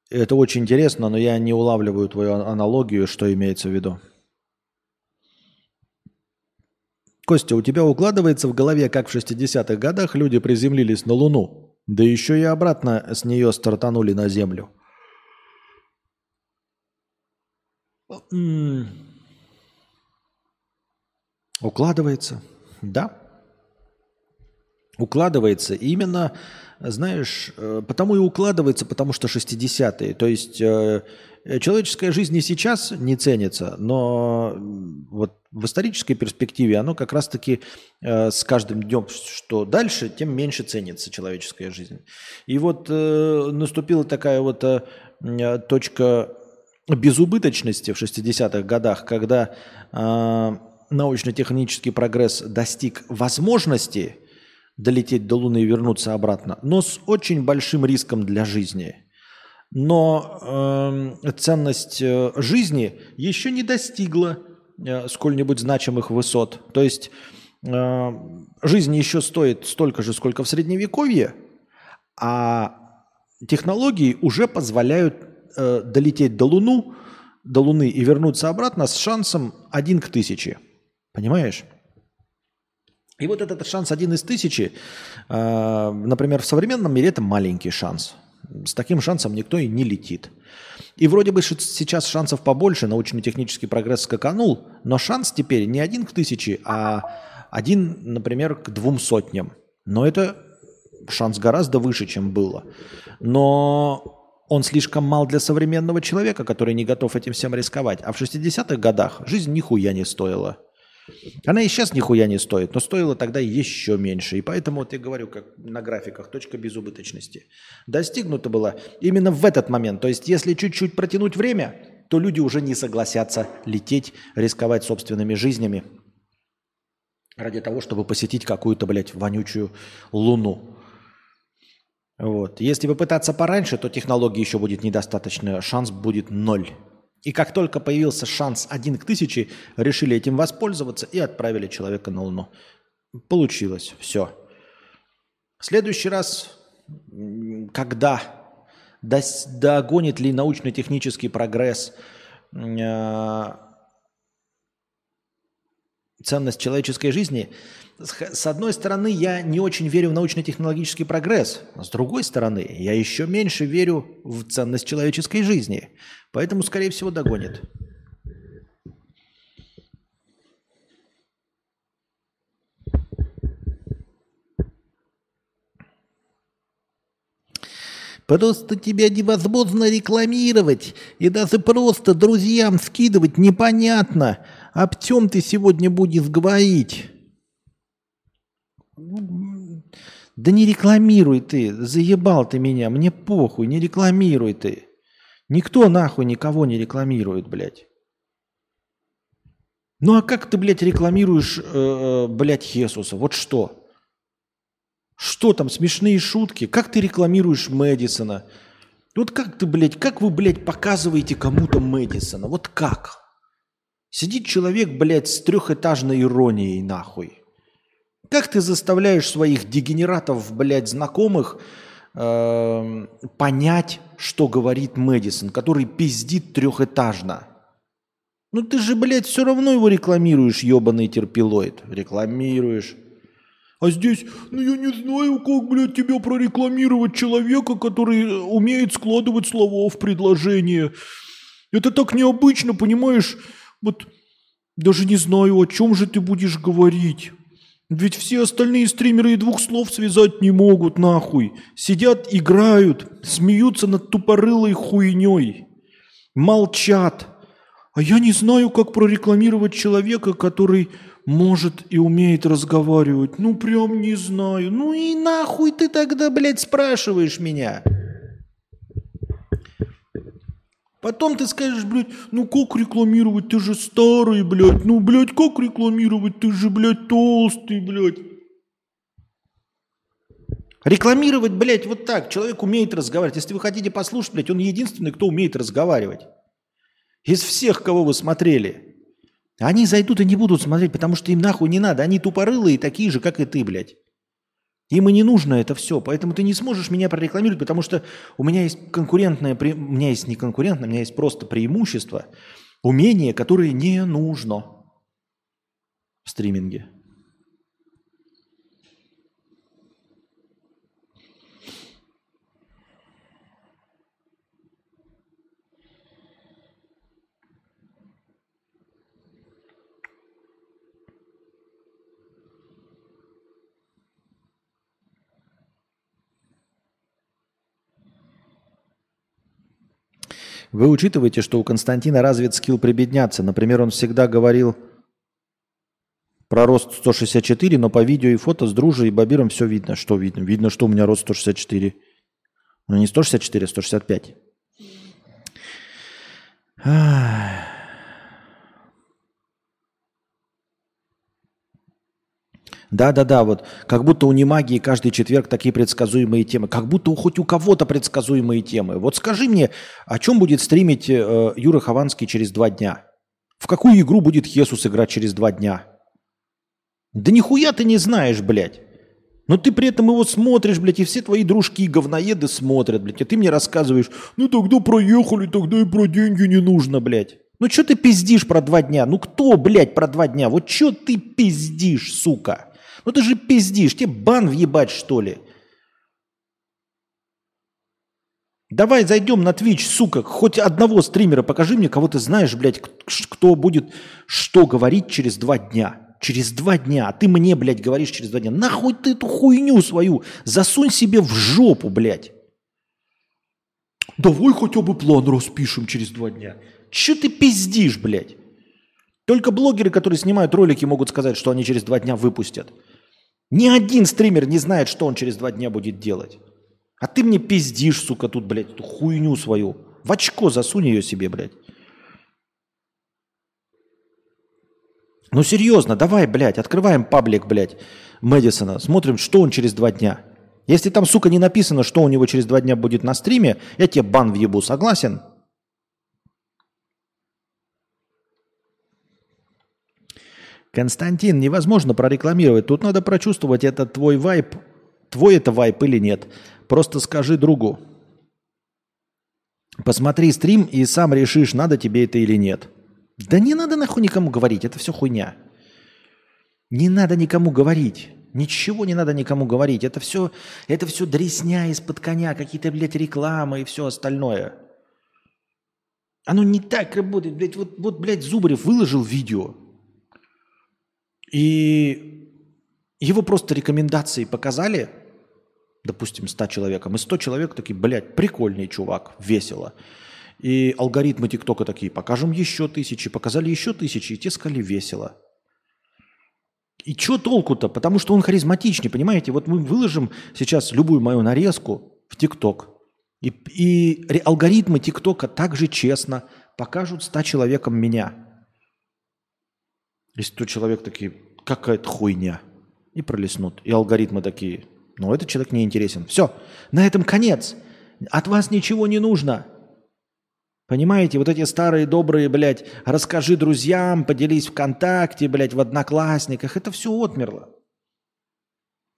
Это очень интересно, но я не улавливаю твою аналогию, что имеется в виду. Костя, у тебя укладывается в голове, как в 60-х годах люди приземлились на Луну, да еще и обратно с нее стартанули на Землю. Укладывается, да. Укладывается именно, знаешь, э, потому и укладывается, потому что 60-е. То есть э, человеческая жизнь и сейчас не ценится, но вот в исторической перспективе оно как раз-таки э, с каждым днем, что дальше, тем меньше ценится человеческая жизнь. И вот наступила такая вот точка безубыточности в 60-х годах, когда научно-технический прогресс достиг возможности – долететь до Луны и вернуться обратно, но с очень большим риском для жизни. Но э, ценность э, жизни еще не достигла э, сколь-нибудь значимых высот. То есть э, жизнь еще стоит столько же, сколько в Средневековье, а технологии уже позволяют э, долететь до Луну, до Луны и вернуться обратно с шансом один к тысяче. Понимаешь? И вот этот шанс один из тысячи, э, например, в современном мире это маленький шанс. С таким шансом никто и не летит. И вроде бы сейчас шансов побольше, научно-технический прогресс скаканул, но шанс теперь не один к тысяче, а один, например, к двум сотням. Но это шанс гораздо выше, чем было. Но он слишком мал для современного человека, который не готов этим всем рисковать. А в 60-х годах жизнь нихуя не стоила. Она и сейчас нихуя не стоит, но стоила тогда еще меньше. И поэтому вот я говорю, как на графиках, точка безубыточности. Достигнута была именно в этот момент. То есть если чуть-чуть протянуть время, то люди уже не согласятся лететь, рисковать собственными жизнями ради того, чтобы посетить какую-то, блядь, вонючую луну. Вот. Если попытаться пораньше, то технологии еще будет недостаточно, шанс будет ноль. И как только появился шанс один к тысяче, решили этим воспользоваться и отправили человека на Луну. Получилось. Все. В следующий раз, когда догонит ли научно-технический прогресс э, ценность человеческой жизни, с одной стороны, я не очень верю в научно-технологический прогресс, а с другой стороны, я еще меньше верю в ценность человеческой жизни. Поэтому, скорее всего, догонит. Просто тебя невозможно рекламировать и даже просто друзьям скидывать непонятно, об чем ты сегодня будешь говорить. Да не рекламируй ты, заебал ты меня, мне похуй, не рекламируй ты. Никто нахуй никого не рекламирует, блядь. Ну а как ты, блядь, рекламируешь, э, э, блядь, Хесуса? Вот что? Что там, смешные шутки? Как ты рекламируешь Мэдисона? Вот как ты, блядь, как вы, блядь, показываете кому-то Мэдисона? Вот как? Сидит человек, блядь, с трехэтажной иронией, нахуй. Как ты заставляешь своих дегенератов, блядь, знакомых э, понять, что говорит Мэдисон, который пиздит трехэтажно? Ну ты же, блядь, все равно его рекламируешь, ебаный терпилоид. Рекламируешь. А здесь, ну я не знаю, как, блядь, тебя прорекламировать человека, который умеет складывать слова в предложение. Это так необычно, понимаешь? Вот даже не знаю, о чем же ты будешь говорить. Ведь все остальные стримеры и двух слов связать не могут, нахуй. Сидят, играют, смеются над тупорылой хуйней. Молчат. А я не знаю, как прорекламировать человека, который может и умеет разговаривать. Ну, прям не знаю. Ну и нахуй ты тогда, блядь, спрашиваешь меня? Потом ты скажешь, блядь, ну как рекламировать, ты же старый, блядь. Ну, блядь, как рекламировать, ты же, блядь, толстый, блядь. Рекламировать, блядь, вот так. Человек умеет разговаривать. Если вы хотите послушать, блядь, он единственный, кто умеет разговаривать. Из всех, кого вы смотрели. Они зайдут и не будут смотреть, потому что им нахуй не надо. Они тупорылые, такие же, как и ты, блядь. Им и не нужно это все. Поэтому ты не сможешь меня прорекламировать, потому что у меня есть конкурентное, у меня есть не конкурентное, у меня есть просто преимущество, умение, которое не нужно в стриминге. Вы учитываете, что у Константина развит скилл прибедняться. Например, он всегда говорил про рост 164, но по видео и фото с Дружей и Бабиром все видно. Что видно? Видно, что у меня рост 164. Ну не 164, а 165. Да-да-да, вот как будто у немагии каждый четверг такие предсказуемые темы. Как будто хоть у кого-то предсказуемые темы. Вот скажи мне, о чем будет стримить э, Юра Хованский через два дня? В какую игру будет Хесус играть через два дня? Да нихуя ты не знаешь, блядь. Но ты при этом его смотришь, блядь, и все твои дружки говноеды смотрят, блядь, и ты мне рассказываешь, ну тогда проехали, тогда и про деньги не нужно, блядь. Ну что ты пиздишь про два дня? Ну кто, блядь, про два дня? Вот что ты пиздишь, сука? Ну ты же пиздишь, тебе бан въебать что ли? Давай зайдем на Twitch, сука, хоть одного стримера покажи мне, кого ты знаешь, блядь, кто будет что говорить через два дня. Через два дня. А ты мне, блядь, говоришь через два дня. Нахуй ты эту хуйню свою засунь себе в жопу, блядь. Давай хотя бы план распишем через два дня. Че ты пиздишь, блядь? Только блогеры, которые снимают ролики, могут сказать, что они через два дня выпустят. Ни один стример не знает, что он через два дня будет делать. А ты мне пиздишь, сука, тут, блядь, эту хуйню свою. В очко засунь ее себе, блядь. Ну серьезно, давай, блядь, открываем паблик, блядь, Мэдисона, смотрим, что он через два дня. Если там, сука, не написано, что у него через два дня будет на стриме, я тебе бан въебу, согласен? Константин, невозможно прорекламировать. Тут надо прочувствовать, это твой вайп, твой это вайп или нет. Просто скажи другу. Посмотри стрим и сам решишь, надо тебе это или нет. Да не надо нахуй никому говорить, это все хуйня. Не надо никому говорить. Ничего не надо никому говорить. Это все, это все дресня из-под коня, какие-то, блядь, рекламы и все остальное. Оно не так работает. Блядь, вот, вот, блядь, Зубарев выложил видео. И его просто рекомендации показали, допустим, 100 человекам, и 100 человек такие, блядь, прикольный чувак, весело. И алгоритмы ТикТока такие, покажем еще тысячи, показали еще тысячи, и те сказали весело. И что толку-то? Потому что он харизматичный, понимаете? Вот мы выложим сейчас любую мою нарезку в ТикТок, и, и алгоритмы ТикТока также честно покажут 100 человекам меня. Если тот человек такие, какая-то хуйня, и пролеснут. И алгоритмы такие, ну этот человек не интересен. Все, на этом конец. От вас ничего не нужно. Понимаете, вот эти старые добрые, блядь, расскажи друзьям, поделись ВКонтакте, блядь, в Одноклассниках, это все отмерло.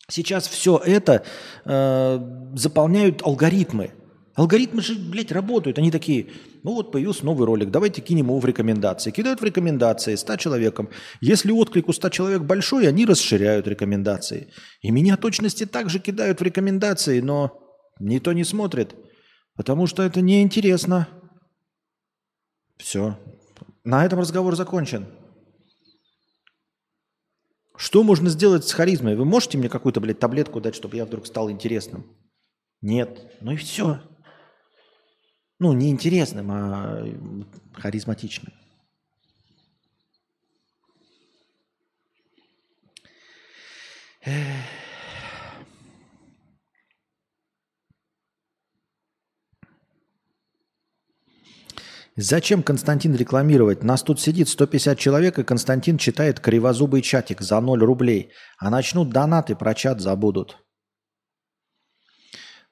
Сейчас все это э, заполняют алгоритмы. Алгоритмы же, блядь, работают. Они такие, ну вот появился новый ролик, давайте кинем его в рекомендации. Кидают в рекомендации 100 человеком. Если отклик у 100 человек большой, они расширяют рекомендации. И меня точности также кидают в рекомендации, но никто не смотрит, потому что это неинтересно. Все. На этом разговор закончен. Что можно сделать с харизмой? Вы можете мне какую-то, блядь, таблетку дать, чтобы я вдруг стал интересным? Нет. Ну и все. Ну, не интересным, а харизматичным. Зачем Константин рекламировать? Нас тут сидит 150 человек, и Константин читает кривозубый чатик за 0 рублей. А начнут донаты, про чат забудут.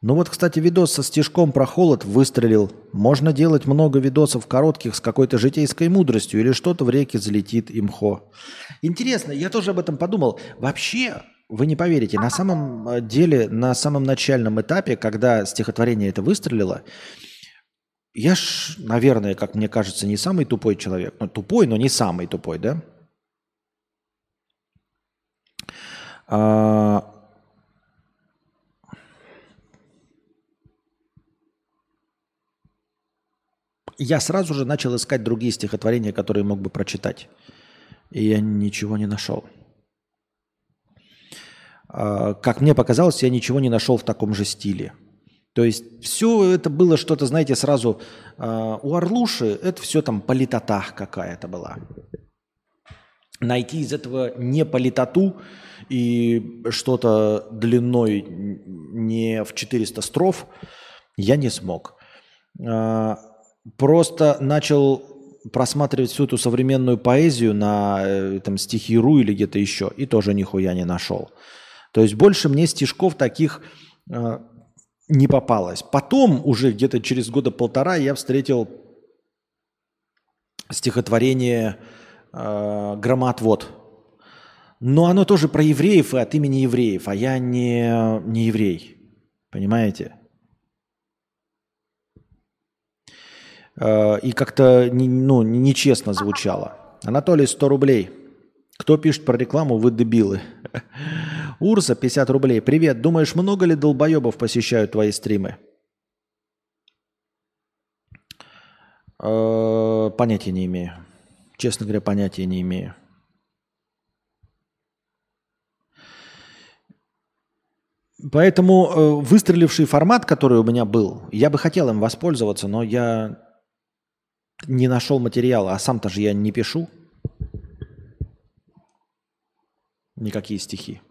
Ну вот, кстати, видос со стежком про холод выстрелил. Можно делать много видосов коротких с какой-то житейской мудростью или что-то в реке залетит имхо. Интересно, я тоже об этом подумал. Вообще, вы не поверите, на самом э, деле, на самом начальном этапе, когда стихотворение это выстрелило, я ж, наверное, как мне кажется, не самый тупой человек. Ну, тупой, но не самый тупой, да? А... Я сразу же начал искать другие стихотворения, которые мог бы прочитать. И я ничего не нашел. А, как мне показалось, я ничего не нашел в таком же стиле. То есть все это было что-то, знаете, сразу э, у Орлуши это все там политота какая-то была. Найти из этого не политоту и что-то длиной не в 400 строф я не смог. Просто начал просматривать всю эту современную поэзию на э, там, стихи.ру или где-то еще, и тоже нихуя не нашел. То есть больше мне стишков таких э, не попалось. Потом, уже где-то через года полтора, я встретил стихотворение э, «Громоотвод». Но оно тоже про евреев и от имени евреев, а я не, не еврей. Понимаете? Э, и как-то ну, нечестно звучало. Анатолий, 100 рублей. Кто пишет про рекламу, вы дебилы. Урса, 50 рублей. Привет. Думаешь, много ли долбоебов посещают твои стримы? Э, понятия не имею. Честно говоря, понятия не имею. Поэтому э, выстреливший формат, который у меня был, я бы хотел им воспользоваться, но я не нашел материала, а сам-то же я не пишу. никакие стихи.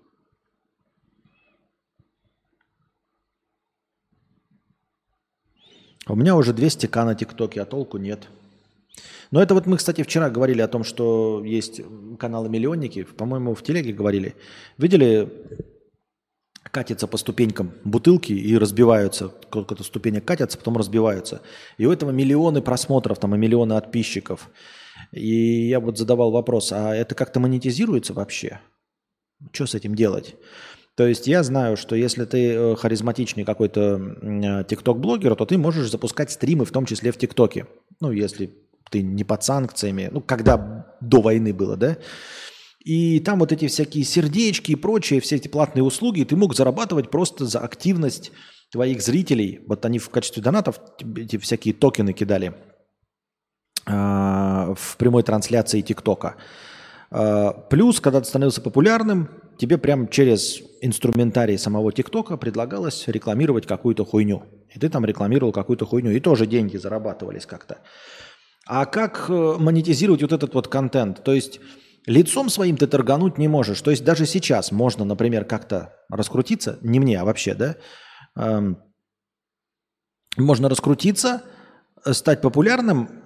У меня уже 200к на ТикТоке, а толку нет. Но это вот мы, кстати, вчера говорили о том, что есть каналы-миллионники. По-моему, в телеге говорили. Видели, катятся по ступенькам бутылки и разбиваются. Сколько-то ступенек катятся, потом разбиваются. И у этого миллионы просмотров, там и миллионы подписчиков. И я вот задавал вопрос, а это как-то монетизируется вообще? Что с этим делать? То есть я знаю, что если ты э, харизматичный какой-то тикток-блогер, то ты можешь запускать стримы, в том числе в тиктоке. Ну, если ты не под санкциями, ну, когда до войны было, да? И там вот эти всякие сердечки и прочие, все эти платные услуги, ты мог зарабатывать просто за активность твоих зрителей. Вот они в качестве донатов эти всякие токены кидали э, в прямой трансляции ТикТока. А, плюс, когда ты становился популярным, тебе прям через инструментарий самого ТикТока предлагалось рекламировать какую-то хуйню. И ты там рекламировал какую-то хуйню. И тоже деньги зарабатывались как-то. А как э, монетизировать вот этот вот контент? То есть лицом своим ты торгануть не можешь. То есть даже сейчас можно, например, как-то раскрутиться, не мне, а вообще, да? Эм, можно раскрутиться, стать популярным,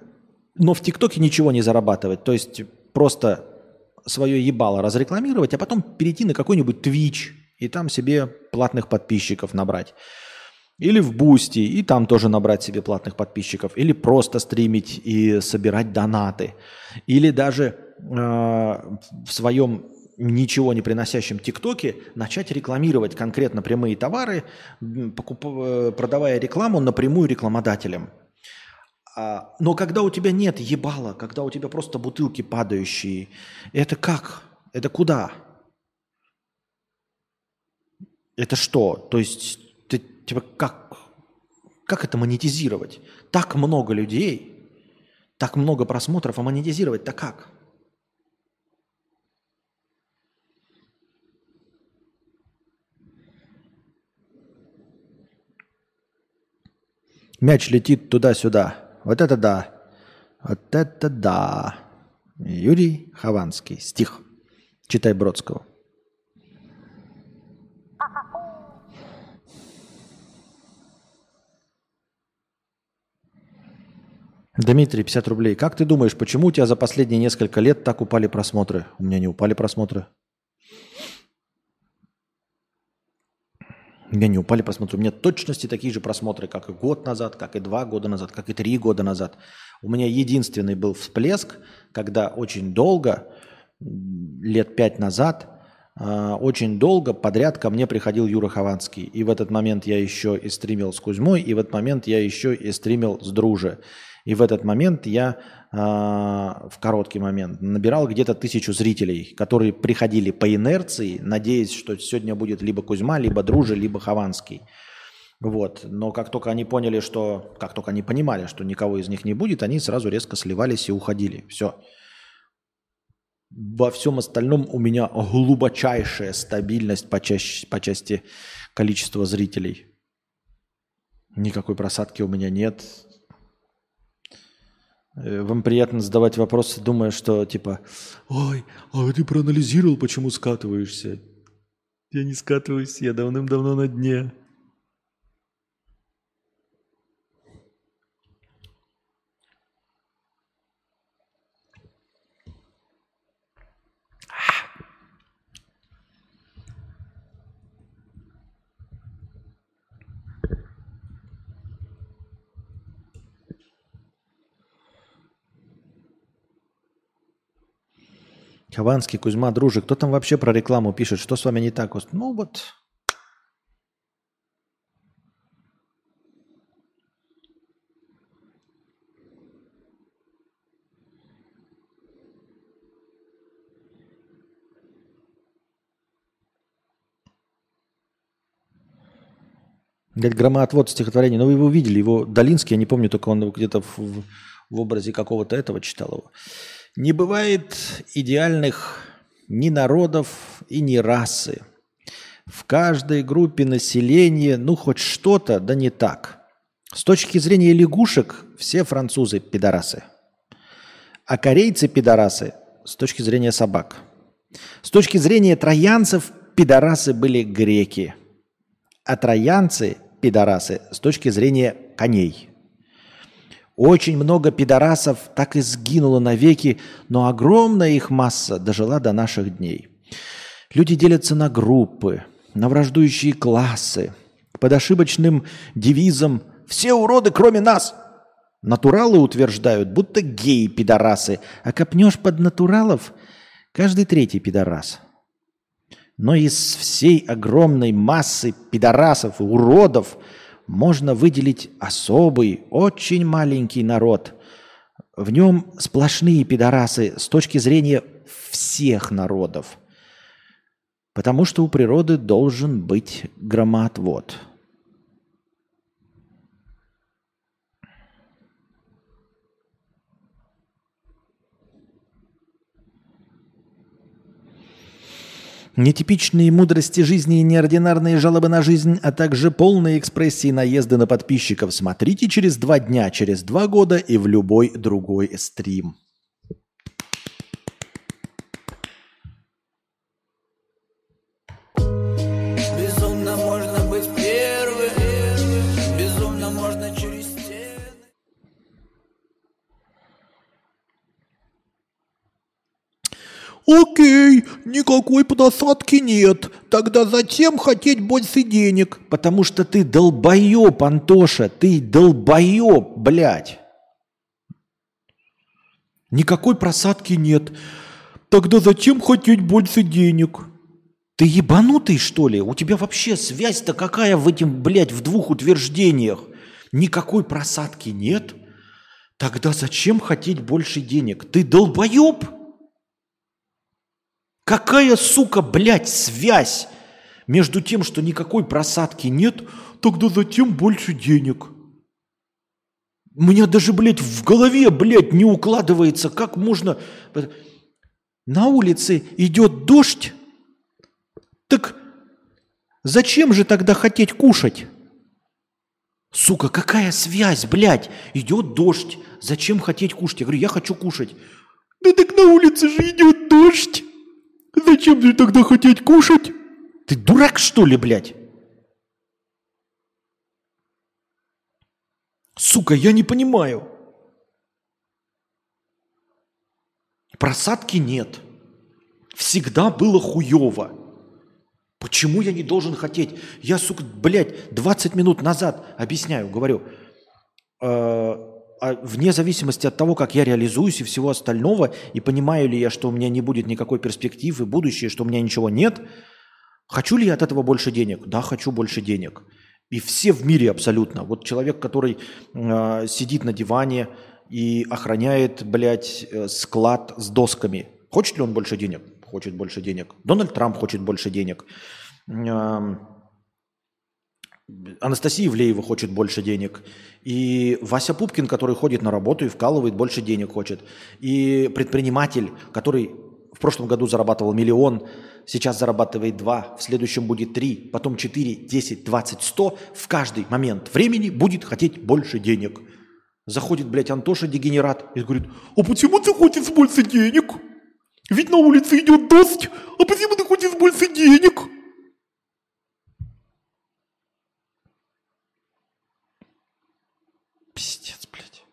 но в ТикТоке ничего не зарабатывать. То есть просто свое ебало разрекламировать, а потом перейти на какой-нибудь Twitch и там себе платных подписчиков набрать. Или в Boosty, и там тоже набрать себе платных подписчиков. Или просто стримить и собирать донаты. Или даже э, в своем ничего не приносящем ТикТоке начать рекламировать конкретно прямые товары, покуп... Э, продавая рекламу напрямую рекламодателям. А, но когда у тебя нет ебала, когда у тебя просто бутылки падающие, это как? Это куда? Это что? То есть ты, типа, как, как это монетизировать? Так много людей, так много просмотров, а монетизировать-то как? Мяч летит туда-сюда. Вот это да. Вот это да. Юрий Хованский. Стих. Читай Бродского. Дмитрий, 50 рублей. Как ты думаешь, почему у тебя за последние несколько лет так упали просмотры? У меня не упали просмотры. Меня не упали просмотры. У меня точности такие же просмотры, как и год назад, как и два года назад, как и три года назад. У меня единственный был всплеск, когда очень долго, лет пять назад, а, очень долго подряд ко мне приходил Юра Хованский. И в этот момент я еще и стримил с Кузьмой, и в этот момент я еще и стримил с Друже. И в этот момент я э, в короткий момент набирал где-то тысячу зрителей, которые приходили по инерции, надеясь, что сегодня будет либо Кузьма, либо Дружи, либо Хованский. Вот. Но как только они поняли, что... Как только они понимали, что никого из них не будет, они сразу резко сливались и уходили. Все. Во всем остальном у меня глубочайшая стабильность по, чаще, по части количества зрителей. Никакой просадки у меня нет. Э, вам приятно задавать вопросы, думая, что типа, ой, а ты проанализировал, почему скатываешься? Я не скатываюсь, я давным-давно на дне. Хованский, Кузьма, Дружик. Кто там вообще про рекламу пишет? Что с вами не так? Ну вот. Говорит, громоотвод стихотворения. Ну, вы его видели, его Долинский, я не помню, только он где-то в, в образе какого-то этого читал его. Не бывает идеальных ни народов и ни расы. В каждой группе населения, ну, хоть что-то, да не так. С точки зрения лягушек, все французы пидорасы. А корейцы пидорасы с точки зрения собак. С точки зрения троянцев, пидорасы были греки. А троянцы – пидорасы с точки зрения коней – очень много пидорасов так и сгинуло навеки, но огромная их масса дожила до наших дней. Люди делятся на группы, на враждующие классы, под ошибочным девизом «Все уроды, кроме нас!» Натуралы утверждают, будто геи-пидорасы, а копнешь под натуралов – каждый третий пидорас. Но из всей огромной массы пидорасов и уродов – можно выделить особый, очень маленький народ. В нем сплошные пидорасы с точки зрения всех народов. Потому что у природы должен быть громоотвод – Нетипичные мудрости жизни и неординарные жалобы на жизнь, а также полные экспрессии наезды на подписчиков смотрите через два дня, через два года и в любой другой стрим. Окей, никакой подосадки нет. Тогда зачем хотеть больше денег? Потому что ты долбоеб, Антоша, ты долбоеб, блядь. Никакой просадки нет. Тогда зачем хотеть больше денег? Ты ебанутый, что ли? У тебя вообще связь-то какая в этим, блядь, в двух утверждениях? Никакой просадки нет? Тогда зачем хотеть больше денег? Ты долбоеб? Какая, сука, блядь, связь между тем, что никакой просадки нет, тогда затем больше денег. У меня даже, блядь, в голове, блядь, не укладывается, как можно... На улице идет дождь, так зачем же тогда хотеть кушать? Сука, какая связь, блядь? Идет дождь, зачем хотеть кушать? Я говорю, я хочу кушать. Да так на улице же идет дождь. Зачем же тогда хотеть кушать? Ты дурак, что ли, блядь? Сука, я не понимаю. Просадки нет. Всегда было хуево. Почему я не должен хотеть? Я, сука, блядь, 20 минут назад объясняю, говорю. Э а вне зависимости от того, как я реализуюсь и всего остального, и понимаю ли я, что у меня не будет никакой перспективы, будущее, что у меня ничего нет, хочу ли я от этого больше денег? Да, хочу больше денег. И все в мире абсолютно. Вот человек, который э, сидит на диване и охраняет, блядь, э, склад с досками. Хочет ли он больше денег? Хочет больше денег. Дональд Трамп хочет больше денег. Э, Анастасия Ивлеева хочет больше денег. И Вася Пупкин, который ходит на работу и вкалывает, больше денег хочет. И предприниматель, который в прошлом году зарабатывал миллион, сейчас зарабатывает 2, в следующем будет 3, потом 4, 10, 20, 100, в каждый момент времени будет хотеть больше денег. Заходит, блядь, Антоша дегенерат и говорит, а почему ты хочешь больше денег? Ведь на улице идет дождь, а почему ты хочешь больше денег? Пиздец, блядь.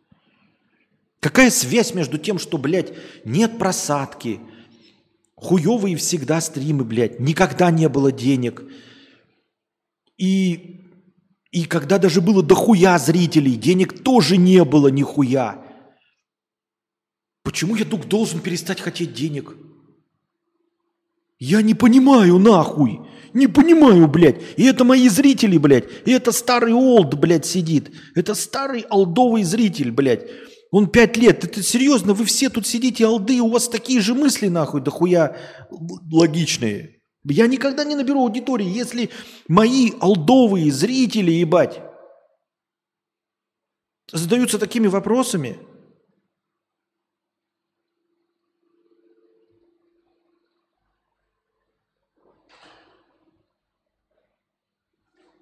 Какая связь между тем, что, блядь, нет просадки – Хуевые всегда стримы, блядь. Никогда не было денег. И, и когда даже было дохуя зрителей, денег тоже не было нихуя. Почему я только должен перестать хотеть денег? Я не понимаю, нахуй. Не понимаю, блядь. И это мои зрители, блядь. И это старый олд, блядь, сидит. Это старый олдовый зритель, блядь. Он пять лет. Это серьезно, вы все тут сидите, алды, у вас такие же мысли, нахуй, дохуя логичные. Я никогда не наберу аудитории, если мои алдовые зрители, ебать, задаются такими вопросами.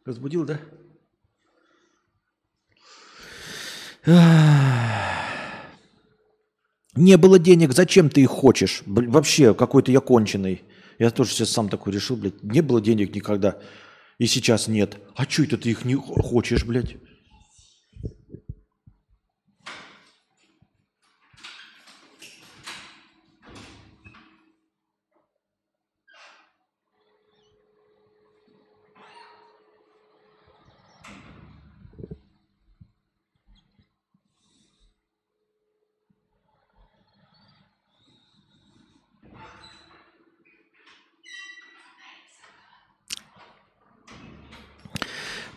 Разбудил, да? Не было денег, зачем ты их хочешь? Вообще, какой-то я конченый. Я тоже сейчас сам такой решил, блядь. Не было денег никогда. И сейчас нет. А что это ты их не хочешь, блядь?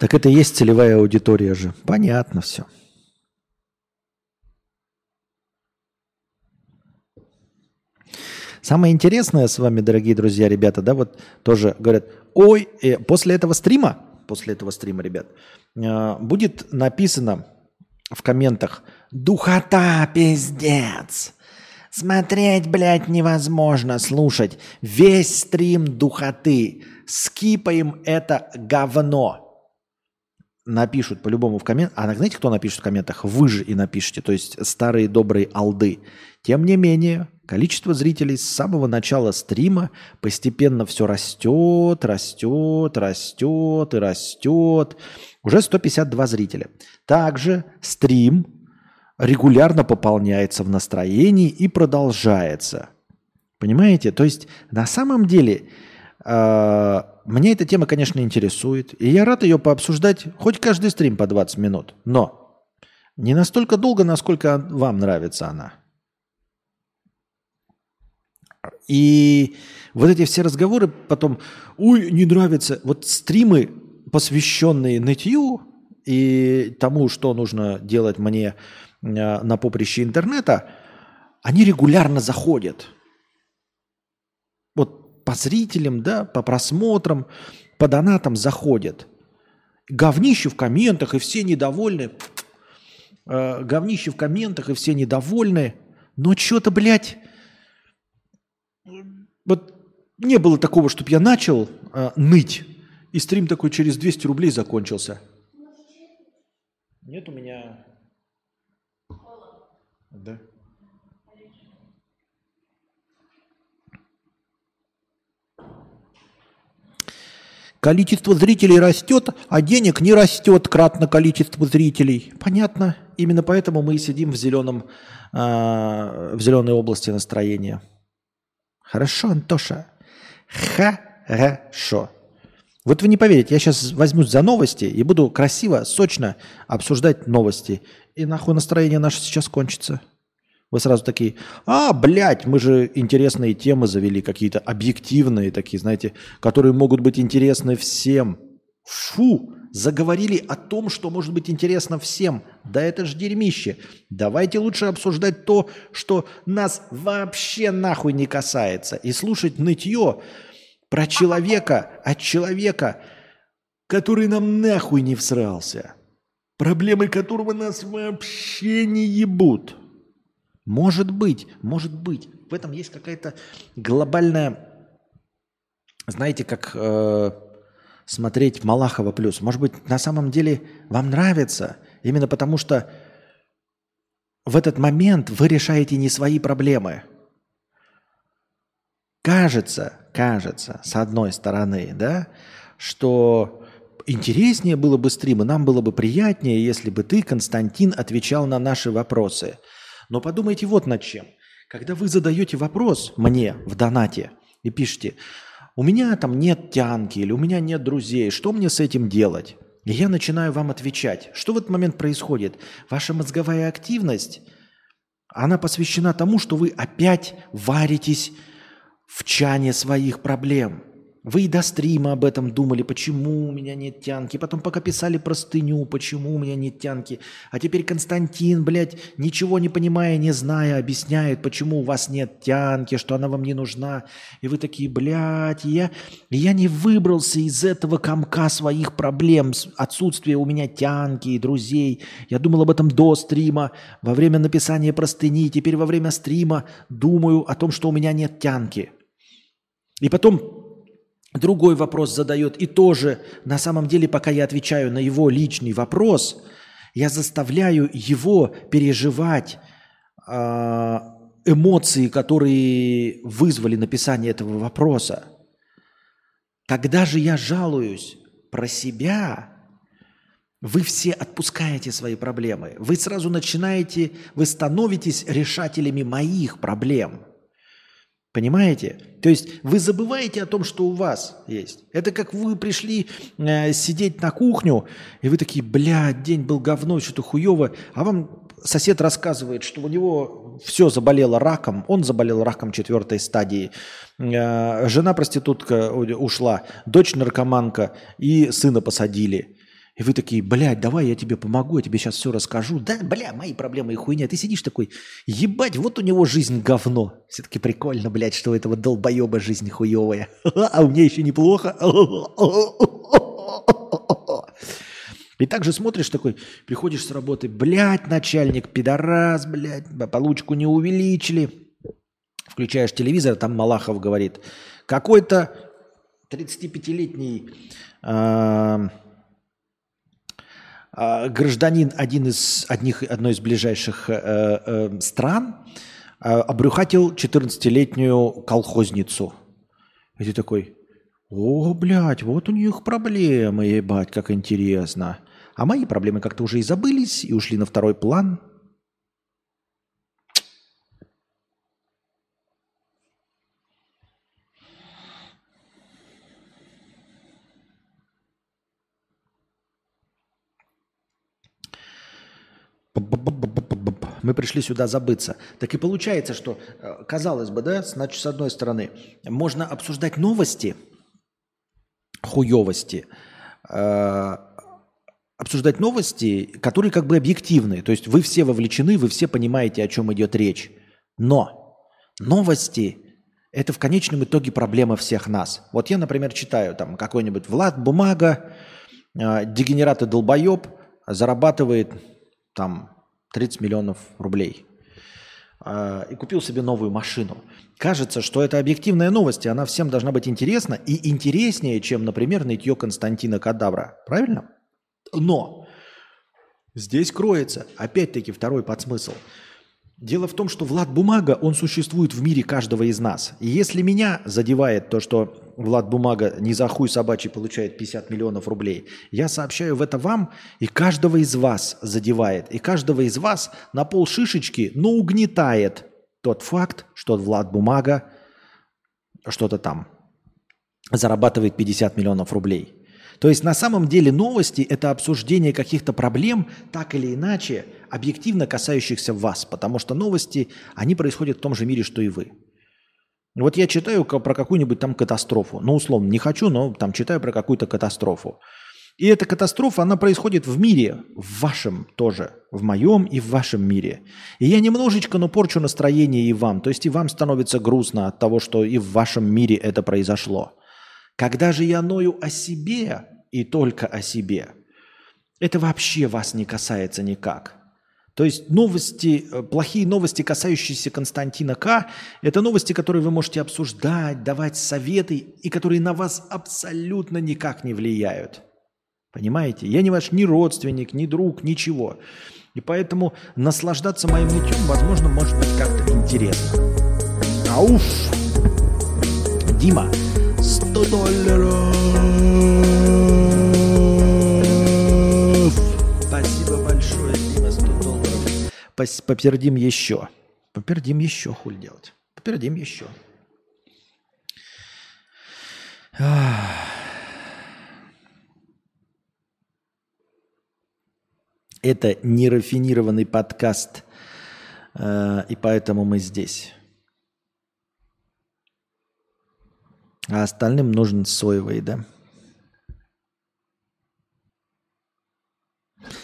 Так это и есть целевая аудитория же. Понятно все. Самое интересное с вами, дорогие друзья, ребята, да, вот тоже говорят, ой, э, после этого стрима, после этого стрима, ребят, э, будет написано в комментах «Духота, пиздец!» Смотреть, блядь, невозможно, слушать. Весь стрим духоты. Скипаем это говно напишут по-любому в комментах, а знаете, кто напишет в комментах? Вы же и напишите, то есть старые добрые алды. Тем не менее, количество зрителей с самого начала стрима постепенно все растет, растет, растет и растет. Уже 152 зрителя. Также стрим регулярно пополняется в настроении и продолжается. Понимаете? То есть на самом деле э, мне эта тема, конечно, интересует, и я рад ее пообсуждать хоть каждый стрим по 20 минут, но не настолько долго, насколько вам нравится она. И вот эти все разговоры потом, ой, не нравится, вот стримы, посвященные нытью и тому, что нужно делать мне э, на поприще интернета, они регулярно заходят – по зрителям, да, по просмотрам, по донатам заходят. Говнище в комментах, и все недовольны. Э, говнище в комментах, и все недовольны. Но что-то, блядь, вот не было такого, чтобы я начал э, ныть, и стрим такой через 200 рублей закончился. Нет у меня... Да. Количество зрителей растет, а денег не растет кратно количество зрителей. Понятно? именно поэтому мы и сидим в зеленом, э, в зеленой области настроения. Хорошо, Антоша. Хорошо. Вот вы не поверите, я сейчас возьмусь за новости и буду красиво, сочно обсуждать новости. И нахуй настроение наше сейчас кончится. Вы сразу такие, а, блядь, мы же интересные темы завели, какие-то объективные такие, знаете, которые могут быть интересны всем. Фу, заговорили о том, что может быть интересно всем. Да это ж дерьмище. Давайте лучше обсуждать то, что нас вообще нахуй не касается. И слушать нытье про человека от человека, который нам нахуй не всрался. Проблемы которого нас вообще не ебут. Может быть, может быть. В этом есть какая-то глобальная, знаете, как э, смотреть Малахова плюс. Может быть, на самом деле вам нравится, именно потому что в этот момент вы решаете не свои проблемы – Кажется, кажется, с одной стороны, да, что интереснее было бы стрим, и нам было бы приятнее, если бы ты, Константин, отвечал на наши вопросы. Но подумайте вот над чем. Когда вы задаете вопрос мне в донате и пишете, у меня там нет тянки или у меня нет друзей, что мне с этим делать? И я начинаю вам отвечать. Что в этот момент происходит? Ваша мозговая активность, она посвящена тому, что вы опять варитесь в чане своих проблем. Вы и до стрима об этом думали, почему у меня нет тянки. Потом пока писали простыню, почему у меня нет тянки. А теперь Константин, блядь, ничего не понимая, не зная, объясняет, почему у вас нет тянки, что она вам не нужна. И вы такие, блядь, я, я не выбрался из этого комка своих проблем, отсутствия у меня тянки и друзей. Я думал об этом до стрима, во время написания простыни. Теперь во время стрима думаю о том, что у меня нет тянки. И потом другой вопрос задает, и тоже на самом деле, пока я отвечаю на его личный вопрос, я заставляю его переживать э, эмоции, которые вызвали написание этого вопроса. Когда же я жалуюсь про себя, вы все отпускаете свои проблемы. Вы сразу начинаете, вы становитесь решателями моих проблем – Понимаете? То есть вы забываете о том, что у вас есть. Это как вы пришли э, сидеть на кухню, и вы такие, блядь, день был говно, что-то хуево, а вам сосед рассказывает, что у него все заболело раком, он заболел раком четвертой стадии, э, жена проститутка ушла, дочь наркоманка и сына посадили. И вы такие, блядь, давай я тебе помогу, я тебе сейчас все расскажу. Да, бля, мои проблемы и хуйня. Ты сидишь такой, ебать, вот у него жизнь говно. Все-таки прикольно, блядь, что у этого долбоеба жизнь хуевая. А у меня еще неплохо. И также смотришь такой, приходишь с работы, блядь, начальник, пидорас, блядь, получку не увеличили. Включаешь телевизор, там Малахов говорит, какой-то 35-летний а, гражданин один из, одних, одной из ближайших э, э, стран э, обрюхатил 14-летнюю колхозницу. И ты такой, о, блядь, вот у них проблемы, ебать, как интересно. А мои проблемы как-то уже и забылись, и ушли на второй план – мы пришли сюда забыться. Так и получается, что, э, казалось бы, да, значит, с одной стороны, можно обсуждать новости, хуевости, э, обсуждать новости, которые как бы объективные. То есть вы все вовлечены, вы все понимаете, о чем идет речь. Но новости – это в конечном итоге проблема всех нас. Вот я, например, читаю там какой-нибудь Влад Бумага, э, дегенерат и долбоеб зарабатывает там 30 миллионов рублей а, и купил себе новую машину. Кажется, что это объективная новость, и она всем должна быть интересна и интереснее, чем, например, нытье Константина Кадавра. Правильно? Но здесь кроется, опять-таки, второй подсмысл. Дело в том, что Влад Бумага, он существует в мире каждого из нас. И если меня задевает то, что Влад Бумага не за хуй собачий получает 50 миллионов рублей. Я сообщаю в это вам, и каждого из вас задевает. И каждого из вас на пол шишечки, но угнетает тот факт, что Влад Бумага что-то там зарабатывает 50 миллионов рублей. То есть на самом деле новости – это обсуждение каких-то проблем, так или иначе, объективно касающихся вас, потому что новости, они происходят в том же мире, что и вы. Вот я читаю про какую-нибудь там катастрофу. Ну, условно, не хочу, но там читаю про какую-то катастрофу. И эта катастрофа, она происходит в мире, в вашем тоже, в моем и в вашем мире. И я немножечко, но порчу настроение и вам. То есть и вам становится грустно от того, что и в вашем мире это произошло. Когда же я ною о себе и только о себе, это вообще вас не касается никак. То есть новости, э, плохие новости, касающиеся Константина К., это новости, которые вы можете обсуждать, давать советы, и которые на вас абсолютно никак не влияют. Понимаете? Я не ваш ни родственник, ни друг, ничего. И поэтому наслаждаться моим нытьем, возможно, может быть как-то интересно. Ауф! Дима, 100 долларов! Попердим еще. Попердим еще, хуль делать. Попердим еще. Это нерафинированный подкаст, э, и поэтому мы здесь. А остальным нужен соевый, да?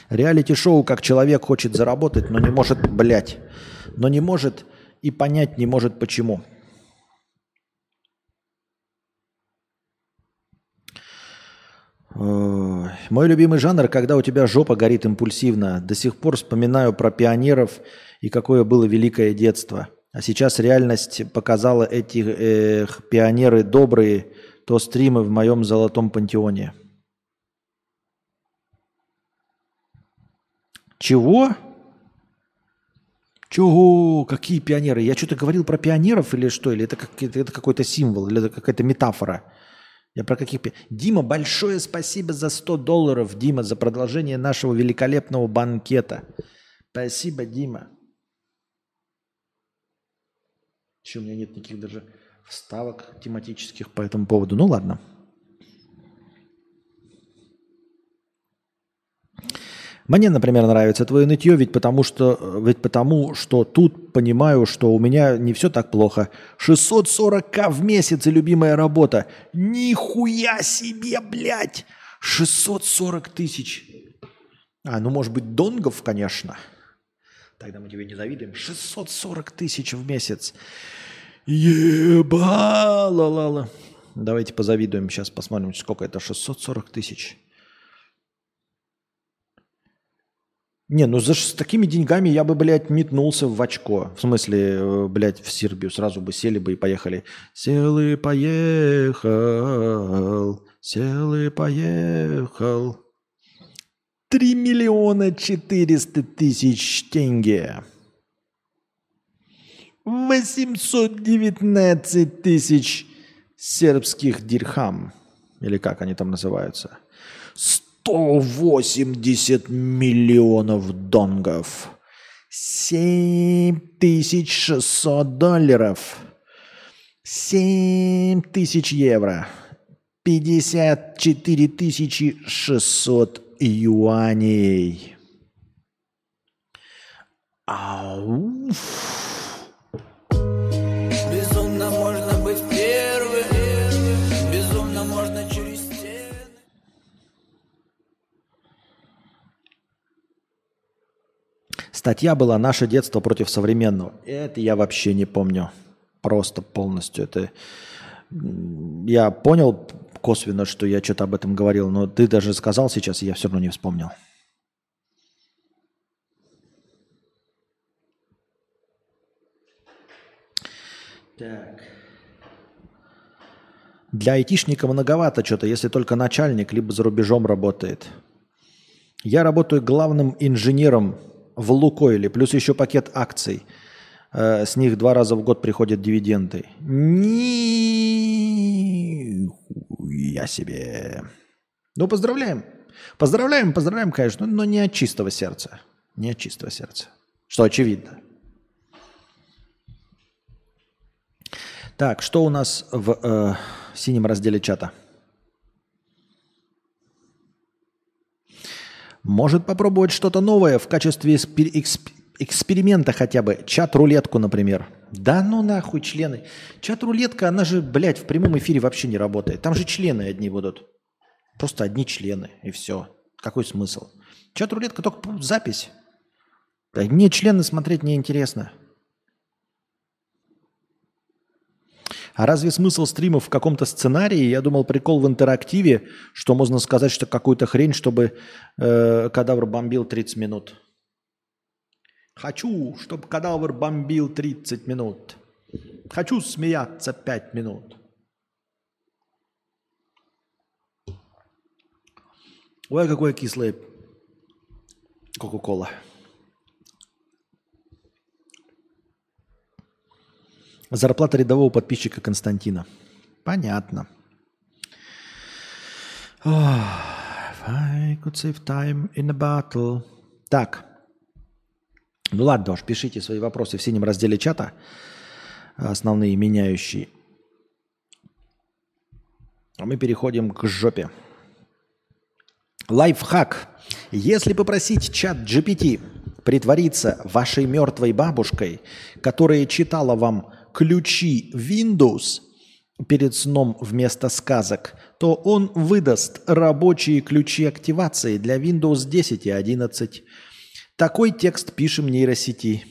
Реалити-шоу, как человек хочет заработать, но не может, блять, но не может и понять не может почему. Мой любимый жанр, когда у тебя жопа горит импульсивно. До сих пор вспоминаю про пионеров и какое было великое детство. А сейчас реальность показала эти э, пионеры добрые, то стримы в моем золотом пантеоне. Чего? Чего? Какие пионеры? Я что-то говорил про пионеров или что? Или это, как, это какой-то символ, или это какая-то метафора? Я про каких... Дима, большое спасибо за 100 долларов, Дима, за продолжение нашего великолепного банкета. Спасибо, Дима. Еще у меня нет никаких даже вставок тематических по этому поводу. Ну ладно. Мне, например, нравится твое нытье, ведь потому что, ведь потому что тут понимаю, что у меня не все так плохо. 640к в месяц и любимая работа. Нихуя себе, блядь! 640 тысяч. А, ну может быть донгов, конечно. Тогда мы тебе не завидуем. 640 тысяч в месяц. Ебала-ла-ла. Давайте позавидуем. Сейчас посмотрим, сколько это. 640 тысяч. Не, ну за с такими деньгами я бы, блядь, метнулся в очко. В смысле, э, блядь, в Сербию. Сразу бы сели бы и поехали. Сел и поехал, сел и поехал. Три миллиона четыреста тысяч тенге. восемьсот девятнадцать тысяч сербских дирхам. Или как они там называются. 180 миллионов донгов. 7600 долларов. 7000 евро. 54 600 юаней. Статья была «Наше детство против современного». Это я вообще не помню. Просто полностью. Это я понял косвенно, что я что-то об этом говорил, но ты даже сказал сейчас, и я все равно не вспомнил. Так. Для айтишника многовато что-то, если только начальник, либо за рубежом работает. Я работаю главным инженером в Лукойле, плюс еще пакет акций. Э, с них два раза в год приходят дивиденды. Ни Нихуя себе. Ну, поздравляем. Поздравляем, поздравляем, конечно, но не от чистого сердца. Не от чистого сердца. Что очевидно. Так, что у нас в э, синем разделе чата? Может попробовать что-то новое в качестве эксп эксперимента хотя бы. Чат-рулетку, например. Да ну нахуй члены. Чат-рулетка, она же, блядь, в прямом эфире вообще не работает. Там же члены одни будут. Просто одни члены, и все. Какой смысл? Чат-рулетка только запись. Мне члены смотреть неинтересно. А разве смысл стримов в каком-то сценарии? Я думал, прикол в интерактиве, что можно сказать, что какую-то хрень, чтобы э, кадавр бомбил 30 минут. Хочу, чтобы кадавр бомбил 30 минут. Хочу смеяться 5 минут. Ой, какое кислое Кока-кола. Зарплата рядового подписчика Константина. Понятно. Oh, I could save time in a battle. Так. Ну ладно уж, пишите свои вопросы в синем разделе чата. Основные меняющие. А мы переходим к жопе. Лайфхак. Если попросить чат GPT притвориться вашей мертвой бабушкой, которая читала вам ключи Windows перед сном вместо сказок, то он выдаст рабочие ключи активации для Windows 10 и 11. Такой текст пишем нейросети.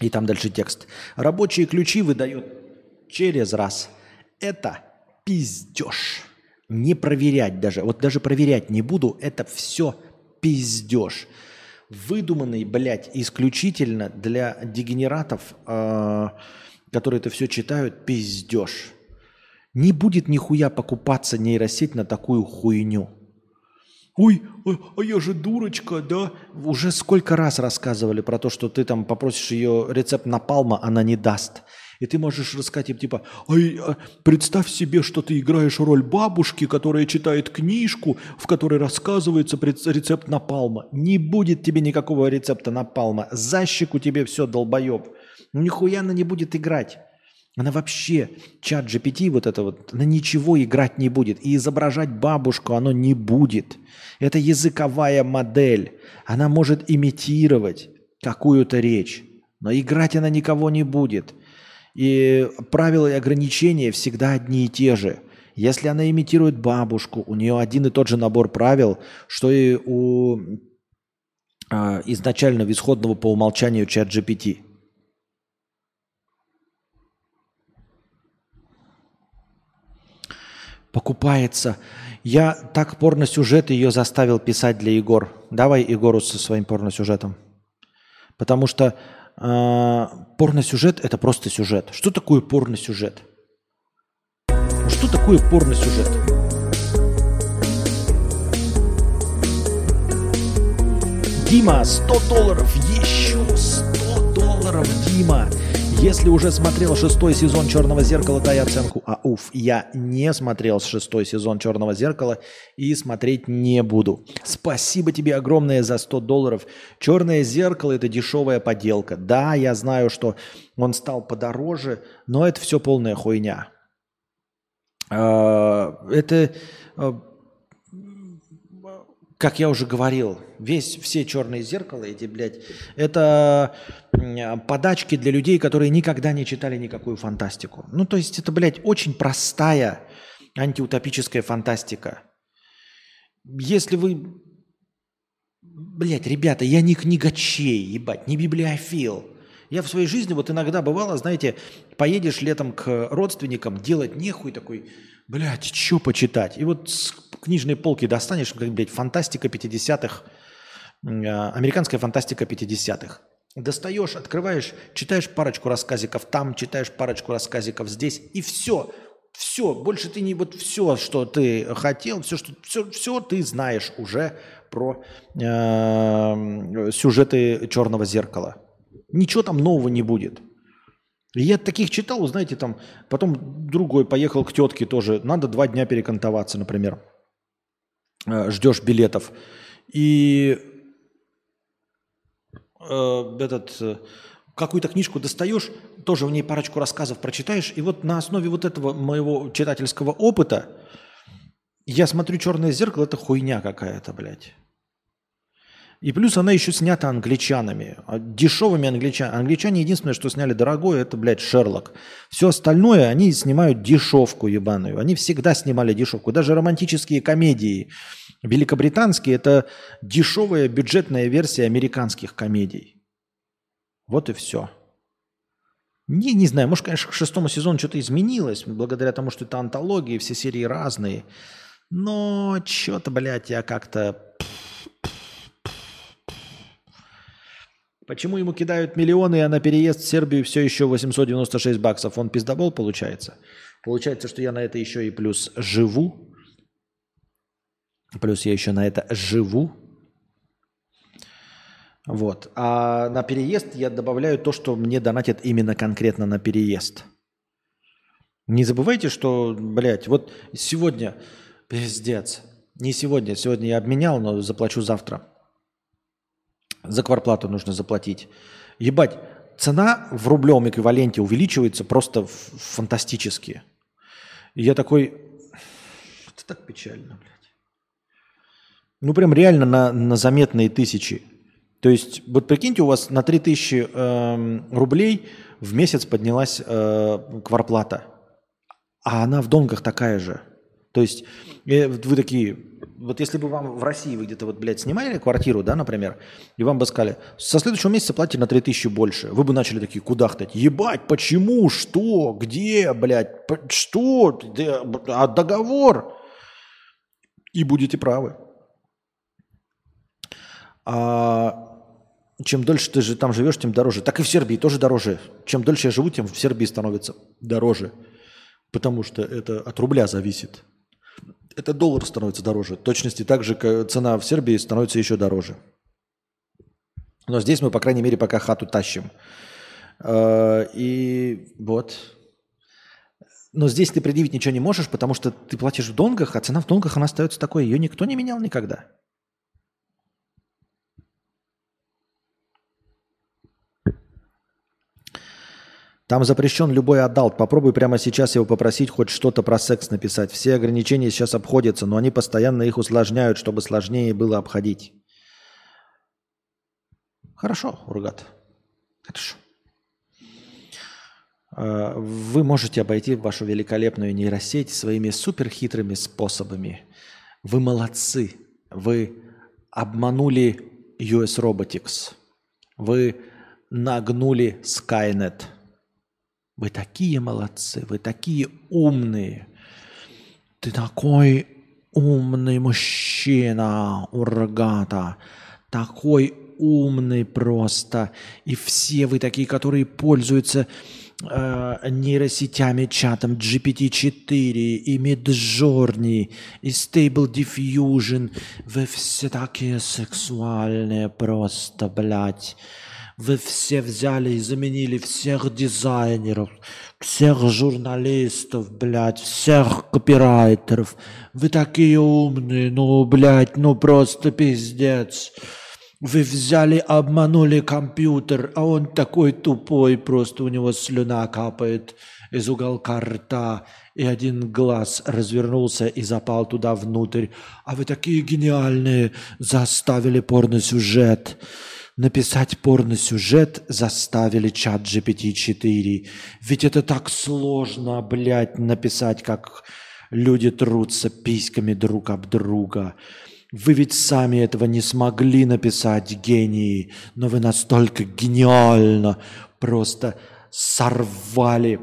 И там дальше текст. Рабочие ключи выдает через раз. Это пиздеж. Не проверять даже. Вот даже проверять не буду. Это все пиздеж выдуманный, блядь, исключительно для дегенератов, э, которые это все читают, пиздеж. Не будет нихуя покупаться нейросеть на такую хуйню. Ой, а, а я же дурочка, да? Уже сколько раз рассказывали про то, что ты там попросишь ее рецепт напалма, она не даст. И ты можешь рассказать им типа, Ай, а, представь себе, что ты играешь роль бабушки, которая читает книжку, в которой рассказывается рецепт напалма. Не будет тебе никакого рецепта напалма. За щеку тебе все, долбоеб. Ну нихуя она не будет играть. Она вообще, чат GPT, вот это вот, на ничего играть не будет. И изображать бабушку оно не будет. Это языковая модель. Она может имитировать какую-то речь. Но играть она никого не будет. И правила и ограничения всегда одни и те же. Если она имитирует бабушку, у нее один и тот же набор правил, что и у э, изначально исходного по умолчанию чат GPT. Покупается. Я так порносюжет ее заставил писать для Егор. Давай Егору со своим порносюжетом. Потому что порносюжет – это просто сюжет. Что такое порносюжет? Что такое порносюжет? Дима, 100 долларов, еще 100 долларов, Дима. Если уже смотрел шестой сезон «Черного зеркала», дай оценку. А уф, я не смотрел шестой сезон «Черного зеркала» и смотреть не буду. Спасибо тебе огромное за 100 долларов. «Черное зеркало» – это дешевая поделка. Да, я знаю, что он стал подороже, но это все полная хуйня. А, это а, как я уже говорил, весь, все черные зеркала эти, блядь, это подачки для людей, которые никогда не читали никакую фантастику. Ну, то есть это, блядь, очень простая антиутопическая фантастика. Если вы... Блядь, ребята, я не книгачей, ебать, не библиофил. Я в своей жизни вот иногда бывало, знаете, поедешь летом к родственникам, делать нехуй такой, блядь, что почитать? И вот книжной полки достанешь, как, блядь, фантастика 50-х, а, американская фантастика 50-х. Достаешь, открываешь, читаешь парочку рассказиков там, читаешь парочку рассказиков здесь, и все. Все, больше ты не вот все, что ты хотел, все, что все, все ты знаешь уже про э, сюжеты Черного зеркала. Ничего там нового не будет. Я таких читал, знаете, там, потом другой поехал к тетке тоже, надо два дня перекантоваться, например. Э, ждешь билетов. И э, этот, э, какую-то книжку достаешь, тоже в ней парочку рассказов прочитаешь, и вот на основе вот этого моего читательского опыта я смотрю «Черное зеркало» – это хуйня какая-то, блядь. И плюс она еще снята англичанами, а дешевыми англичанами. Англичане единственное, что сняли дорогое, это, блядь, Шерлок. Все остальное они снимают дешевку ебаную. Они всегда снимали дешевку. Даже романтические комедии великобританские – это дешевая бюджетная версия американских комедий. Вот и все. Не, не знаю, может, конечно, к шестому сезону что-то изменилось, благодаря тому, что это антологии, все серии разные. Но что-то, блядь, я как-то Почему ему кидают миллионы, а на переезд в Сербию все еще 896 баксов? Он пиздобол получается? Получается, что я на это еще и плюс живу. Плюс я еще на это живу. Вот. А на переезд я добавляю то, что мне донатят именно конкретно на переезд. Не забывайте, что, блядь, вот сегодня, пиздец, не сегодня, сегодня я обменял, но заплачу завтра. За кварплату нужно заплатить. Ебать, цена в рублевом эквиваленте увеличивается просто фантастически. И я такой, это так печально, блядь. Ну, прям реально на, на заметные тысячи. То есть, вот прикиньте, у вас на 3000 э, рублей в месяц поднялась э, кварплата. А она в донках такая же. То есть, э, вы такие, вот если бы вам в России вы где-то вот, блядь, снимали квартиру, да, например, и вам бы сказали, со следующего месяца платите на 3000 больше, вы бы начали такие кудахтать, ебать, почему, что, где, блядь, что, а договор? И будете правы. А чем дольше ты же там живешь, тем дороже. Так и в Сербии тоже дороже. Чем дольше я живу, тем в Сербии становится дороже. Потому что это от рубля зависит это доллар становится дороже. В точности так же цена в Сербии становится еще дороже. Но здесь мы, по крайней мере, пока хату тащим. Э, и вот. Но здесь ты предъявить ничего не можешь, потому что ты платишь в донгах, а цена в донгах, она остается такой. Ее никто не менял никогда. Там запрещен любой adult. Попробуй прямо сейчас его попросить хоть что-то про секс написать. Все ограничения сейчас обходятся, но они постоянно их усложняют, чтобы сложнее было обходить. Хорошо, Ургат. Хорошо. А, вы можете обойти вашу великолепную нейросеть своими суперхитрыми способами. Вы молодцы. Вы обманули US Robotics. Вы нагнули Skynet – вы такие молодцы, вы такие умные. Ты такой умный мужчина, Ургата. Такой умный просто. И все вы такие, которые пользуются э, нейросетями, чатом GPT-4 и Midjourney и Stable Diffusion. Вы все такие сексуальные просто, блядь. Вы все взяли и заменили всех дизайнеров, всех журналистов, блядь, всех копирайтеров. Вы такие умные, ну, блядь, ну просто пиздец. Вы взяли, обманули компьютер, а он такой тупой, просто у него слюна капает из уголка рта, и один глаз развернулся и запал туда внутрь. А вы такие гениальные, заставили порносюжет. сюжет написать порно-сюжет заставили чат GPT-4. Ведь это так сложно, блядь, написать, как люди трутся письками друг об друга. Вы ведь сами этого не смогли написать, гении, но вы настолько гениально просто сорвали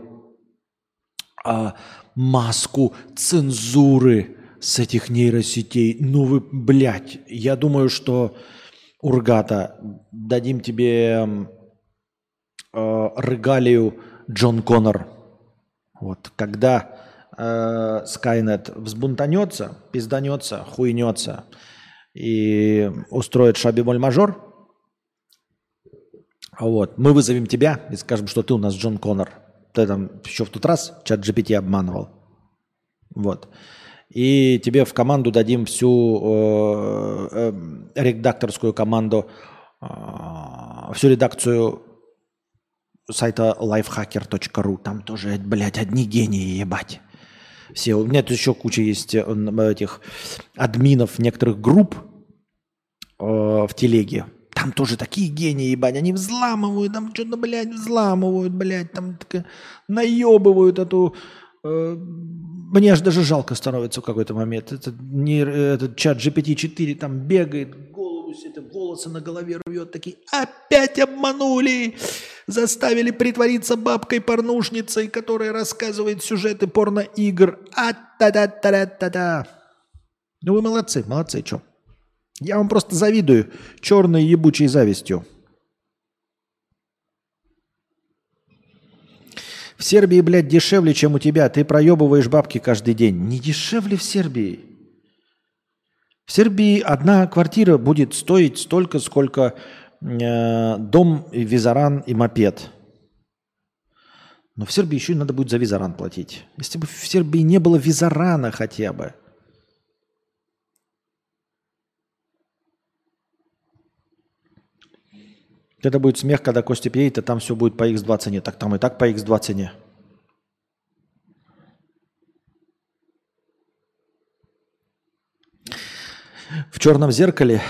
а, маску цензуры с этих нейросетей. Ну вы, блядь, я думаю, что Ургата, дадим тебе э, регалию Джон Коннор. Вот, когда э, Skynet взбунтанется, пизданется, хуйнется и устроит шабимоль мажор, Вот. Мы вызовем тебя и скажем, что ты у нас Джон Коннор. Ты там еще в тот раз чат GPT обманывал. Вот. И тебе в команду дадим всю э, э, редакторскую команду, э, всю редакцию сайта lifehacker.ru. Там тоже, блядь, одни гении, ебать. Все. У меня тут еще куча есть э, этих админов некоторых групп э, в телеге. Там тоже такие гении, ебать. Они взламывают, там что-то, блядь, взламывают, блядь, там наебывают эту мне аж даже жалко становится в какой-то момент. Это не, этот чат GPT-4 там бегает, голову это волосы на голове рвет, такие опять обманули, заставили притвориться бабкой-порнушницей, которая рассказывает сюжеты порно-игр. А та та та та та Ну вы молодцы, молодцы, что? Я вам просто завидую черной ебучей завистью. В Сербии, блядь, дешевле, чем у тебя. Ты проебываешь бабки каждый день. Не дешевле в Сербии. В Сербии одна квартира будет стоить столько, сколько э, дом, визаран и мопед. Но в Сербии еще и надо будет за визаран платить. Если бы в Сербии не было визарана хотя бы. Это будет смех, когда Костя приедет, а там все будет по x2 цене. Так там и так по x2 цене. В черном зеркале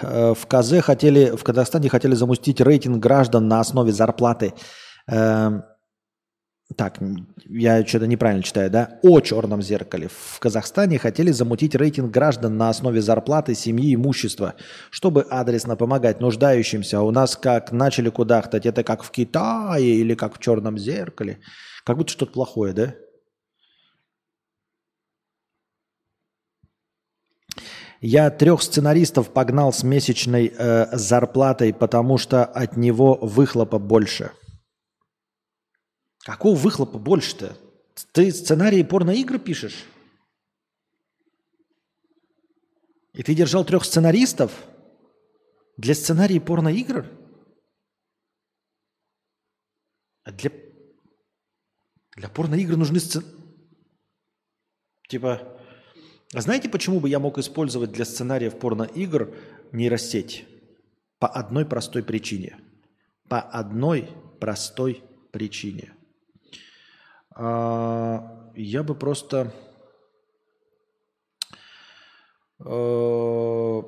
э, в КЗ хотели, в Казахстане хотели замустить рейтинг граждан на основе зарплаты. Эм, так, я что-то неправильно читаю, да? О черном зеркале. В Казахстане хотели замутить рейтинг граждан на основе зарплаты, семьи, имущества, чтобы адресно помогать нуждающимся. А у нас как начали кудахтать, это как в Китае или как в черном зеркале. Как будто что-то плохое, да? Я трех сценаристов погнал с месячной э, зарплатой, потому что от него выхлопа больше – Какого выхлопа больше-то? Ты сценарии порноигры пишешь? И ты держал трех сценаристов для сценария порноигр? А для, для порноигр нужны сцен... Типа, а знаете, почему бы я мог использовать для сценариев порноигр нейросеть? По одной простой причине. По одной простой причине – я бы просто э,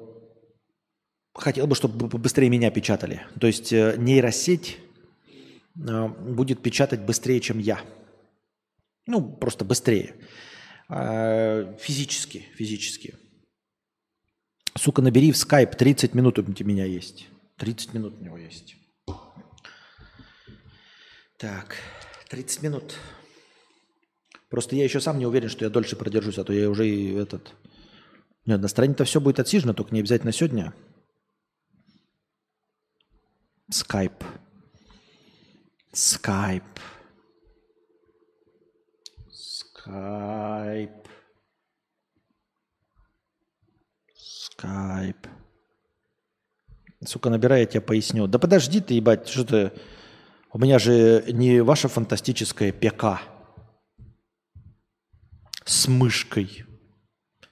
хотел бы, чтобы быстрее меня печатали. То есть э, нейросеть э, будет печатать быстрее, чем я. Ну, просто быстрее. А, физически, физически. Сука, набери в скайп, 30 минут у меня есть. 30 минут у него есть. Так, 30 минут. Просто я еще сам не уверен, что я дольше продержусь, а то я уже и этот... Нет, на стороне-то все будет отсижено, только не обязательно сегодня. Скайп. Скайп. Скайп. Скайп. Сука, набирай, я тебе поясню. Да подожди ты, ебать, что ты... У меня же не ваша фантастическая ПК с мышкой.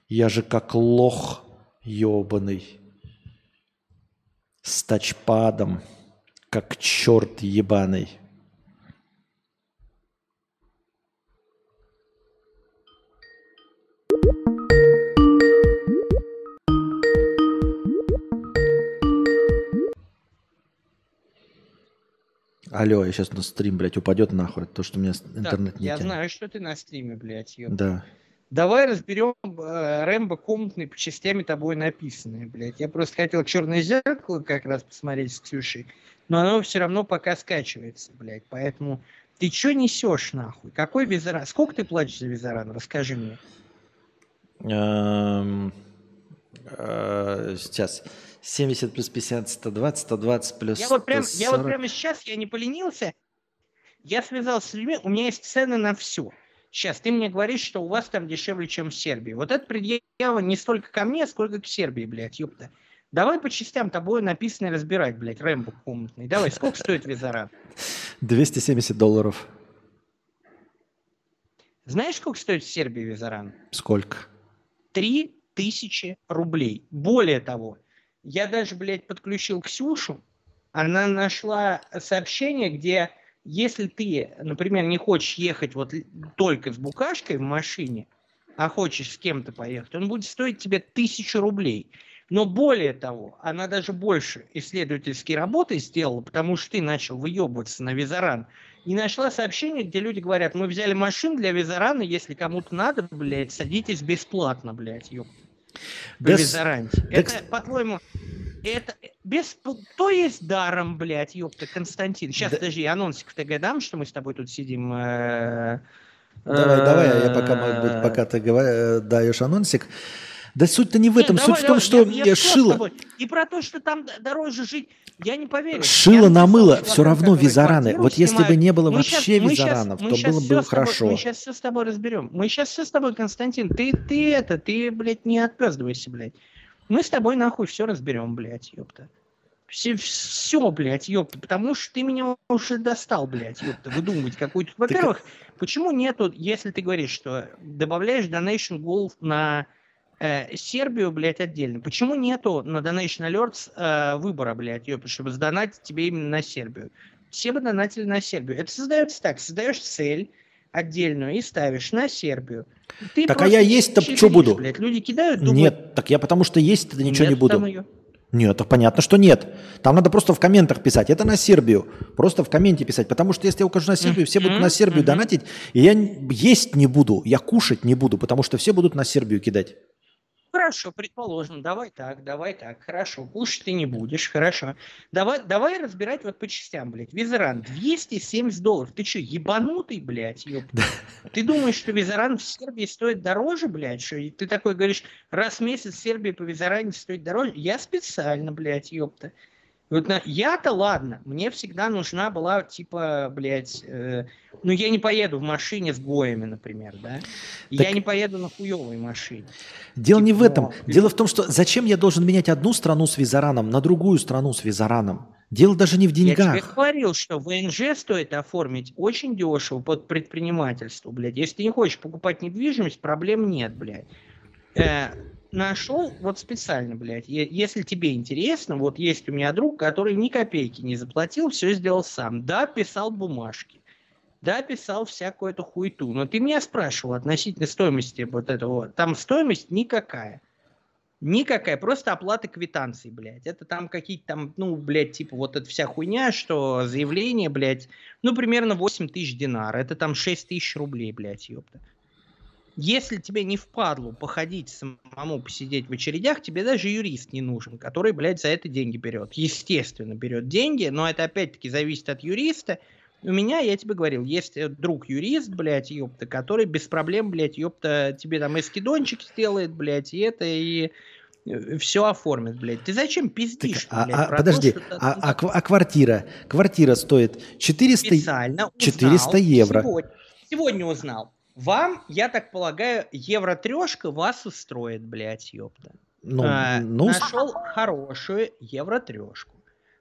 Я же как лох ебаный. С тачпадом, как черт ебаный. Алло, я сейчас на стрим, блядь, упадет нахуй, то, что у меня интернет так, не Я тянет. знаю, что ты на стриме, блядь, ёб. Да. Давай разберем э, Рэмбо комнатные по частями тобой написанные, блядь. Я просто хотел черное зеркало как раз посмотреть с Ксюшей, но оно все равно пока скачивается, блядь. Поэтому ты что несешь, нахуй? Какой визаран? Сколько ты платишь за визаран? Расскажи мне. Эм, э, сейчас. 70 плюс 50, 120, 120 плюс я вот, прям, я вот прямо сейчас, я не поленился, я связался с людьми, у меня есть цены на все. Сейчас ты мне говоришь, что у вас там дешевле, чем в Сербии. Вот это предъява не столько ко мне, сколько к Сербии, блядь, ёпта. Давай по частям тобой написано разбирать, блядь, Рэмбо комнатный. Давай, сколько стоит визаран? 270 долларов. Знаешь, сколько стоит в Сербии визаран? Сколько? Три тысячи рублей. Более того, я даже, блядь, подключил Ксюшу, она нашла сообщение, где если ты, например, не хочешь ехать вот только с букашкой в машине, а хочешь с кем-то поехать, он будет стоить тебе тысячу рублей. Но более того, она даже больше исследовательские работы сделала, потому что ты начал выебываться на визаран. И нашла сообщение, где люди говорят, мы взяли машину для визарана, если кому-то надо, блядь, садитесь бесплатно, блядь, ёпта. Да визаранте. да Это, по-твоему, это без... То есть даром, блядь, ёпта, Константин. Сейчас, Да- подожди, анонсик в ТГ дам, что мы с тобой тут сидим. э, Давай, э, давай, а я пока, может быть, пока ты э, даешь анонсик. Да суть-то не в этом. Нет, Суть давай, в том, давай, что я- я э, шило. И про то, что там дороже жить, я не поверю. шило Я на мыло, все равно визараны. Вот если бы снимают. не было Мы вообще щас- визаранов, мы то было бы тобой- хорошо. Мы сейчас все с тобой разберем. Мы сейчас все с тобой, Константин. Ты, ты это, ты, блядь, не отпездывайся, блядь. Мы с тобой нахуй все разберем, блядь, ёпта. Все, все, блядь, ёпта, потому что ты меня уже достал, блядь, ёпта, выдумывать какую-то... Во-первых, почему нету, если ты говоришь, что добавляешь Donation Goal на э, Сербию, блядь, отдельно, почему нету на Donation Alerts э, выбора, блядь, ёпта, чтобы сдонатить тебе именно на Сербию? Все бы донатили на Сербию. Это создается так, создаешь цель отдельную и ставишь на Сербию. Ты Так а я есть-то чё буду? Блядь. Люди кидают, думают, Нет, так я потому что есть это ничего не «Нет буду. там её». Нет, так понятно, что нет. Там надо просто в комментах писать. Это на Сербию. Просто в комменте писать. Потому что если я укажу на Сербию, все будут на Сербию донатить. И я есть не буду, я кушать не буду, потому что все будут на Сербию кидать. Хорошо, предположим, давай так, давай так, хорошо, кушать ты не будешь, хорошо. Давай, давай разбирать вот по частям, блядь. Визаран, 270 долларов. Ты что, ебанутый, блядь, ёпта? Ты думаешь, что Визаран в Сербии стоит дороже, блядь? Что И ты такой говоришь, раз в месяц в Сербии по Визаране стоит дороже? Я специально, блядь, ёпта. Вот на- я-то ладно, мне всегда нужна была, типа, блядь, э, ну я не поеду в машине с гоями, например, да? Я Так- не поеду на хуевой машине. Дело не в Типа, этом. ну, Дело в том, что зачем я должен менять одну страну с визараном на другую страну с визараном? Дело даже не в Я тебе деньгах. говорил, что ВНЖ стоит оформить очень дешево под предпринимательство, блядь. Если ты не хочешь покупать недвижимость, проблем нет, блядь. Э, нашел вот специально, блядь. Если тебе интересно, вот есть у меня друг, который ни копейки не заплатил, все сделал сам. Да, писал бумажки. Да, писал всякую эту хуету. Но ты меня спрашивал относительно стоимости вот этого. Там стоимость никакая. Никакая, просто оплата квитанций, блядь. Это там какие-то там, ну, блядь, типа вот эта вся хуйня, что заявление, блядь, ну, примерно 8 тысяч динар. Это там 6 тысяч рублей, блядь, ёпта. Если тебе не впадлу походить самому, посидеть в очередях, тебе даже юрист не нужен, который, блядь, за это деньги берет. Естественно, берет деньги, но это опять-таки зависит от юриста. У меня, я тебе говорил, есть э, друг юрист, блядь, ёпта, который без проблем, блядь, ёпта, тебе там эскидончик сделает, блядь, и это, и все оформит, блядь. Ты зачем Так, пиздишь, а, блядь, а, то, подожди, что ты- а, а а квартира? Квартира стоит 400... специально 400 узнал евро. Сегодня, сегодня узнал. Вам, я так полагаю, евро трешка вас устроит, блядь, ёпта. Ну, А, ну, нашел хорошую евро трешку.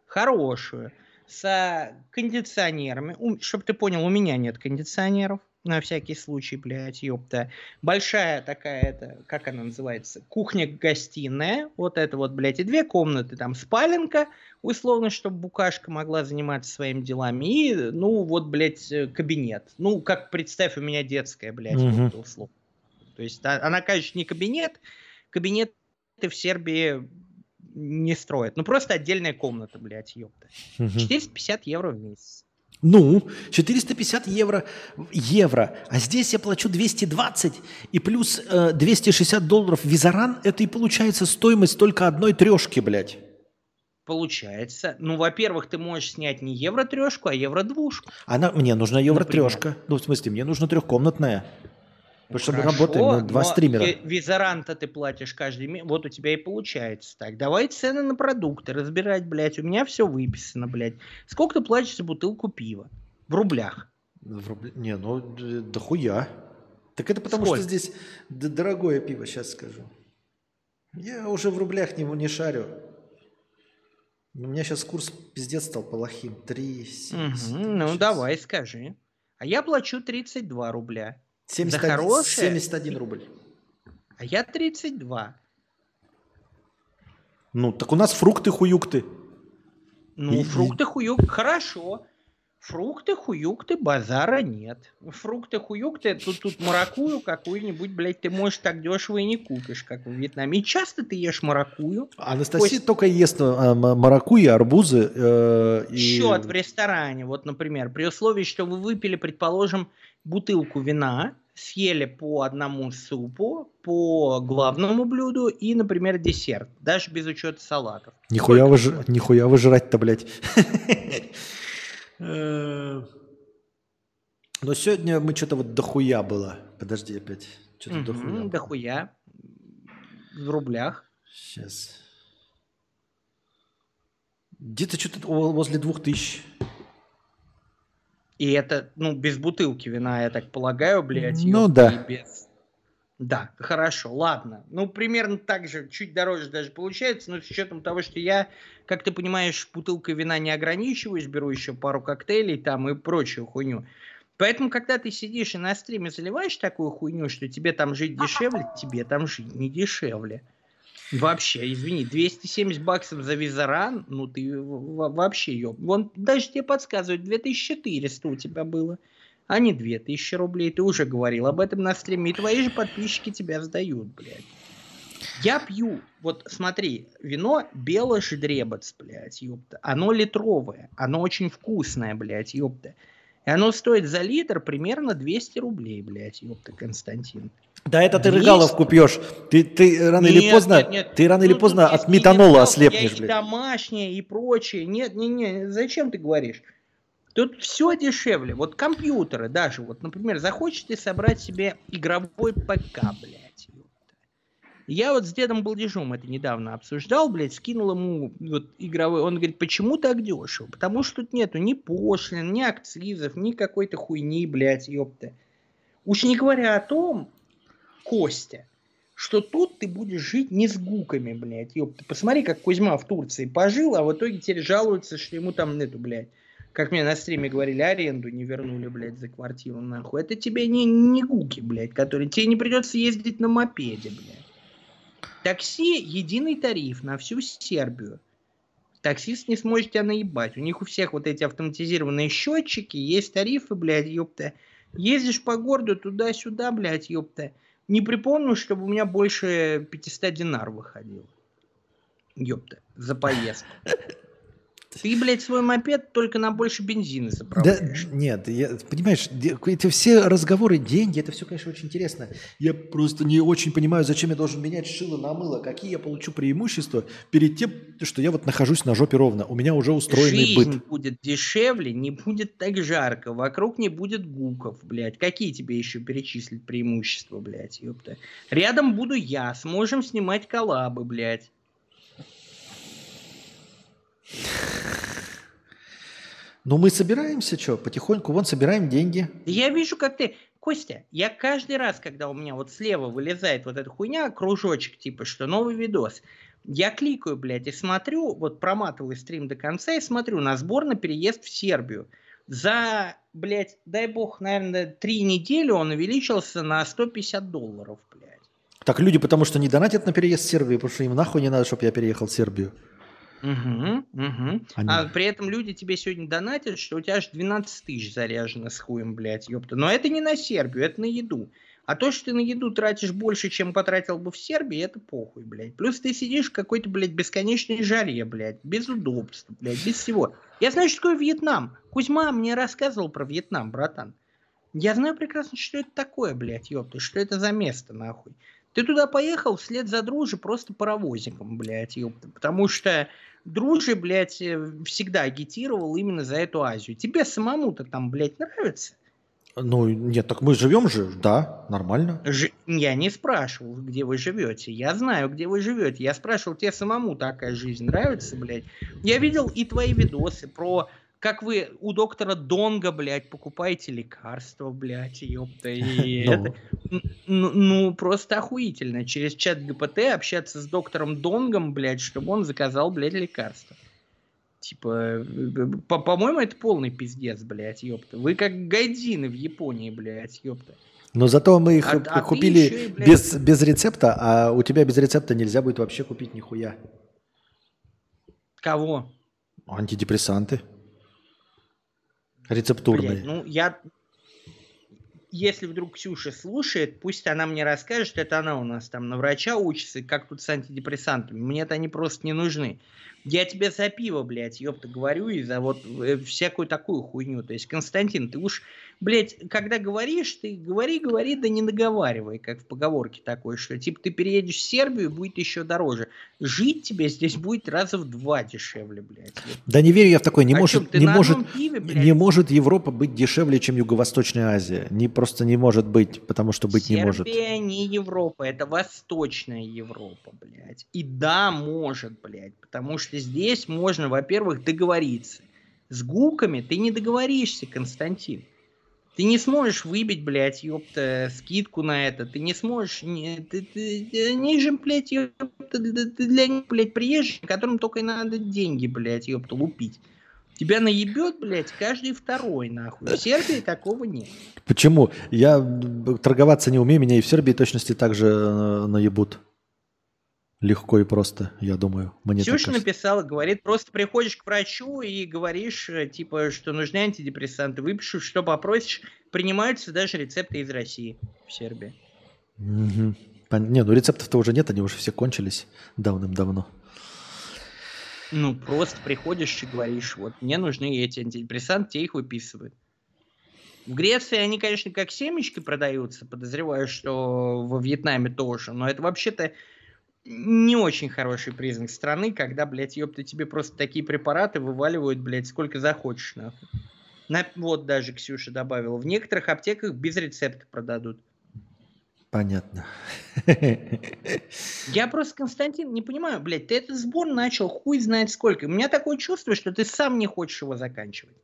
Хорошую. С кондиционерами. Чтобы ты понял, у меня нет кондиционеров. На всякий случай, блядь, ёпта. Большая такая, это, как она называется, кухня-гостиная. Вот это вот, блядь, и две комнаты. Там спаленка, условно, чтобы букашка могла заниматься своими делами. И, ну, вот, блядь, э, кабинет. Ну, как представь, у меня детская, блядь, Мгм. ёпта, условно. То есть а- она, конечно, не кабинет. Кабинеты в Сербии не строят. Ну, просто отдельная комната, блядь, ёпта. мгм. 450 евро в месяц. Ну, 450 евро, евро, а здесь я плачу 220 и плюс э, 260 долларов визаран, это и получается стоимость только одной трешки, блядь. Получается. Ну, во-первых, ты можешь снять не евро трешку, а евро двушку. Она, мне нужна евро трешка. Ну, в смысле, мне нужна трехкомнатная. Потому что мы Хорошо, работаем, мы два стримера. Визаранта ты платишь каждый месяц. Вот у тебя и получается так. Давай цены на продукты разбирать, блядь. У меня все выписано, блядь. Сколько ты платишь за бутылку пива? В рублях. В рубля- Не, ну, да хуя. Так это потому Сколько? что здесь дорогое пиво, сейчас скажу. Я уже в рублях не, не шарю. У меня сейчас курс пиздец стал плохим. 3, 7, Мгм, Ну, давай, скажи. А я плачу 32 рубля. 71, хорошее? 71 рубль. А я 32. Ну, так у нас фрукты-хуюкты. Ну, И- фрукты хуюк, хорошо. Фрукты, хуюкты, базара нет. Фрукты, хуюкты, тут, тут маракую какую-нибудь, блядь, ты, можешь так дешево и не купишь, как в Вьетнаме. И часто ты ешь маракую. Анастасия Кость- только ест э, м- маракуйи, арбузы. э, и... Счет в ресторане, вот, например, при условии, что вы выпили, предположим, бутылку вина, съели по одному супу, по главному блюду и, например, десерт, даже без учета салатов. Нихуя, выж... Нихуя выжрать-то, блядь. Э, Но сегодня мы что-то вот дохуя было. Подожди опять. Что-то дохуя. дохуя. В рублях. Сейчас. Где-то что-то возле двух тысяч. И это, ну, без бутылки вина, я так полагаю, блядь. Ну да. без- Да, хорошо, ладно. Ну, примерно так же, чуть дороже даже получается, но с учетом того, что я, как ты понимаешь, бутылкой вина не ограничиваюсь, беру еще пару коктейлей там и прочую хуйню. Поэтому, когда ты сидишь и на стриме заливаешь такую хуйню, что тебе там жить дешевле, тебе там жить не дешевле. Вообще, извини, 270 баксов за визаран, ну ты вообще, ёб. Вон даже тебе подсказывают, 2400 у тебя было, а не 2000 рублей. Ты уже говорил об этом на стриме, и твои же подписчики тебя сдают, блядь. Я пью, вот смотри, вино бело-ждребец, блядь, ёпта. Оно литровое, оно очень вкусное, блядь, ёпта. И оно стоит за литр примерно 200 рублей, блядь, ёпта, Константин. Да это ты 200? рыгаловку пьешь. Ты, ты рано или Нет, поздно, нет, нет. ты рано или Ну, поздно тут от есть метанола металл, ослепнешь, я и блядь. домашнее и прочее. Нет, не, не, зачем ты говоришь? Тут все дешевле. Вот компьютеры даже. Вот, например, захочешь ты собрать себе игровой ПК, блядь. Я вот с дедом Балдежом это недавно обсуждал, блядь, скинул ему вот игровой. Он говорит, почему так дешево? Потому что тут нету ни пошлин, ни акцизов, ни какой-то хуйни, блядь, ёпта. Уж не говоря о том, Костя, что тут ты будешь жить не с гуками, блядь. Ёпта, посмотри, как Кузьма в Турции пожил, а в итоге теперь жалуется, что ему там нету, блядь. Как мне на стриме говорили, аренду не вернули, блядь, за квартиру, нахуй. Это тебе не, не гуки, блядь, которые... Тебе не придется ездить на мопеде, блядь. Такси – единый тариф на всю Сербию. Таксист не сможет тебя наебать. У них у всех вот эти автоматизированные счетчики, есть тарифы, блядь, ёпта. Ездишь по городу туда-сюда, блядь, ёпта. Не припомню, чтобы у меня больше 500 динар выходило. Ёпта, за поездку. Ты, блядь, свой мопед только на больше бензина Да, заправляешь. нет, я, понимаешь, эти все разговоры, деньги, это все, конечно, очень интересно. Я просто не очень понимаю, зачем я должен менять шило на мыло, какие я получу преимущества перед тем, что я вот нахожусь на жопе ровно. У меня уже устроенный Жизнь быт. будет дешевле, не будет так жарко, вокруг не будет гуков, блядь. Какие тебе еще перечислить преимущества, блядь, ёпта? Рядом буду я, сможем снимать коллабы, блядь. Ну, мы собираемся, что, потихоньку, вон, собираем деньги. Я вижу, как ты... Костя, я каждый раз, когда у меня вот слева вылезает вот эта хуйня, кружочек, типа, что новый видос, я кликаю, блядь, и смотрю, вот проматываю стрим до конца и смотрю на сбор на переезд в Сербию. За, блядь, дай бог, наверное, три недели он увеличился на 150 долларов, блядь. Так люди потому что не донатят на переезд в Сербию, потому что им нахуй не надо, чтобы я переехал в Сербию. Угу, угу. Они- А при этом люди тебе сегодня донатят, что у тебя аж 12 тысяч заряжено с хуем, блядь, ёпта. Но это не на Сербию, это на еду. А то, что ты на еду тратишь больше, чем потратил бы в Сербии, это похуй, блядь. Плюс ты сидишь в какой-то, блядь, бесконечной жаре, блядь, без удобств, блядь, без всего. Я знаю, что такое Вьетнам. Кузьма мне рассказывал про Вьетнам, братан. Я знаю прекрасно, что это такое, блядь, ёпта, что это за место, нахуй. Ты туда поехал вслед за дружи просто паровозиком, блядь, ёпта. Потому что дружи, блядь, э, всегда агитировал именно за эту Азию. Тебе самому-то там, блядь, нравится? Ну, нет, так мы живем же, да, нормально. Ж- Я не спрашивал, где вы живете. Я знаю, где вы живете. Я спрашивал, тебе самому такая жизнь нравится, блядь? Я видел и твои видосы про как вы у доктора Донга, блядь, покупаете лекарства, блядь, ёпта. И Ну. это, ну, просто охуительно. Через чат ГПТ общаться с доктором Донгом, блядь, чтобы он заказал, блядь, лекарства. Типа, по- по-моему, это полный пиздец, блядь, ёпта. Вы как гайдины в Японии, блядь, ёпта. Но зато мы их А- а купили еще и, блядь, без, без рецепта, а у тебя без рецепта нельзя будет вообще купить нихуя. Кого? Антидепрессанты. Рецептурные. Блядь, ну, я... Если вдруг Ксюша слушает, пусть она мне расскажет, это она у нас там на врача учится, как тут с антидепрессантами. Мне-то они просто не нужны. Я тебе за пиво, блядь, ёпта, говорю, и за вот э, всякую такую хуйню. То есть, Константин, ты уж, блядь, когда говоришь, ты говори, говори, да не договаривай, как в поговорке такой, что, типа, ты переедешь в Сербию, будет еще дороже. Жить тебе здесь будет раза в два дешевле, блядь. ёпта. Да не верю я в такое. Не О может? Ты не может, пиве, блядь, не может Европа быть дешевле, чем Юго-Восточная Азия. Не просто не может быть, потому что быть не может. Сербия не Европа, это Восточная Европа, блядь. И да, может, блядь, потому что здесь можно, во-первых, договориться. С гуками ты не договоришься, Константин. Ты не сможешь выбить, блядь, ёпта, скидку на это. Ты не сможешь... Не, ты, ты- ты- они же, блядь, ёпта, для, для них, блядь, приезжие, которым только и надо деньги, блядь, ёпта, лупить. Тебя наебет, блядь, каждый второй, нахуй. В Сербии такого нет. Почему? Я торговаться не умею, меня и в Сербии точности так же э, наебут. Легко и просто, я думаю. Мне Ксюша написала, говорит, просто приходишь к врачу и говоришь, э, типа, что нужны антидепрессанты, выпишут, что попросишь, принимаются даже рецепты из России в Сербии. Мгм. Пон- Не, ну рецептов-то уже нет, они уже все кончились давным-давно. Ну, просто приходишь и говоришь, вот, мне нужны эти антидепрессанты, тебе их выписывают. В Греции они, конечно, как семечки продаются, подозреваю, что во Вьетнаме тоже, но это вообще-то не очень хороший признак страны, когда, блядь, ёпта, тебе просто такие препараты вываливают, блядь, сколько захочешь, нахуй. На- вот даже Ксюша добавила. В некоторых аптеках без рецепта продадут. Понятно. Я просто, Константин, не понимаю, блядь, ты этот сбор начал хуй знает сколько. У меня такое чувство, что ты сам не хочешь его заканчивать.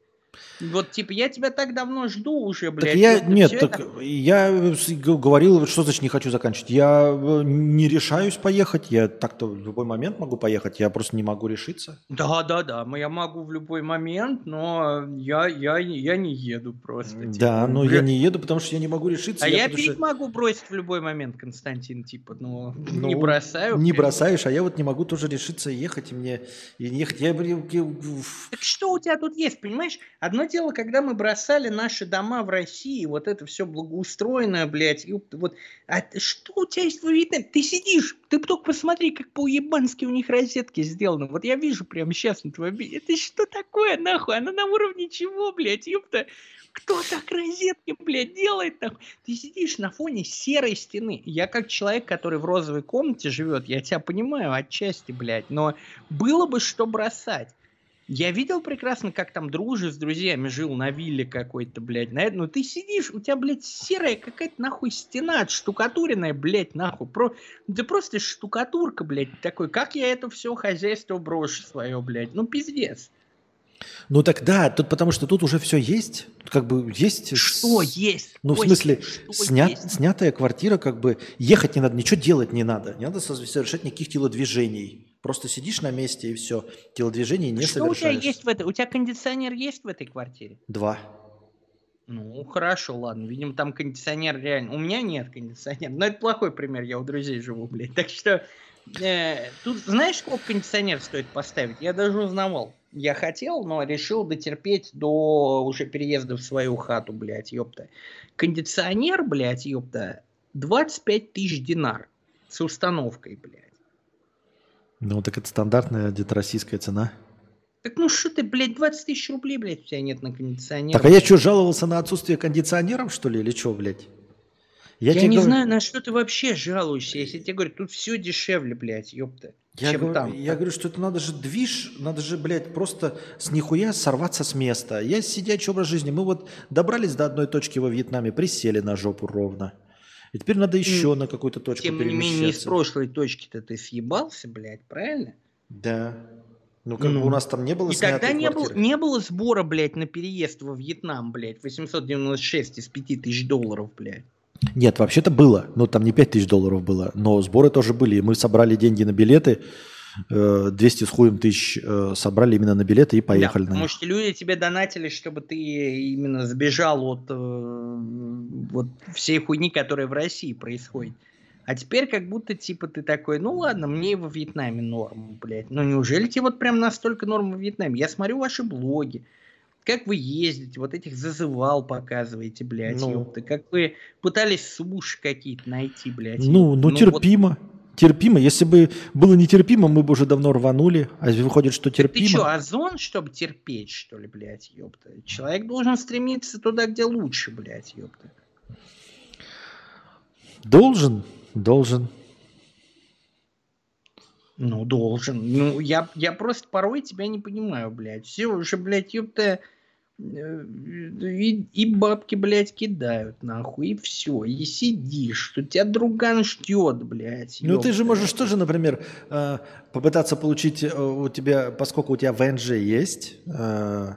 Вот, типа, я тебя так давно жду уже, блядь. Так я, ёпта, нет, так это- я г- говорил, что значит не хочу заканчивать. Я э, не решаюсь поехать, я так-то в любой момент могу поехать, я просто не могу решиться. Да, да, да, я могу в любой момент, но я, я, я не еду просто. типа, Да, но бля. я не еду, потому что я не могу решиться. А я, потому пить что- могу бросить в любой момент, Константин, типа, ну, Ну, не бросаю. Не блин. бросаешь, а я вот не могу тоже решиться ехать и мне и ехать. Я, Так что у тебя тут есть, понимаешь? Одно дело, когда мы бросали наши дома в России, вот это все благоустроенное, блядь, ёпта, вот, а что у тебя есть в Вьетнаме? Ты сидишь, ты только посмотри, как по-ебански у них розетки сделаны. Вот я вижу прямо сейчас на твоем. Это что такое, нахуй? Она на уровне чего, блядь, ёпта? Кто так розетки, блядь, делает нахуй? Ты сидишь на фоне серой стены. Я как человек, который в розовой комнате живет, я тебя понимаю отчасти, блядь, но было бы что бросать. Я видел прекрасно, как там дружи с друзьями жил на вилле какой-то, блядь. На это, ну ты сидишь, у тебя, блядь, серая какая-то нахуй стена, штукатуренная, блядь, нахуй. Про... Да просто штукатурка, блядь, такой. Как я это все хозяйство брошу свое, блядь? Ну пиздец. Ну так да, тут потому что тут уже все есть. Тут как бы есть. Что с- есть? Ну, в смысле, что сня- есть? снятая квартира, как бы ехать не надо, ничего делать не надо. Не надо со- совершать никаких телодвижений. Просто сидишь на месте и все. Телодвижений не Что у тебя совершаешь. есть в этой? У тебя кондиционер есть в этой квартире? Два. Ну, хорошо, ладно. Видимо, там кондиционер реально. У меня нет кондиционера. Но это плохой пример, я у друзей живу, блядь. Так что э, тут знаешь, сколько кондиционер стоит поставить? Я даже узнавал. Я хотел, но решил дотерпеть до уже переезда в свою хату, блядь, ёпта. Кондиционер, блядь, ёпта, 25 тысяч динар с установкой, блядь. Ну так это стандартная где-то российская цена. Так ну что ты, блядь, 20 тысяч рублей, блядь, у тебя нет на кондиционер. Так а я что, жаловался на отсутствие кондиционеров, что ли, или что, блядь? Я, тебе не говорю- знаю, на что ты вообще жалуешься, если тебе говорят, тут все дешевле, блядь, ёпта. Я, чем говорю, там. я говорю, что это надо же движ, надо же, блядь, просто с нихуя сорваться с места. Я сидячий образ жизни. Мы вот добрались до одной точки во Вьетнаме, присели на жопу ровно. И теперь надо еще на какую-то точку Тем не менее, из перемещаться. прошлой точки-то ты съебался, блядь, правильно? Да. Ну, как Ну. бы у нас там не было И тогда не было, не было сбора, блядь, на переезд во Вьетнам, блядь, 896 из 5000 долларов, блядь. Нет, вообще-то было. Ну, там не 5 тысяч долларов было, но сборы тоже были. И мы собрали деньги на билеты. Э, 200 с хуем тысяч э, собрали именно на билеты и поехали да, на потому них. что люди тебе донатили, чтобы ты именно сбежал от э, вот всей хуйни, которая в России происходит. А теперь как будто типа ты такой, ну ладно, мне и во Вьетнаме норм, блядь. Ну неужели тебе вот прям настолько норм во Вьетнаме? Я смотрю ваши блоги, как вы ездите, вот этих зазывал показываете, блядь, Ну. ёпта. Как вы пытались суши какие-то найти, блядь. Ну, ёпта. ну вот терпимо. Терпимо. Если бы было нетерпимо, мы бы уже давно рванули. А выходит, что Ты терпимо. что, озон, чтобы терпеть, что ли, блядь, ёпта? Человек должен стремиться туда, где лучше, блядь, ёпта. Должен, должен. Ну, должен. Ну, я, я просто порой тебя не понимаю, блядь. Все уже, блядь, ёпта, и, и бабки, блядь, кидают, нахуй, и все. И сидишь, что тебя друган ждет, блядь. Ну, ты же можешь тоже, например, э, попытаться получить э, у тебя, поскольку у тебя ВНЖ есть э,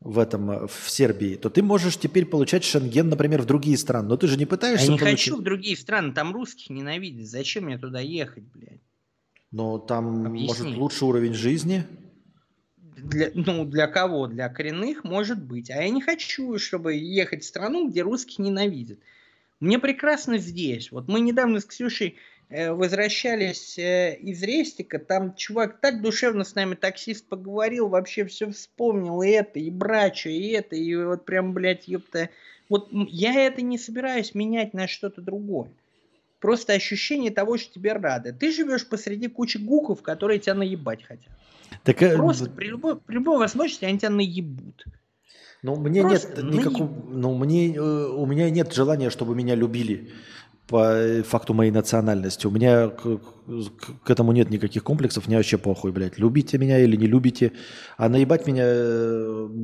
в этом, э, в Сербии, то ты можешь теперь получать шенген, например, в другие страны. Но ты же не пытаешься Я не получить. хочу в другие страны, там русских ненавидят. Зачем мне туда ехать, блядь? Но там, Объясни. может, лучший уровень жизни. Для, ну, для кого? Для коренных может быть. А я не хочу, чтобы ехать в страну, где русских ненавидят. Мне прекрасно здесь. Вот мы недавно с Ксюшей э, возвращались э, из Рестика, там чувак так душевно с нами, таксист поговорил, вообще все вспомнил, и это, и брачу, и это, и вот прям, блядь, ёпта. Вот я это не собираюсь менять на что-то другое. Просто ощущение того, что тебе рады. Ты живешь посреди кучи гуков, которые тебя наебать хотят. Так, э, Просто при любой, при любой возможности они тебя наебут. Ну, мне Просто нет никакого, ну, мне, э, у меня нет желания, чтобы меня любили по э, факту моей национальности. У меня к, к- к этому нет никаких комплексов, мне вообще похуй, блядь. Любите меня или не любите, а наебать меня,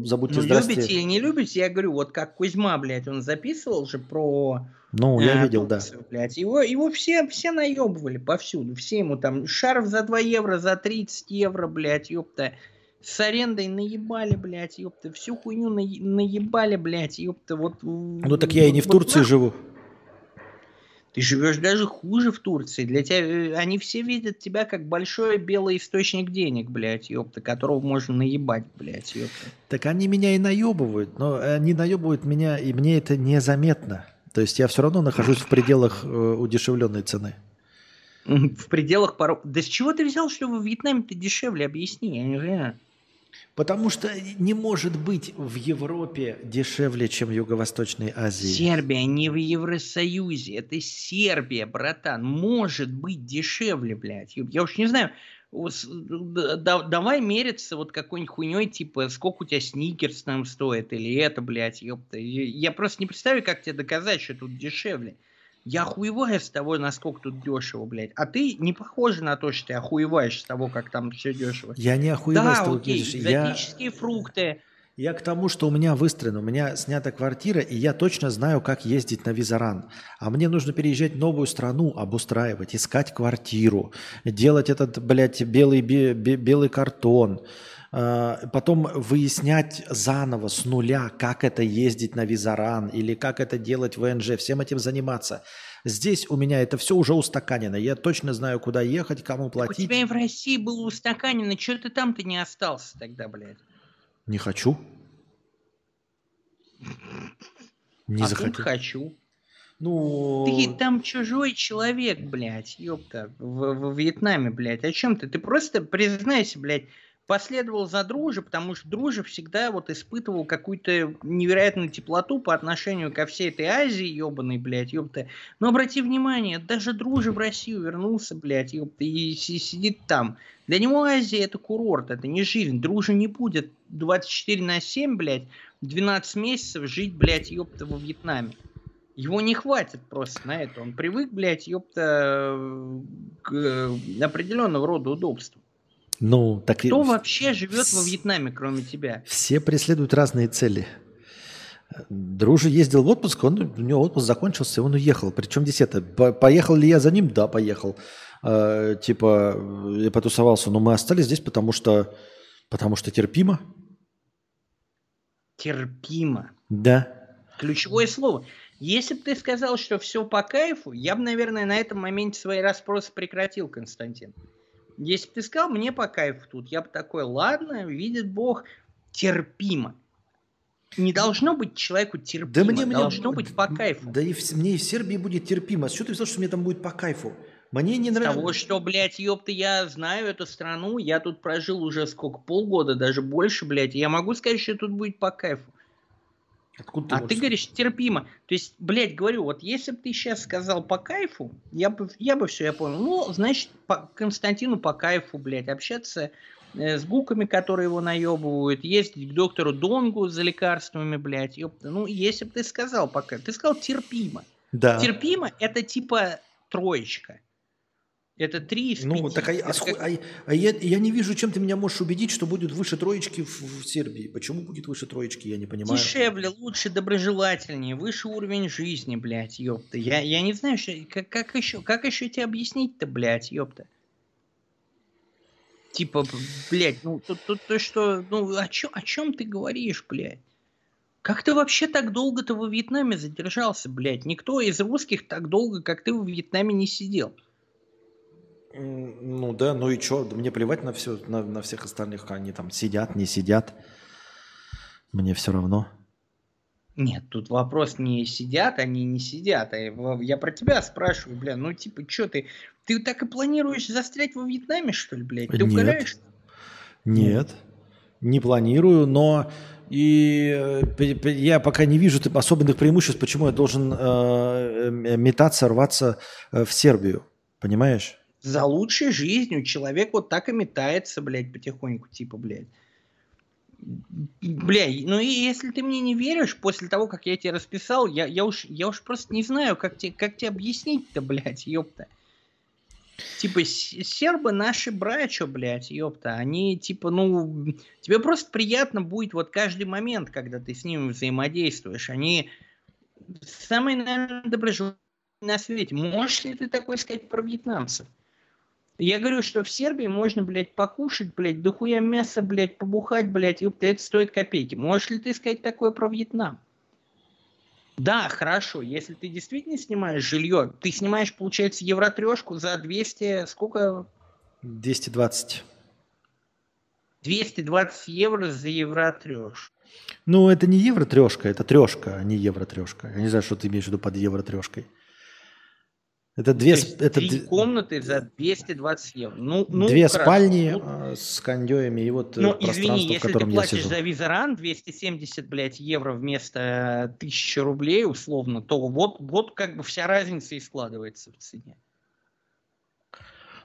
забудьте, Ну, здрасте. любите или не любите, я говорю, вот как Кузьма, блядь, он записывал же про... Ну, я э, видел, да. Блядь. Его, его все, все наебывали повсюду. Все ему там шарф за 2 евро, за 30 евро, блядь, ёпта. С арендой наебали, блядь, ёпта. Всю хуйню наe- наебали, блядь, ёпта. Вот, Ну, так я и не в Турции живу. Ты живешь даже хуже в Турции. Для тебя э, они все видят тебя как большой белый источник денег, блядь, ёпта, которого можно наебать, блядь, ёпта. Так они меня и наебывают, но они наебывают меня, и мне это незаметно. То есть я все равно нахожусь в пределах э, удешевленной цены. В пределах пару... Да с чего ты взял, что во Вьетнаме ты дешевле? Объясни, я не знаю. Потому что не может быть в Европе дешевле, чем в Юго-Восточной Азии. Сербия не в Евросоюзе. Это Сербия, братан. Может быть дешевле, блядь. Я уж не знаю. С- давай мериться вот какой-нибудь хуйней, типа, сколько у тебя сникерс там стоит, или это, блядь, ёпта. Я просто не представляю, как тебе доказать, что тут дешевле. Я охуеваю с того, насколько тут дешево, блядь. А ты не похожа на то, что ты охуеваешь с того, как там все дешево. Я не охуеваю, Да, что вы окей, я, фрукты. Я к тому, что у меня выстроено, у меня снята квартира, и я точно знаю, как ездить на Визаран. А мне нужно переезжать в новую страну, обустраивать, искать квартиру, делать этот, блядь, белый, бе- бе- белый картон, а, потом выяснять заново с нуля, как это ездить на Визаран или как это делать в ВНЖ, всем этим заниматься. Здесь у меня это все уже устаканено. Я точно знаю, куда ехать, кому У платить. тебя и в России было устаканено. Чего ты там-то не остался тогда, блядь? Не хочу. Не а захотел. тут хочу. Ну, Ты там чужой человек, блядь, ёпта, в, в Вьетнаме, блядь. О чем ты? Ты просто признайся, блядь, последовал за дружи, потому что дружи всегда вот испытывал какую-то невероятную теплоту по отношению ко всей этой Азии, ебаной, блядь, ёпта. Но обрати внимание, даже дружи в Россию вернулся, блядь, ёпта, и си- сидит там. Для него Азия это курорт, это не жизнь. Дружи не будет 24 на 7, блядь, 12 месяцев жить, блядь, ёпта, во Вьетнаме. Его не хватит просто на это. Он привык, блядь, ёпта, к э, определенного рода удобству. Ну, так и Кто в- вообще живет во Вьетнаме, кроме тебя? все преследуют разные цели. Дружи ездил в отпуск, он, у него отпуск закончился, и он уехал. Причем здесь это, по- поехал ли я за ним? Да, поехал. Э, типа, э, я потусовался, но мы остались здесь, потому что, потому что терпимо. Терпимо. Да. Ключевое слово. Если бы ты сказал, что все по кайфу, я бы, наверное, на этом моменте свои расспросы прекратил, Константин. Если бы ты сказал, мне по кайфу тут, я бы такой, ладно, видит Бог, терпимо. Не должно быть человеку терпимо, Да мне, мне должно быть по кайфу. Да и в, мне и в Сербии будет терпимо. С чего ты взял, что мне там будет по кайфу? Мне не нравится. того, что, блядь, ёпта, я знаю эту страну, я тут прожил уже сколько, полгода, даже больше, блядь, я могу сказать, что тут будет по кайфу. Откуда ты А ты можешь- говоришь терпимо. То есть, блядь, говорю, вот если бы ты сейчас сказал по кайфу, я бы, я бы все, я понял. Ну, значит, по Константину по кайфу, блядь, общаться э, с гуками, которые его наебывают, ездить к доктору Донгу за лекарствами, блядь, ёпта. Ну, если бы ты сказал пока, ты сказал терпимо. Да. Терпимо это типа троечка. Это три из Ну, пяти. так а, я- а как- а а я, я не вижу, чем ты меня можешь убедить, что будет выше троечки в, в Сербии. Почему будет выше троечки, я не понимаю. Дешевле, лучше, доброжелательнее, выше уровень жизни, блядь, ёпта. Я, я не знаю, что, как, как, еще, как еще тебе объяснить-то, блядь, ёпта. Типа, блядь, ну, то, то, то, что, ну, о чем, о чем ты говоришь, блядь? Как ты вообще так долго-то во Вьетнаме задержался, блядь? Никто из русских так долго, как ты, в Вьетнаме не сидел. Ну да, ну и что? Мне плевать на все, на, на всех остальных. Они там сидят, не сидят. Мне все равно. Нет, тут вопрос не сидят, они не сидят. А я- про тебя спрашиваю, бля, ну типа, что ты, ты так и планируешь застрять во Вьетнаме, что ли, блядь? Ты Нет. угораешь? Нет, не планирую, но и э, я пока не вижу особенных преимуществ, почему я должен э, э, метаться, рваться э, в Сербию. Понимаешь? За лучшей жизнью человек вот так и метается, блядь, потихоньку, типа, блядь. Бля, ну и если ты мне не веришь, после того, как я тебе расписал, я, я, уж, я уж просто не знаю, как тебе, как тебе объяснить-то, блядь, ёпта. Типа, сербы наши братья, блядь, ёпта, они, типа, ну, тебе просто приятно будет вот каждый момент, когда ты с ними взаимодействуешь. Они самые, наверное, доброжелательные на свете. Можешь ли ты такое сказать про вьетнамцев? Я говорю, что в Сербии можно, блядь, покушать, блядь, дохуя мяса, блядь, побухать, блядь, и это стоит копейки. Можешь ли ты сказать такое про Вьетнам? Да, хорошо, если ты действительно снимаешь жилье, ты снимаешь, получается, евротрешку за 200, сколько? 220. 220 евро за евротреш. Ну, это не евро трешка, это трешка, а не евро трешка. Я не знаю, что ты имеешь в виду под евро трешкой. Это две, То с- есть это три комнаты за 220 евро. Ну, ну, две хорошо. спальни Ну, э, с кондеями и вот э, Ну, извини, в если ты котором я платишь сижу. за визаран 270, блядь, евро вместо 1000 рублей, условно, то вот, вот как бы вся разница и складывается в цене.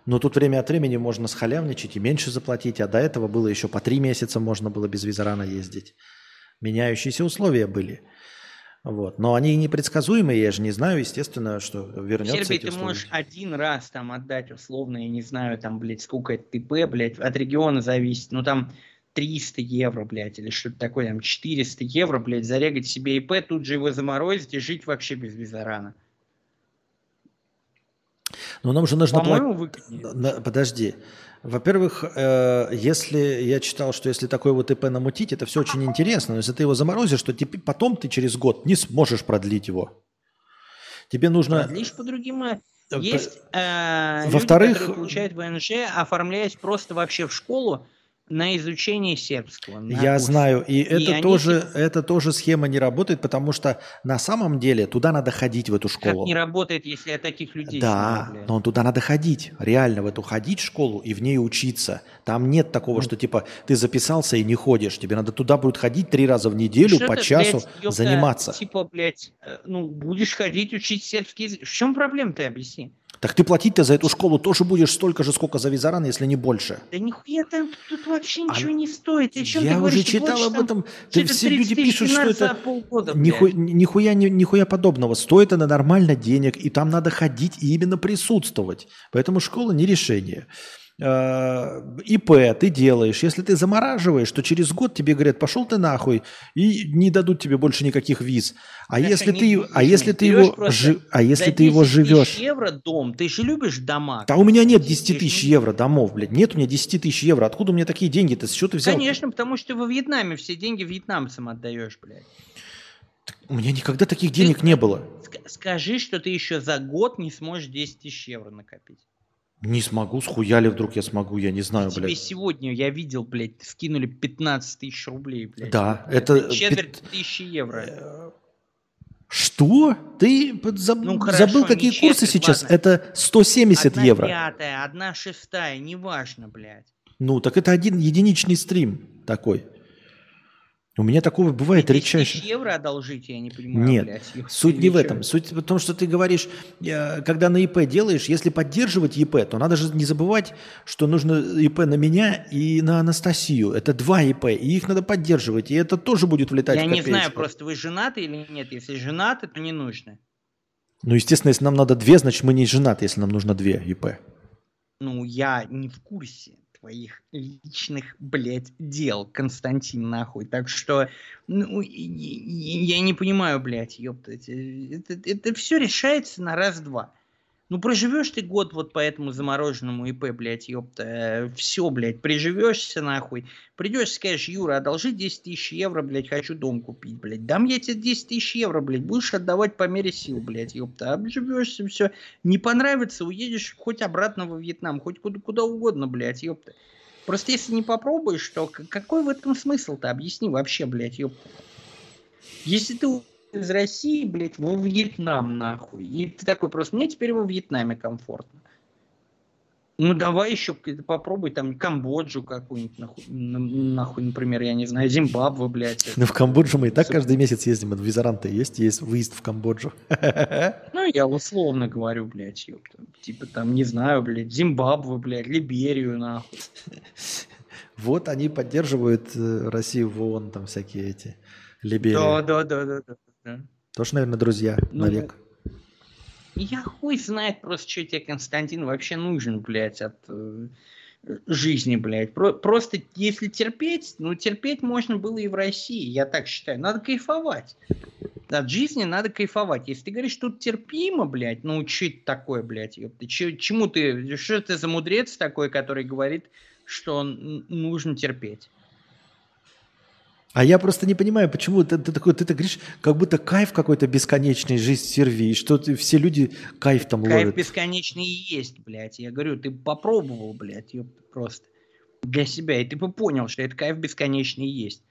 Но тут время от времени можно схалявничать и меньше заплатить, а до этого было еще по три месяца можно было без визарана ездить. Меняющиеся условия были. Вот. Но они непредсказуемые, я же не знаю, естественно, что В вернется Сербии эти ты условия. можешь один раз там отдать, условно, я не знаю, там, блядь, сколько это ТП, блядь, от региона зависит, ну там 300 евро, блядь, или что-то такое, там 400 евро, блядь, зарегать себе ИП, тут же его заморозить и жить вообще без визарана. Но нам же нужно платить... Подожди. Во-первых, э, если я читал, что если такой вот ИП намутить, это все очень интересно. Но если ты его заморозишь, то теперь потом ты через год не сможешь продлить его. Тебе нужно... Продлишь по другим... э, Э, Есть э, люди, Во-вторых- которые получают ВНЖ, оформляясь просто вообще в школу на изучение сербского. на Я курс. знаю, и, это они тоже, типа- это тоже схема не работает, потому что на самом деле туда надо ходить в эту Как школу. не работает, если я таких людей Да, знаю, но туда надо ходить, реально в эту ходить школу и в ней учиться. Там нет такого, Ну. что типа ты записался и не ходишь. Тебе надо туда будет ходить три раза в неделю Что по часу блядь, ёпта, заниматься. Типа, блядь, э, ну, будешь ходить, учить сербский язык. В чем проблема ты объясни? Так ты платить-то за эту школу тоже будешь столько же, сколько за визаран, если не больше. Да нихуя там тут вообще А ничего не стоит. О чем ты Я говоришь? уже читал об этом. Ты, все 30 люди пишут, что это полгода, блядь. нихуя, нихуя, подобного. Стоит это нормально денег, и там надо ходить и именно присутствовать. Поэтому школа не решение. Э, ИП ты делаешь. Если ты замораживаешь, то через год тебе говорят, пошел ты нахуй, и не дадут тебе больше никаких виз. А Так если ты, не а если ты его, жи- а если ты его 10 тысяч живешь, евро дом. Ты же любишь дома. да у меня нет Ты 10 же тысяч евро домов, блядь. Нет у меня 10 тысяч евро. Откуда у меня такие деньги-то? С чего ты взял? Конечно, потому что ты во Вьетнаме все деньги вьетнамцам отдаешь, блядь. У меня никогда таких денег не было. Ск- Скажи, что ты еще за год не сможешь 10 тысяч евро накопить. Не смогу, схуяли вдруг я смогу, я не знаю, Тебе блядь. сегодня, я видел, блядь, скинули 15 тысяч рублей, блядь. Да, это... Четверть пят- тысячи евро. Что? Ты заб- Ну, хорошо, забыл, какие не курсы четверть, сейчас? ладно. Это 170 одна евро. пятая, одна шестая, неважно, блядь. Ну, так это один единичный стрим такой. У меня такого бывает 10 тысяч редчайше. евро одолжить, я не понимаю, Нет, блядь. суть не в этом. Суть в том, что ты говоришь, э, когда на ИП делаешь, если поддерживать ИП, то надо же не забывать, что нужно ИП на меня и на Анастасию. Это два ИП, и их надо поддерживать, и это тоже будет влетать Я в не копеечку. знаю, просто вы женаты или нет. Если женаты, то не нужно. Ну, естественно, если нам надо две, значит, мы не женаты, если нам нужно две ИП. Ну, я не в курсе твоих личных, блядь, дел, Константин, нахуй. Так что, ну, я не понимаю, блядь, ёптать. Это, все решается на раз-два. Ну, проживешь ты год вот по этому замороженному ИП, блядь, ёпта, все, блядь, приживешься, нахуй. Придешь, скажешь, Юра, одолжи 10 тысяч евро, блядь, хочу дом купить, блядь. Дам я тебе 10 тысяч евро, блядь, будешь отдавать по мере сил, блядь, ёпта. Обживешься, все. Не понравится, уедешь хоть обратно во Вьетнам, хоть куда, куда угодно, блядь, ёпта. Просто если не попробуешь, то какой в этом смысл-то? Объясни вообще, блядь, ёпта. Если ты из России, блядь, во Вьетнам, нахуй, и ты такой просто, мне теперь во Вьетнаме комфортно. Ну, давай еще попробуй там Камбоджу какую-нибудь, нахуй, нахуй, например, я не знаю, Зимбабве, блядь. Ну, в Камбоджу мы и так каждый месяц ездим, от визаранта есть, есть выезд в Камбоджу. Ну, я условно говорю, блядь, ёпта. Типа там, не знаю, блядь, Зимбабве, блядь, Либерию, нахуй. Вот они поддерживают э, Россию в ООН, там всякие эти, Либерия. Да, да, да, да, да. Да. Тоже, наверное, друзья Ну, навек. Я хуй знает просто, что тебе, Константин, вообще нужен, блядь, от э, жизни, блядь. Про- просто если терпеть, ну, терпеть можно было и в России, я так считаю. Надо кайфовать. От жизни надо кайфовать. Если ты говоришь, тут терпимо, блядь, ну, что это такое, блядь, ёпта? Чё- чему ты, что ты за мудрец такой, который говорит, что нужно терпеть? А я просто не понимаю, почему ты, ты такой, ты так говоришь, как будто кайф какой-то бесконечный, жизнь в Сервии, что ты- все люди кайф там Кайф ловят. бесконечный и есть, блядь. Я говорю, ты попробовал, блядь, ёпта, просто для себя, и ты бы понял, что это кайф бесконечный и есть.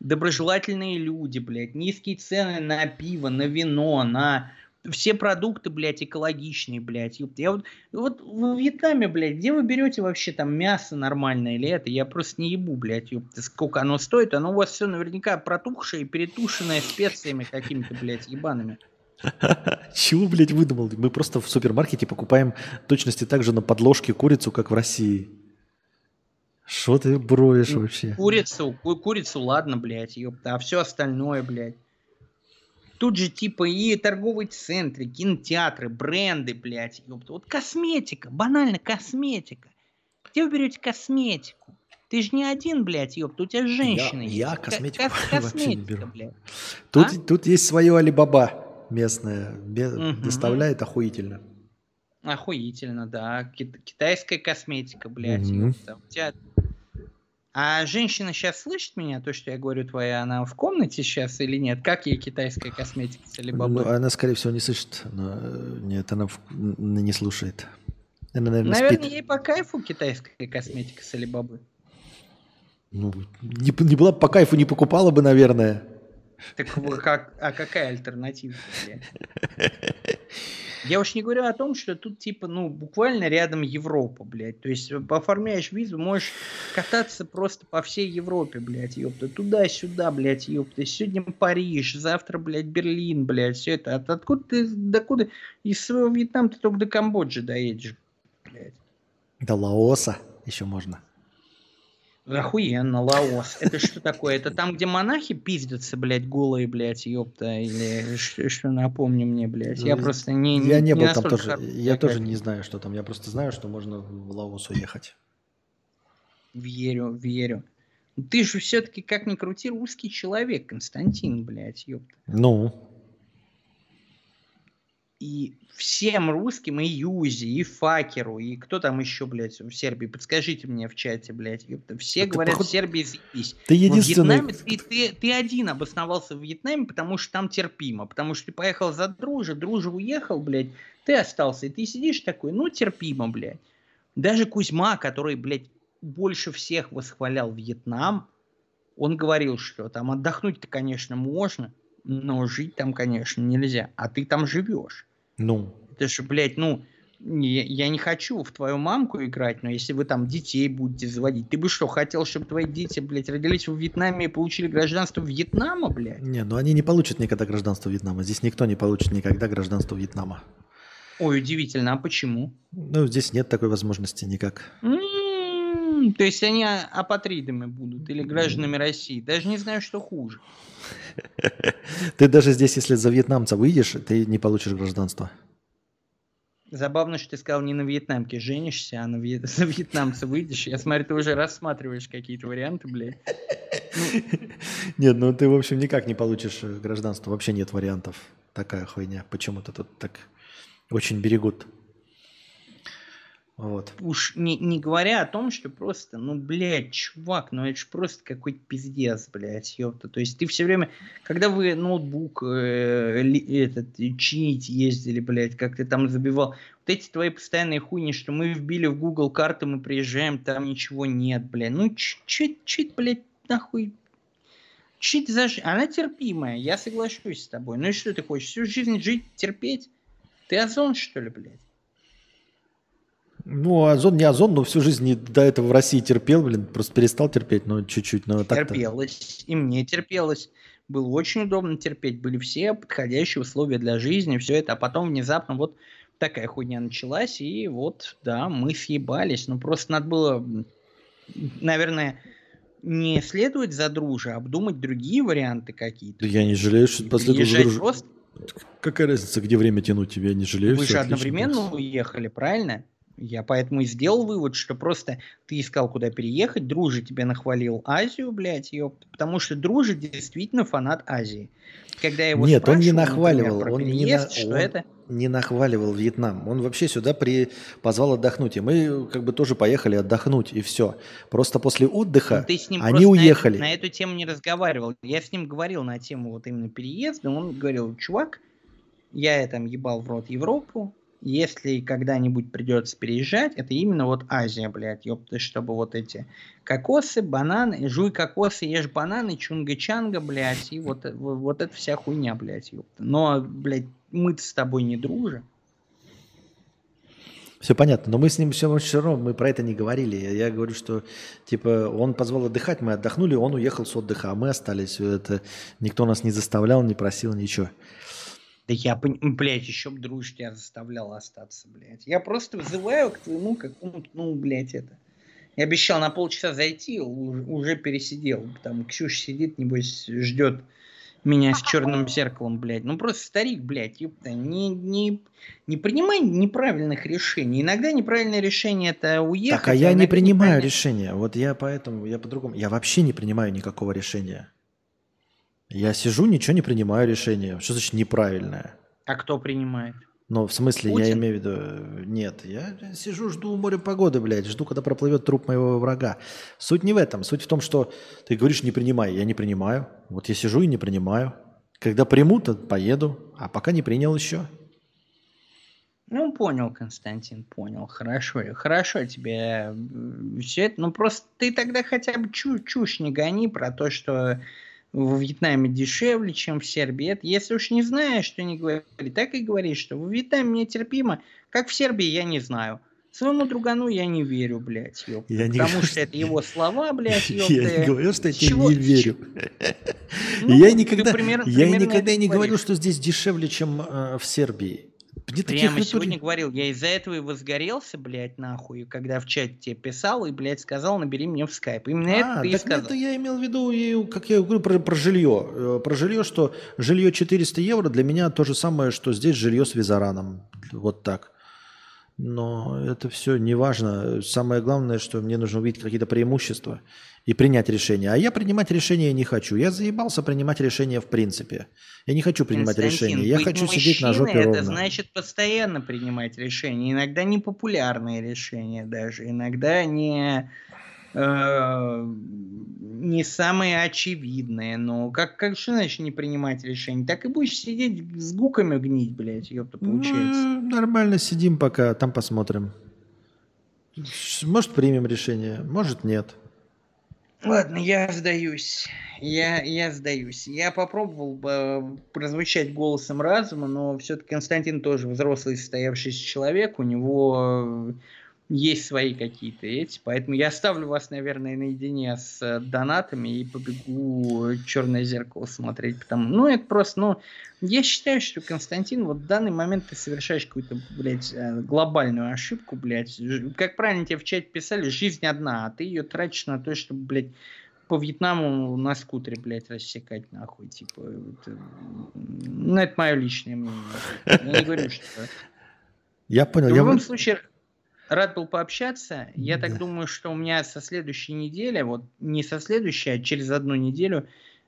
Доброжелательные люди, блядь, низкие цены на пиво, на вино, на все продукты, блядь, экологичные, блядь. Я вот, вот в Вьетнаме, блядь, где вы берете вообще там мясо нормальное или это? Я просто не ебу, блядь, ёпта, сколько оно стоит. Оно у вас все наверняка протухшее и перетушенное специями какими-то, блядь, ебаными. Чего, блядь, выдумал? Мы просто в супермаркете покупаем точности так же на подложке курицу, как в России. Что ты броешь вообще? Курицу, ку- курицу, ладно, блядь, ёпта, а все остальное, блядь. Тут же типа и торговые центры, кинотеатры, бренды, блядь, ёпта. Вот косметика, банально косметика. Где вы берете косметику? Ты же не один, блядь, ёпта, у тебя женщина есть. я Ко- косметику кос- вообще не беру. блядь. Тут, а? тут есть свое Алибаба местное. Мгм. Доставляет охуительно. Охуительно, да. Кит- китайская косметика, блядь, Мгм. ёпта. У тебя- А женщина сейчас слышит меня, то, что я говорю твоя, она в комнате сейчас или нет? Как ей китайская косметика с Алибабы? Ну, она, скорее всего, не слышит. Но, э, нет, она в- не слушает. Она, наверное, Наверное, спит. ей по кайфу китайская косметика с Алибабы. Ну, не, не была бы по кайфу, не покупала бы, наверное. Так как, а какая альтернатива? Я уж не говорю о том, что тут типа, ну, буквально рядом Европа, блядь. То есть оформляешь визу, можешь кататься просто по всей Европе, блядь, ёпта. Туда-сюда, блядь, ёпта. Сегодня Париж, завтра, блядь, Берлин, блядь, все это. От, откуда ты, докуда? Из своего Вьетнама ты только до Камбоджи доедешь, блядь. До Лаоса еще можно. Охуенно, Лаос. Это что такое? Это там, где монахи пиздятся, блядь, голые, блядь, ёпта? Или что, напомни мне, блядь? Я Ну, просто не я не, был там тоже. Я тоже не знаю, что там. Я просто знаю, что можно в Лаос уехать. Верю, верю. Ты же все-таки, как ни крути, русский человек, Константин, блядь, ёпта. Ну, И всем русским, и Юзи, и Факеру, и кто там еще, блядь, в Сербии, подскажите мне в чате, блядь. Все Это говорят, поход- в Сербии заебись. Ты Во единственный... Вьетнаме ты, ты, ты один обосновался в Вьетнаме, потому что там терпимо. Потому что ты поехал за дружи, дружи уехал, блядь, ты остался. И ты сидишь такой, ну, терпимо, блядь. Даже Кузьма, который, блядь, больше всех восхвалял Вьетнам, он говорил, что там отдохнуть-то, конечно, можно, но жить там, конечно, нельзя. А ты там живешь. Ну, Ты же, блядь, ну, я, я не хочу в твою мамку играть, но если вы там детей будете заводить, ты бы что, хотел, чтобы твои дети, блядь, родились в Вьетнаме и получили гражданство Вьетнама, блядь? не, ну они не получат никогда гражданство Вьетнама. Здесь никто не получит никогда гражданство Вьетнама. Ой, удивительно, а почему? Ну, здесь нет такой возможности никак. М, То есть они апатридами будут или гражданами России? Даже не знаю, что хуже. Ты даже здесь, если за вьетнамца выйдешь, ты не получишь гражданство. Забавно, что ты сказал, не на вьетнамке женишься, а на вьет- за вьетнамца выйдешь. Я смотрю, ты уже рассматриваешь какие-то варианты, блядь. Нет, ну ты, в общем, никак не получишь э, гражданство. Вообще нет вариантов. Такая хуйня. Почему-то тут так очень берегут. Вот. Уж не, не говоря о том, что просто, ну, блядь, чувак, ну это же просто какой-то пиздец, блядь, ёпта. То есть ты все время, когда вы ноутбук э, этот, чинить ездили, блядь, как ты там забивал, вот эти твои постоянные хуйни, что мы вбили в Google карты, мы приезжаем, там ничего нет, блядь. Ну, чуть, чуть, блядь, нахуй, чуть за... жи- Она терпимая, я соглашусь с тобой. Ну и что ты хочешь, всю жизнь жить, терпеть? Ты озон, что ли, блядь? Ну, озон не озон, но всю жизнь до этого в России терпел, блин, просто перестал терпеть, но чуть-чуть, но так терпелось, и мне терпелось. Было очень удобно терпеть, были все подходящие условия для жизни, все это, а потом внезапно вот такая хуйня началась, и вот, да, мы съебались. Ну, просто надо было, наверное, не следовать за друже, а обдумать другие варианты какие-то. Да я не жалею, что последовал за Приезжать друж- просто, Какая разница, где время тянуть тебе, я не жалею. вы же отлично одновременно уехали, правильно? Я поэтому и сделал вывод, что просто ты искал, куда переехать, Дружи тебе нахвалил Азию, блядь, ёпта, потому что Дружи действительно фанат Азии. Когда я его Нет, он не нахваливал, например, он не на- что он- это... не нахваливал Вьетнам. Он вообще сюда при... позвал отдохнуть. И мы как бы тоже поехали отдохнуть, и все. Просто после отдыха Ну, ты с ним они просто на эту- уехали. На эту, тему не разговаривал. Я с ним говорил на тему вот именно переезда. Он говорил, чувак, я там ебал в рот Европу. Если когда-нибудь придется переезжать, это именно вот Азия, блядь, ёпта, чтобы вот эти кокосы, бананы, жуй кокосы, ешь бананы, чунга-чанга, блядь, и вот, э, вот, эта вся хуйня, блядь, ёпта. Но, блядь, мы с тобой не дружим. Все понятно, но мы с ним все, все равно, мы про это не говорили. Я говорю, что типа он позвал отдыхать, мы отдохнули, он уехал с отдыха, а мы остались. Это никто нас не заставлял, не просил, ничего. Да я, блядь, еще бы дружь тебя заставлял остаться, блядь. Я просто вызываю к твоему какому-то, ну, блядь, это. Я обещал на полчаса зайти, уже, пересидел. Там Ксюша сидит, небось, ждет меня с черным зеркалом, блядь. Ну, просто старик, блядь, ёпта, не, не, не принимай неправильных решений. Иногда неправильное решение это уехать. так, а я не иногда принимаю неправильное- решения. Вот я поэтому, я по-другому. Я вообще не принимаю никакого решения. Я сижу, ничего не принимаю решения. Что значит неправильное? А кто принимает? Ну, в смысле, я Путин? имею в виду, э, нет, я сижу, жду море погоды, блядь, жду, когда проплывет труп моего врага. Суть не в этом, суть в том, что ты говоришь, не принимай, я не принимаю. Вот я сижу и не принимаю. Когда приму, то поеду, а пока не принял еще. Ну, понял, Константин, понял. Хорошо, хорошо тебе все это. Ну, просто ты тогда хотя бы чушь, чушь не гони про то, что в Вьетнаме дешевле, чем в Сербии. Это, если уж не знаешь, то не говори. Так и говори, что в Вьетнаме мне терпимо, как в Сербии, я не знаю. Своему другану я не верю, блядь, ёпта. Я не Потому что это его слова, блядь, Я не ёпта. говорил, что я тебе Чего- не верю. Ну, я никогда, я никогда не говорю, что здесь дешевле, чем э, в Сербии. Мне Прямо сегодня люди- говорил, я из-за этого и возгорелся, блядь, нахуй, когда в чате тебе писал и, блядь, сказал, набери мне в скайп. Именно это А, ты и так сказал. это я имел в виду, и, как я говорю, про, про жилье. Э, Про жилье, что жилье 400 евро для меня то же самое, что здесь жилье с визараном. Вот так. Но это все не важно. Самое главное, что мне нужно увидеть какие-то преимущества и принять решение. А я принимать решения не хочу. Я заебался принимать решения в принципе. Я не хочу принимать решения. Я хочу сидеть на жопе это ровно. значит постоянно принимать решения. Иногда непопулярные решения даже. Иногда не не самые очевидные, но как, как что значит не принимать решения? Так и будешь сидеть с гуками гнить, блядь, ёпта, получается. Ну, нормально сидим пока, там посмотрим. Может, примем решение, может, нет. Ладно, я сдаюсь. Я, я сдаюсь. Я попробовал бы прозвучать голосом разума, но все-таки Константин тоже взрослый состоявшийся человек. У него есть свои какие-то эти. Поэтому я оставлю вас, наверное, наедине с э, донатами и побегу «Черное зеркало» смотреть. Потому... Ну, это просто, ну, я считаю, что, Константин, вот в данный момент ты совершаешь какую-то, блядь, э, глобальную ошибку, блядь. Как правильно тебе в чате писали, жизнь одна, а ты ее тратишь на то, чтобы, блядь, по Вьетнаму на скутере, блядь, рассекать нахуй, типа. Это... Ну, это мое личное мнение. Я не говорю, что... Я понял. В я... любом случае, рад был пообщаться. Я Да. так думаю, что у меня со следующей недели, вот не со следующей, а через одну неделю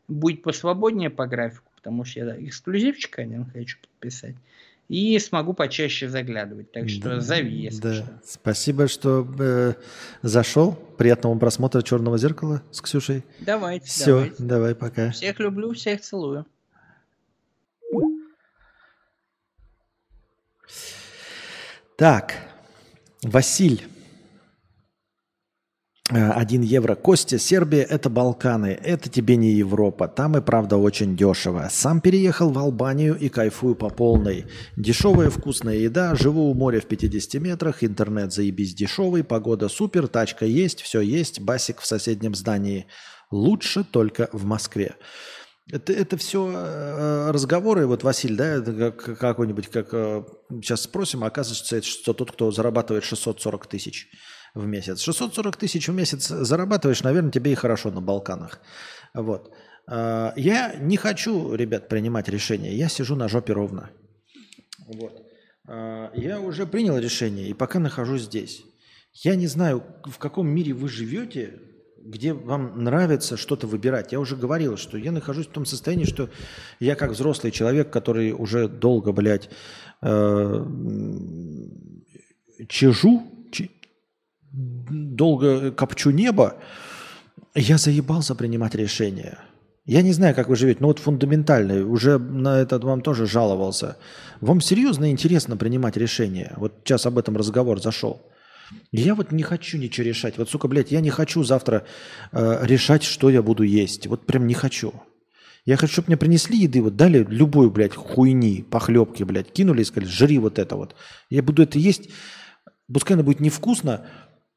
будет посвободнее по графику, потому что я эксклюзивчик один хочу подписать. И смогу почаще заглядывать. Так что Да, зови, если да. что. Спасибо, что э, зашел. Приятного просмотра Черного зеркала с Ксюшей. Давайте, Все, давайте. давай, пока. Всех люблю, всех целую. Так, Василь. Э, 1 евро. Костя, Сербия – это Балканы, это тебе не Европа. Там и правда очень дешево. Сам переехал в Албанию и кайфую по полной. Дешевая вкусная еда, живу у моря в 50 метрах, интернет заебись дешевый, погода супер, тачка есть, все есть, басик в соседнем здании. Лучше только в Москве. Это, это все разговоры, вот Василь, да, это как, какой-нибудь, как э, сейчас спросим, а оказывается, это что тот, кто зарабатывает 640 тысяч в месяц. 640 тысяч в месяц зарабатываешь, наверное, тебе и хорошо на Балканах. Вот. Я не хочу, ребят, принимать решения. Я сижу на жопе ровно. Вот. Я уже принял решение и пока нахожусь здесь. Я не знаю, в каком мире вы живете, где вам нравится что-то выбирать. Я уже говорил, что я нахожусь в том состоянии, что я как взрослый человек, который уже долго, блядь, э, чижу, чи- долго копчу небо, я заебался принимать решения. Я не знаю, как вы живете, но вот фундаментально, уже на этот вам тоже жаловался. Вам серьезно интересно принимать решения? Вот сейчас об этом разговор зашел. Я вот не хочу ничего решать. Вот, сука, блядь, я не хочу завтра э, решать, что я буду есть. Вот прям не хочу. Я хочу, чтобы мне принесли еды, вот дали любую, блядь, хуйни, похлебки, блядь, кинули и сказали, жри вот это вот. Я буду это есть, пускай оно будет невкусно,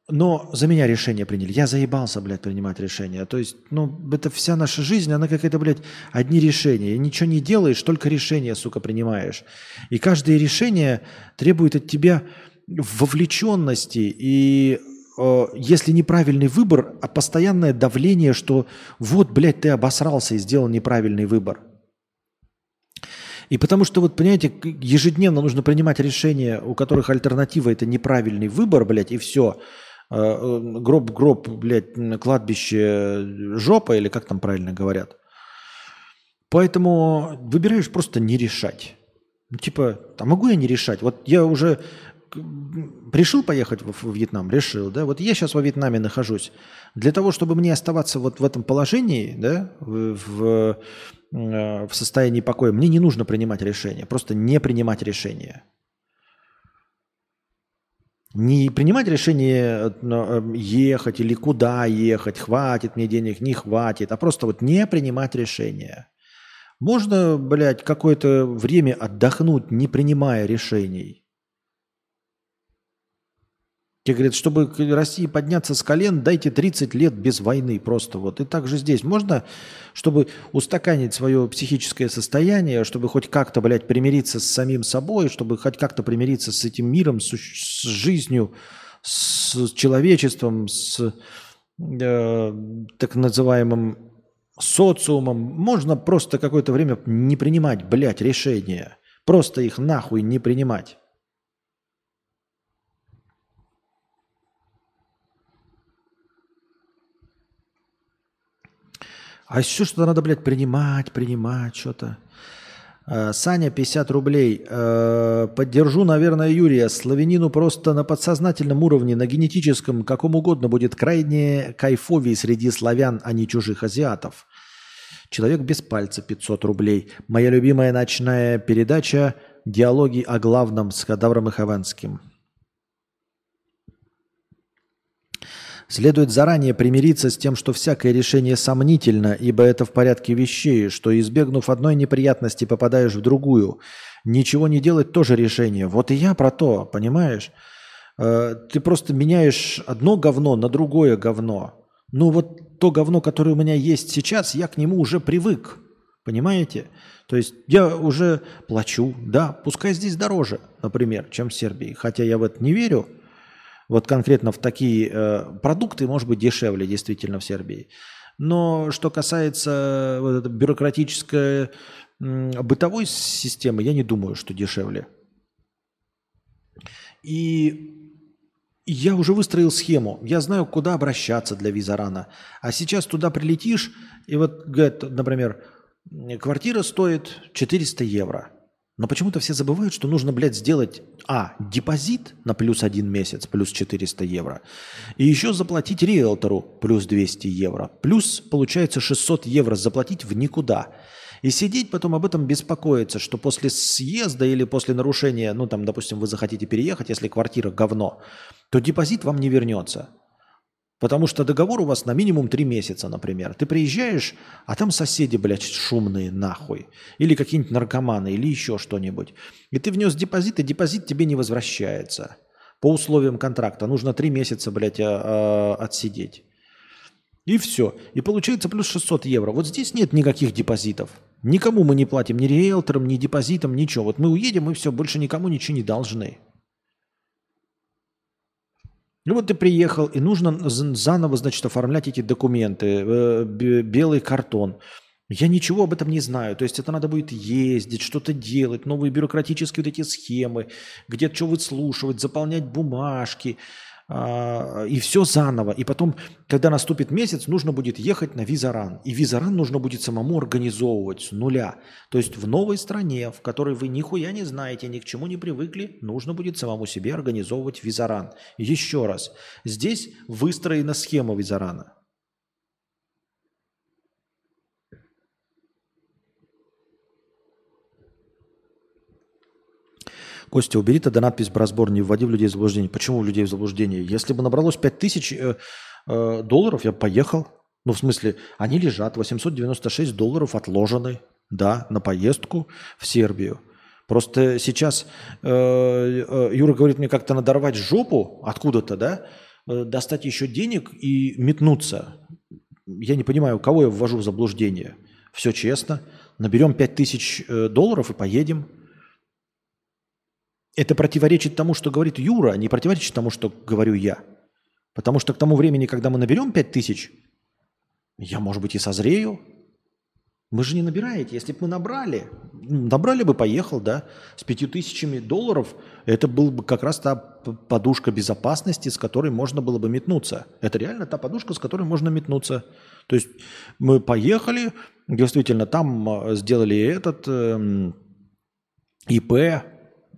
но за меня решение приняли. Я заебался, блядь, принимать решения. То есть, ну, это вся наша жизнь, она какая-то, блядь, одни решения. Ничего не делаешь, только решения, сука, принимаешь. И каждое решение требует от тебя вовлеченности и э, если неправильный выбор, а постоянное давление, что вот, блядь, ты обосрался и сделал неправильный выбор. И потому что, вот, понимаете, ежедневно нужно принимать решения, у которых альтернатива – это неправильный выбор, блядь, и все. Гроб, гроб, блядь, м, кладбище, жопа, или как там правильно говорят. Поэтому выбираешь просто не решать. Ну, типа, а могу я не решать? Вот я уже решил поехать в, Вьетнам, решил, да, вот я сейчас во Вьетнаме нахожусь. Для того, чтобы мне оставаться вот в этом положении, да, в, в, э, в состоянии покоя, мне не нужно принимать решения, просто не принимать решения. Не принимать решение но, э, ехать или куда ехать, хватит мне денег, не хватит, а просто вот не принимать решения. Можно, блядь, какое-то время отдохнуть, не принимая решений. Тебе говорят, чтобы России подняться с колен, дайте 30 лет без войны просто вот. И так же здесь можно, чтобы устаканить свое психическое состояние, чтобы хоть как-то, блядь, примириться с самим собой, чтобы хоть как-то примириться с этим миром, с, с жизнью, с человечеством, с э, так называемым социумом. Можно просто какое-то время не принимать, блядь, решения. Просто их нахуй не принимать. А еще что-то надо, блядь, принимать, принимать что-то. Э, Саня, 50 рублей. Э, Поддержу, наверное, Юрия. Славянину просто на подсознательном уровне, на генетическом, каком угодно, будет крайне кайфовей среди славян, а не чужих азиатов. Человек без пальца, 500 рублей. Моя любимая ночная передача «Диалоги о главном» с Кадавром и Следует заранее примириться с тем, что всякое решение сомнительно, ибо это в порядке вещей, что избегнув одной неприятности, попадаешь в другую. Ничего не делать тоже решение. Вот и я про то, понимаешь? Э, Ты просто меняешь одно говно на другое говно. Ну вот то говно, которое у меня есть сейчас, я к нему уже привык. Понимаете? То есть я уже плачу, да, пускай здесь дороже, например, чем в Сербии. Хотя я в это не верю, вот конкретно в такие э, продукты может быть дешевле действительно в Сербии. Но что касается вот этой бюрократической м, бытовой системы, я не думаю, что дешевле. И я уже выстроил схему. Я знаю, куда обращаться для визарана. А сейчас туда прилетишь, и вот, говорят, например, квартира стоит 400 евро. Но почему-то все забывают, что нужно, блядь, сделать, а, депозит на плюс один месяц, плюс 400 евро, и еще заплатить риэлтору плюс 200 евро, плюс, получается, 600 евро заплатить в никуда. И сидеть потом об этом беспокоиться, что после съезда или после нарушения, ну там, допустим, вы захотите переехать, если квартира говно, то депозит вам не вернется. Потому что договор у вас на минимум три месяца, например. Ты приезжаешь, а там соседи, блядь, шумные нахуй. Или какие-нибудь наркоманы, или еще что-нибудь. И ты внес депозит, и депозит тебе не возвращается. По условиям контракта. Нужно три месяца, блядь, а, а, отсидеть. И все. И получается плюс 600 евро. Вот здесь нет никаких депозитов. Никому мы не платим, ни риэлторам, ни депозитам, ничего. Вот мы уедем, и все, больше никому ничего не должны. Ну вот ты приехал, и нужно заново, значит, оформлять эти документы, э, белый картон. Я ничего об этом не знаю. То есть это надо будет ездить, что-то делать, новые бюрократические вот эти схемы, где-то что выслушивать, заполнять бумажки. А, и все заново. И потом, когда наступит месяц, нужно будет ехать на визаран. И визаран нужно будет самому организовывать с нуля. То есть в новой стране, в которой вы нихуя не знаете, ни к чему не привыкли, нужно будет самому себе организовывать визаран. Еще раз, здесь выстроена схема визарана. Костя, убери тогда надпись «Бразбор», не вводи в людей в заблуждение. Почему в людей в заблуждение? Если бы набралось 5000 э, э, долларов, я бы поехал. Ну, в смысле, они лежат, 896 долларов отложены, да, на поездку в Сербию. Просто сейчас э, э, Юра говорит мне как-то надорвать жопу откуда-то, да, э, достать еще денег и метнуться. Я не понимаю, кого я ввожу в заблуждение. Все честно. Наберем 5000 э, долларов и поедем. Это противоречит тому, что говорит Юра, а не противоречит тому, что говорю я. Потому что к тому времени, когда мы наберем 5000, я, может быть, и созрею. Вы же не набираете. Если бы мы набрали, набрали бы, поехал, да, с пятью тысячами долларов, это был бы как раз та подушка безопасности, с которой можно было бы метнуться. Это реально та подушка, с которой можно метнуться. То есть мы поехали, действительно, там э, сделали этот э, ИП,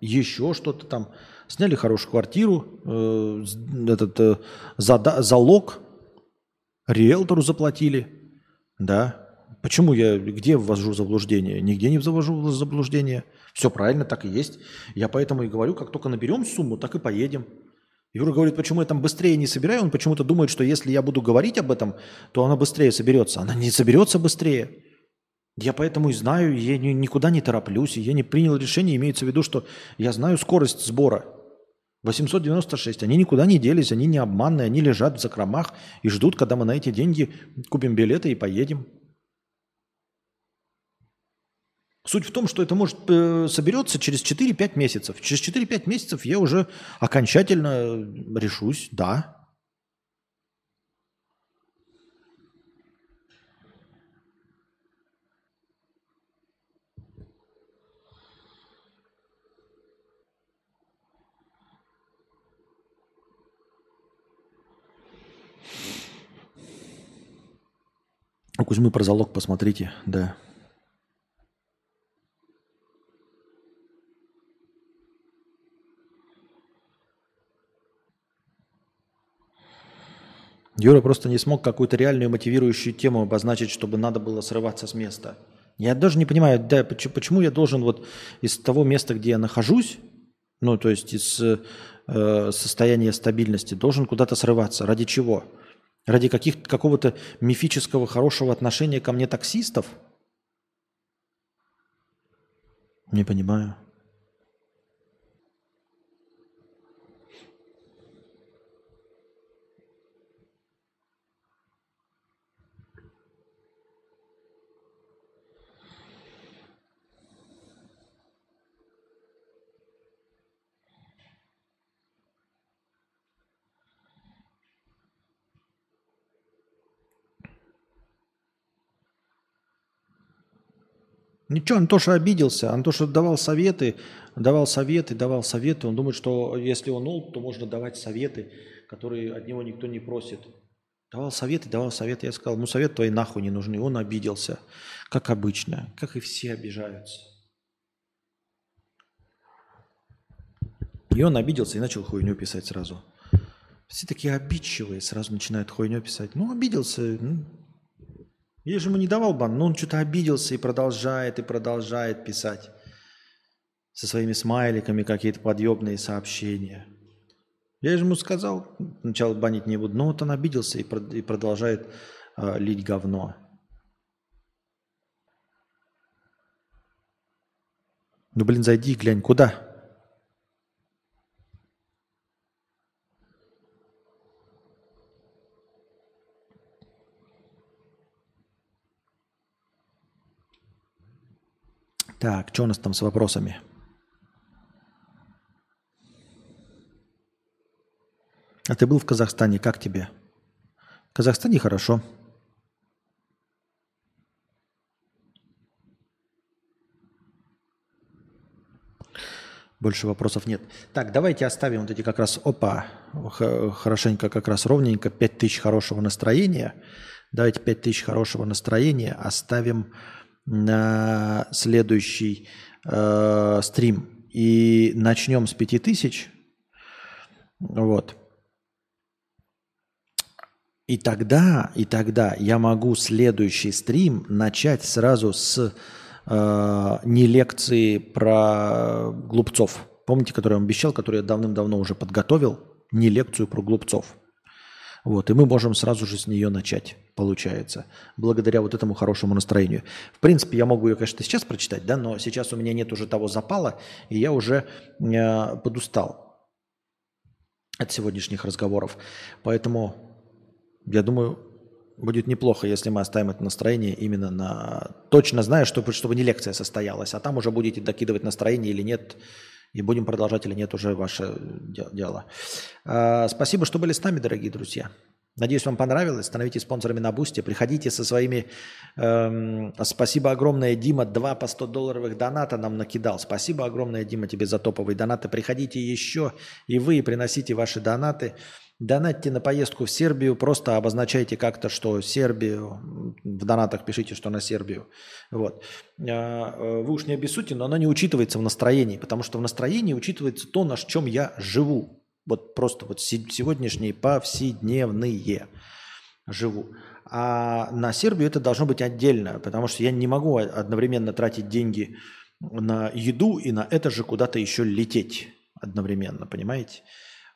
еще что-то там. Сняли хорошую квартиру, э, этот э, зада, залог риэлтору заплатили. Да. Почему я, где ввожу заблуждение? Нигде не завожу заблуждение. Все правильно, так и есть. Я поэтому и говорю, как только наберем сумму, так и поедем. Юра говорит, почему я там быстрее не собираю. Он почему-то думает, что если я буду говорить об этом, то она быстрее соберется. Она не соберется быстрее. Я поэтому и знаю, я никуда не тороплюсь, я не принял решение, имеется в виду, что я знаю скорость сбора. 896, они никуда не делись, они не обманные, они лежат в закромах и ждут, когда мы на эти деньги купим билеты и поедем. Суть в том, что это может э, соберется через 4-5 месяцев. Через 4-5 месяцев я уже окончательно решусь, да, У Кузьмы про залог посмотрите, да. Юра просто не смог какую-то реальную мотивирующую тему обозначить, чтобы надо было срываться с места. Я даже не понимаю, да, почему, я должен вот из того места, где я нахожусь, ну, то есть из э, состояния стабильности, должен куда-то срываться. Ради чего? Ради каких, какого-то мифического хорошего отношения ко мне таксистов? Не понимаю. Ничего, Антоша обиделся. Антоша давал советы, давал советы, давал советы. Он думает, что если он олд, то можно давать советы, которые от него никто не просит. Давал советы, давал советы. Я сказал, ну совет твои нахуй не нужны. Он обиделся, как обычно, как и все обижаются. И он обиделся и начал хуйню писать сразу. Все такие обидчивые, сразу начинают хуйню писать. Ну, обиделся, ну, я же ему не давал бан, но он что-то обиделся и продолжает, и продолжает писать со своими смайликами какие-то подъебные сообщения. Я же ему сказал, сначала банить не буду, но вот он обиделся и, и продолжает э, лить говно. Ну, блин, зайди и глянь, куда? Так, что у нас там с вопросами? А ты был в Казахстане, как тебе? В Казахстане хорошо. Больше вопросов нет. Так, давайте оставим вот эти как раз, опа, хорошенько, как раз ровненько, 5000 хорошего настроения. Давайте 5000 хорошего настроения оставим на следующий э, стрим. И начнем с 5000. Вот. И тогда, и тогда я могу следующий стрим начать сразу с э, не лекции про глупцов. Помните, который я вам обещал, который я давным-давно уже подготовил? Не лекцию про глупцов. Вот, и мы можем сразу же с нее начать, получается, благодаря вот этому хорошему настроению. В принципе, я могу ее, конечно, сейчас прочитать, да, но сейчас у меня нет уже того запала, и я уже э, подустал от сегодняшних разговоров. Поэтому я думаю, будет неплохо, если мы оставим это настроение именно на... Точно знаю, чтобы, чтобы не лекция состоялась, а там уже будете докидывать настроение или нет, и будем продолжать или нет, уже ваше дело. А, спасибо, что были с нами, дорогие друзья. Надеюсь, вам понравилось. Становитесь спонсорами на Бусте. Приходите со своими... Эм, спасибо огромное, Дима. Два по 100 долларовых доната нам накидал. Спасибо огромное, Дима, тебе за топовые донаты. Приходите еще и вы приносите ваши донаты. Донатьте на поездку в Сербию, просто обозначайте как-то, что Сербию, в донатах пишите, что на Сербию. Вот. А, э, вы уж не обессудьте, но оно не учитывается в настроении, потому что в настроении учитывается то, на чем я живу. Вот просто вот сегодняшние повседневные живу. А на Сербию это должно быть отдельно, потому что я не могу одновременно тратить деньги на еду и на это же куда-то еще лететь одновременно, понимаете?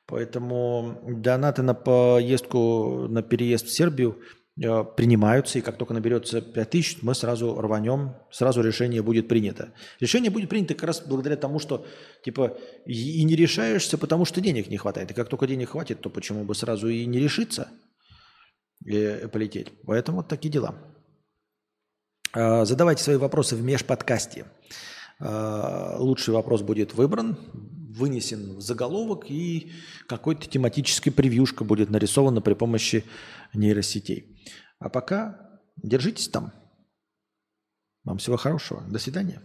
Поэтому донаты на поездку, на переезд в Сербию э, принимаются, и как только наберется 5000, мы сразу рванем, сразу решение будет принято. Решение будет принято как раз благодаря тому, что типа и не решаешься, потому что денег не хватает. И как только денег хватит, то почему бы сразу и не решиться и полететь. Поэтому вот такие дела. А, задавайте свои вопросы в межподкасте. А, лучший вопрос будет выбран, вынесен в заголовок и какой-то тематический превьюшка будет нарисована при помощи нейросетей. А пока держитесь там. Вам всего хорошего. До свидания.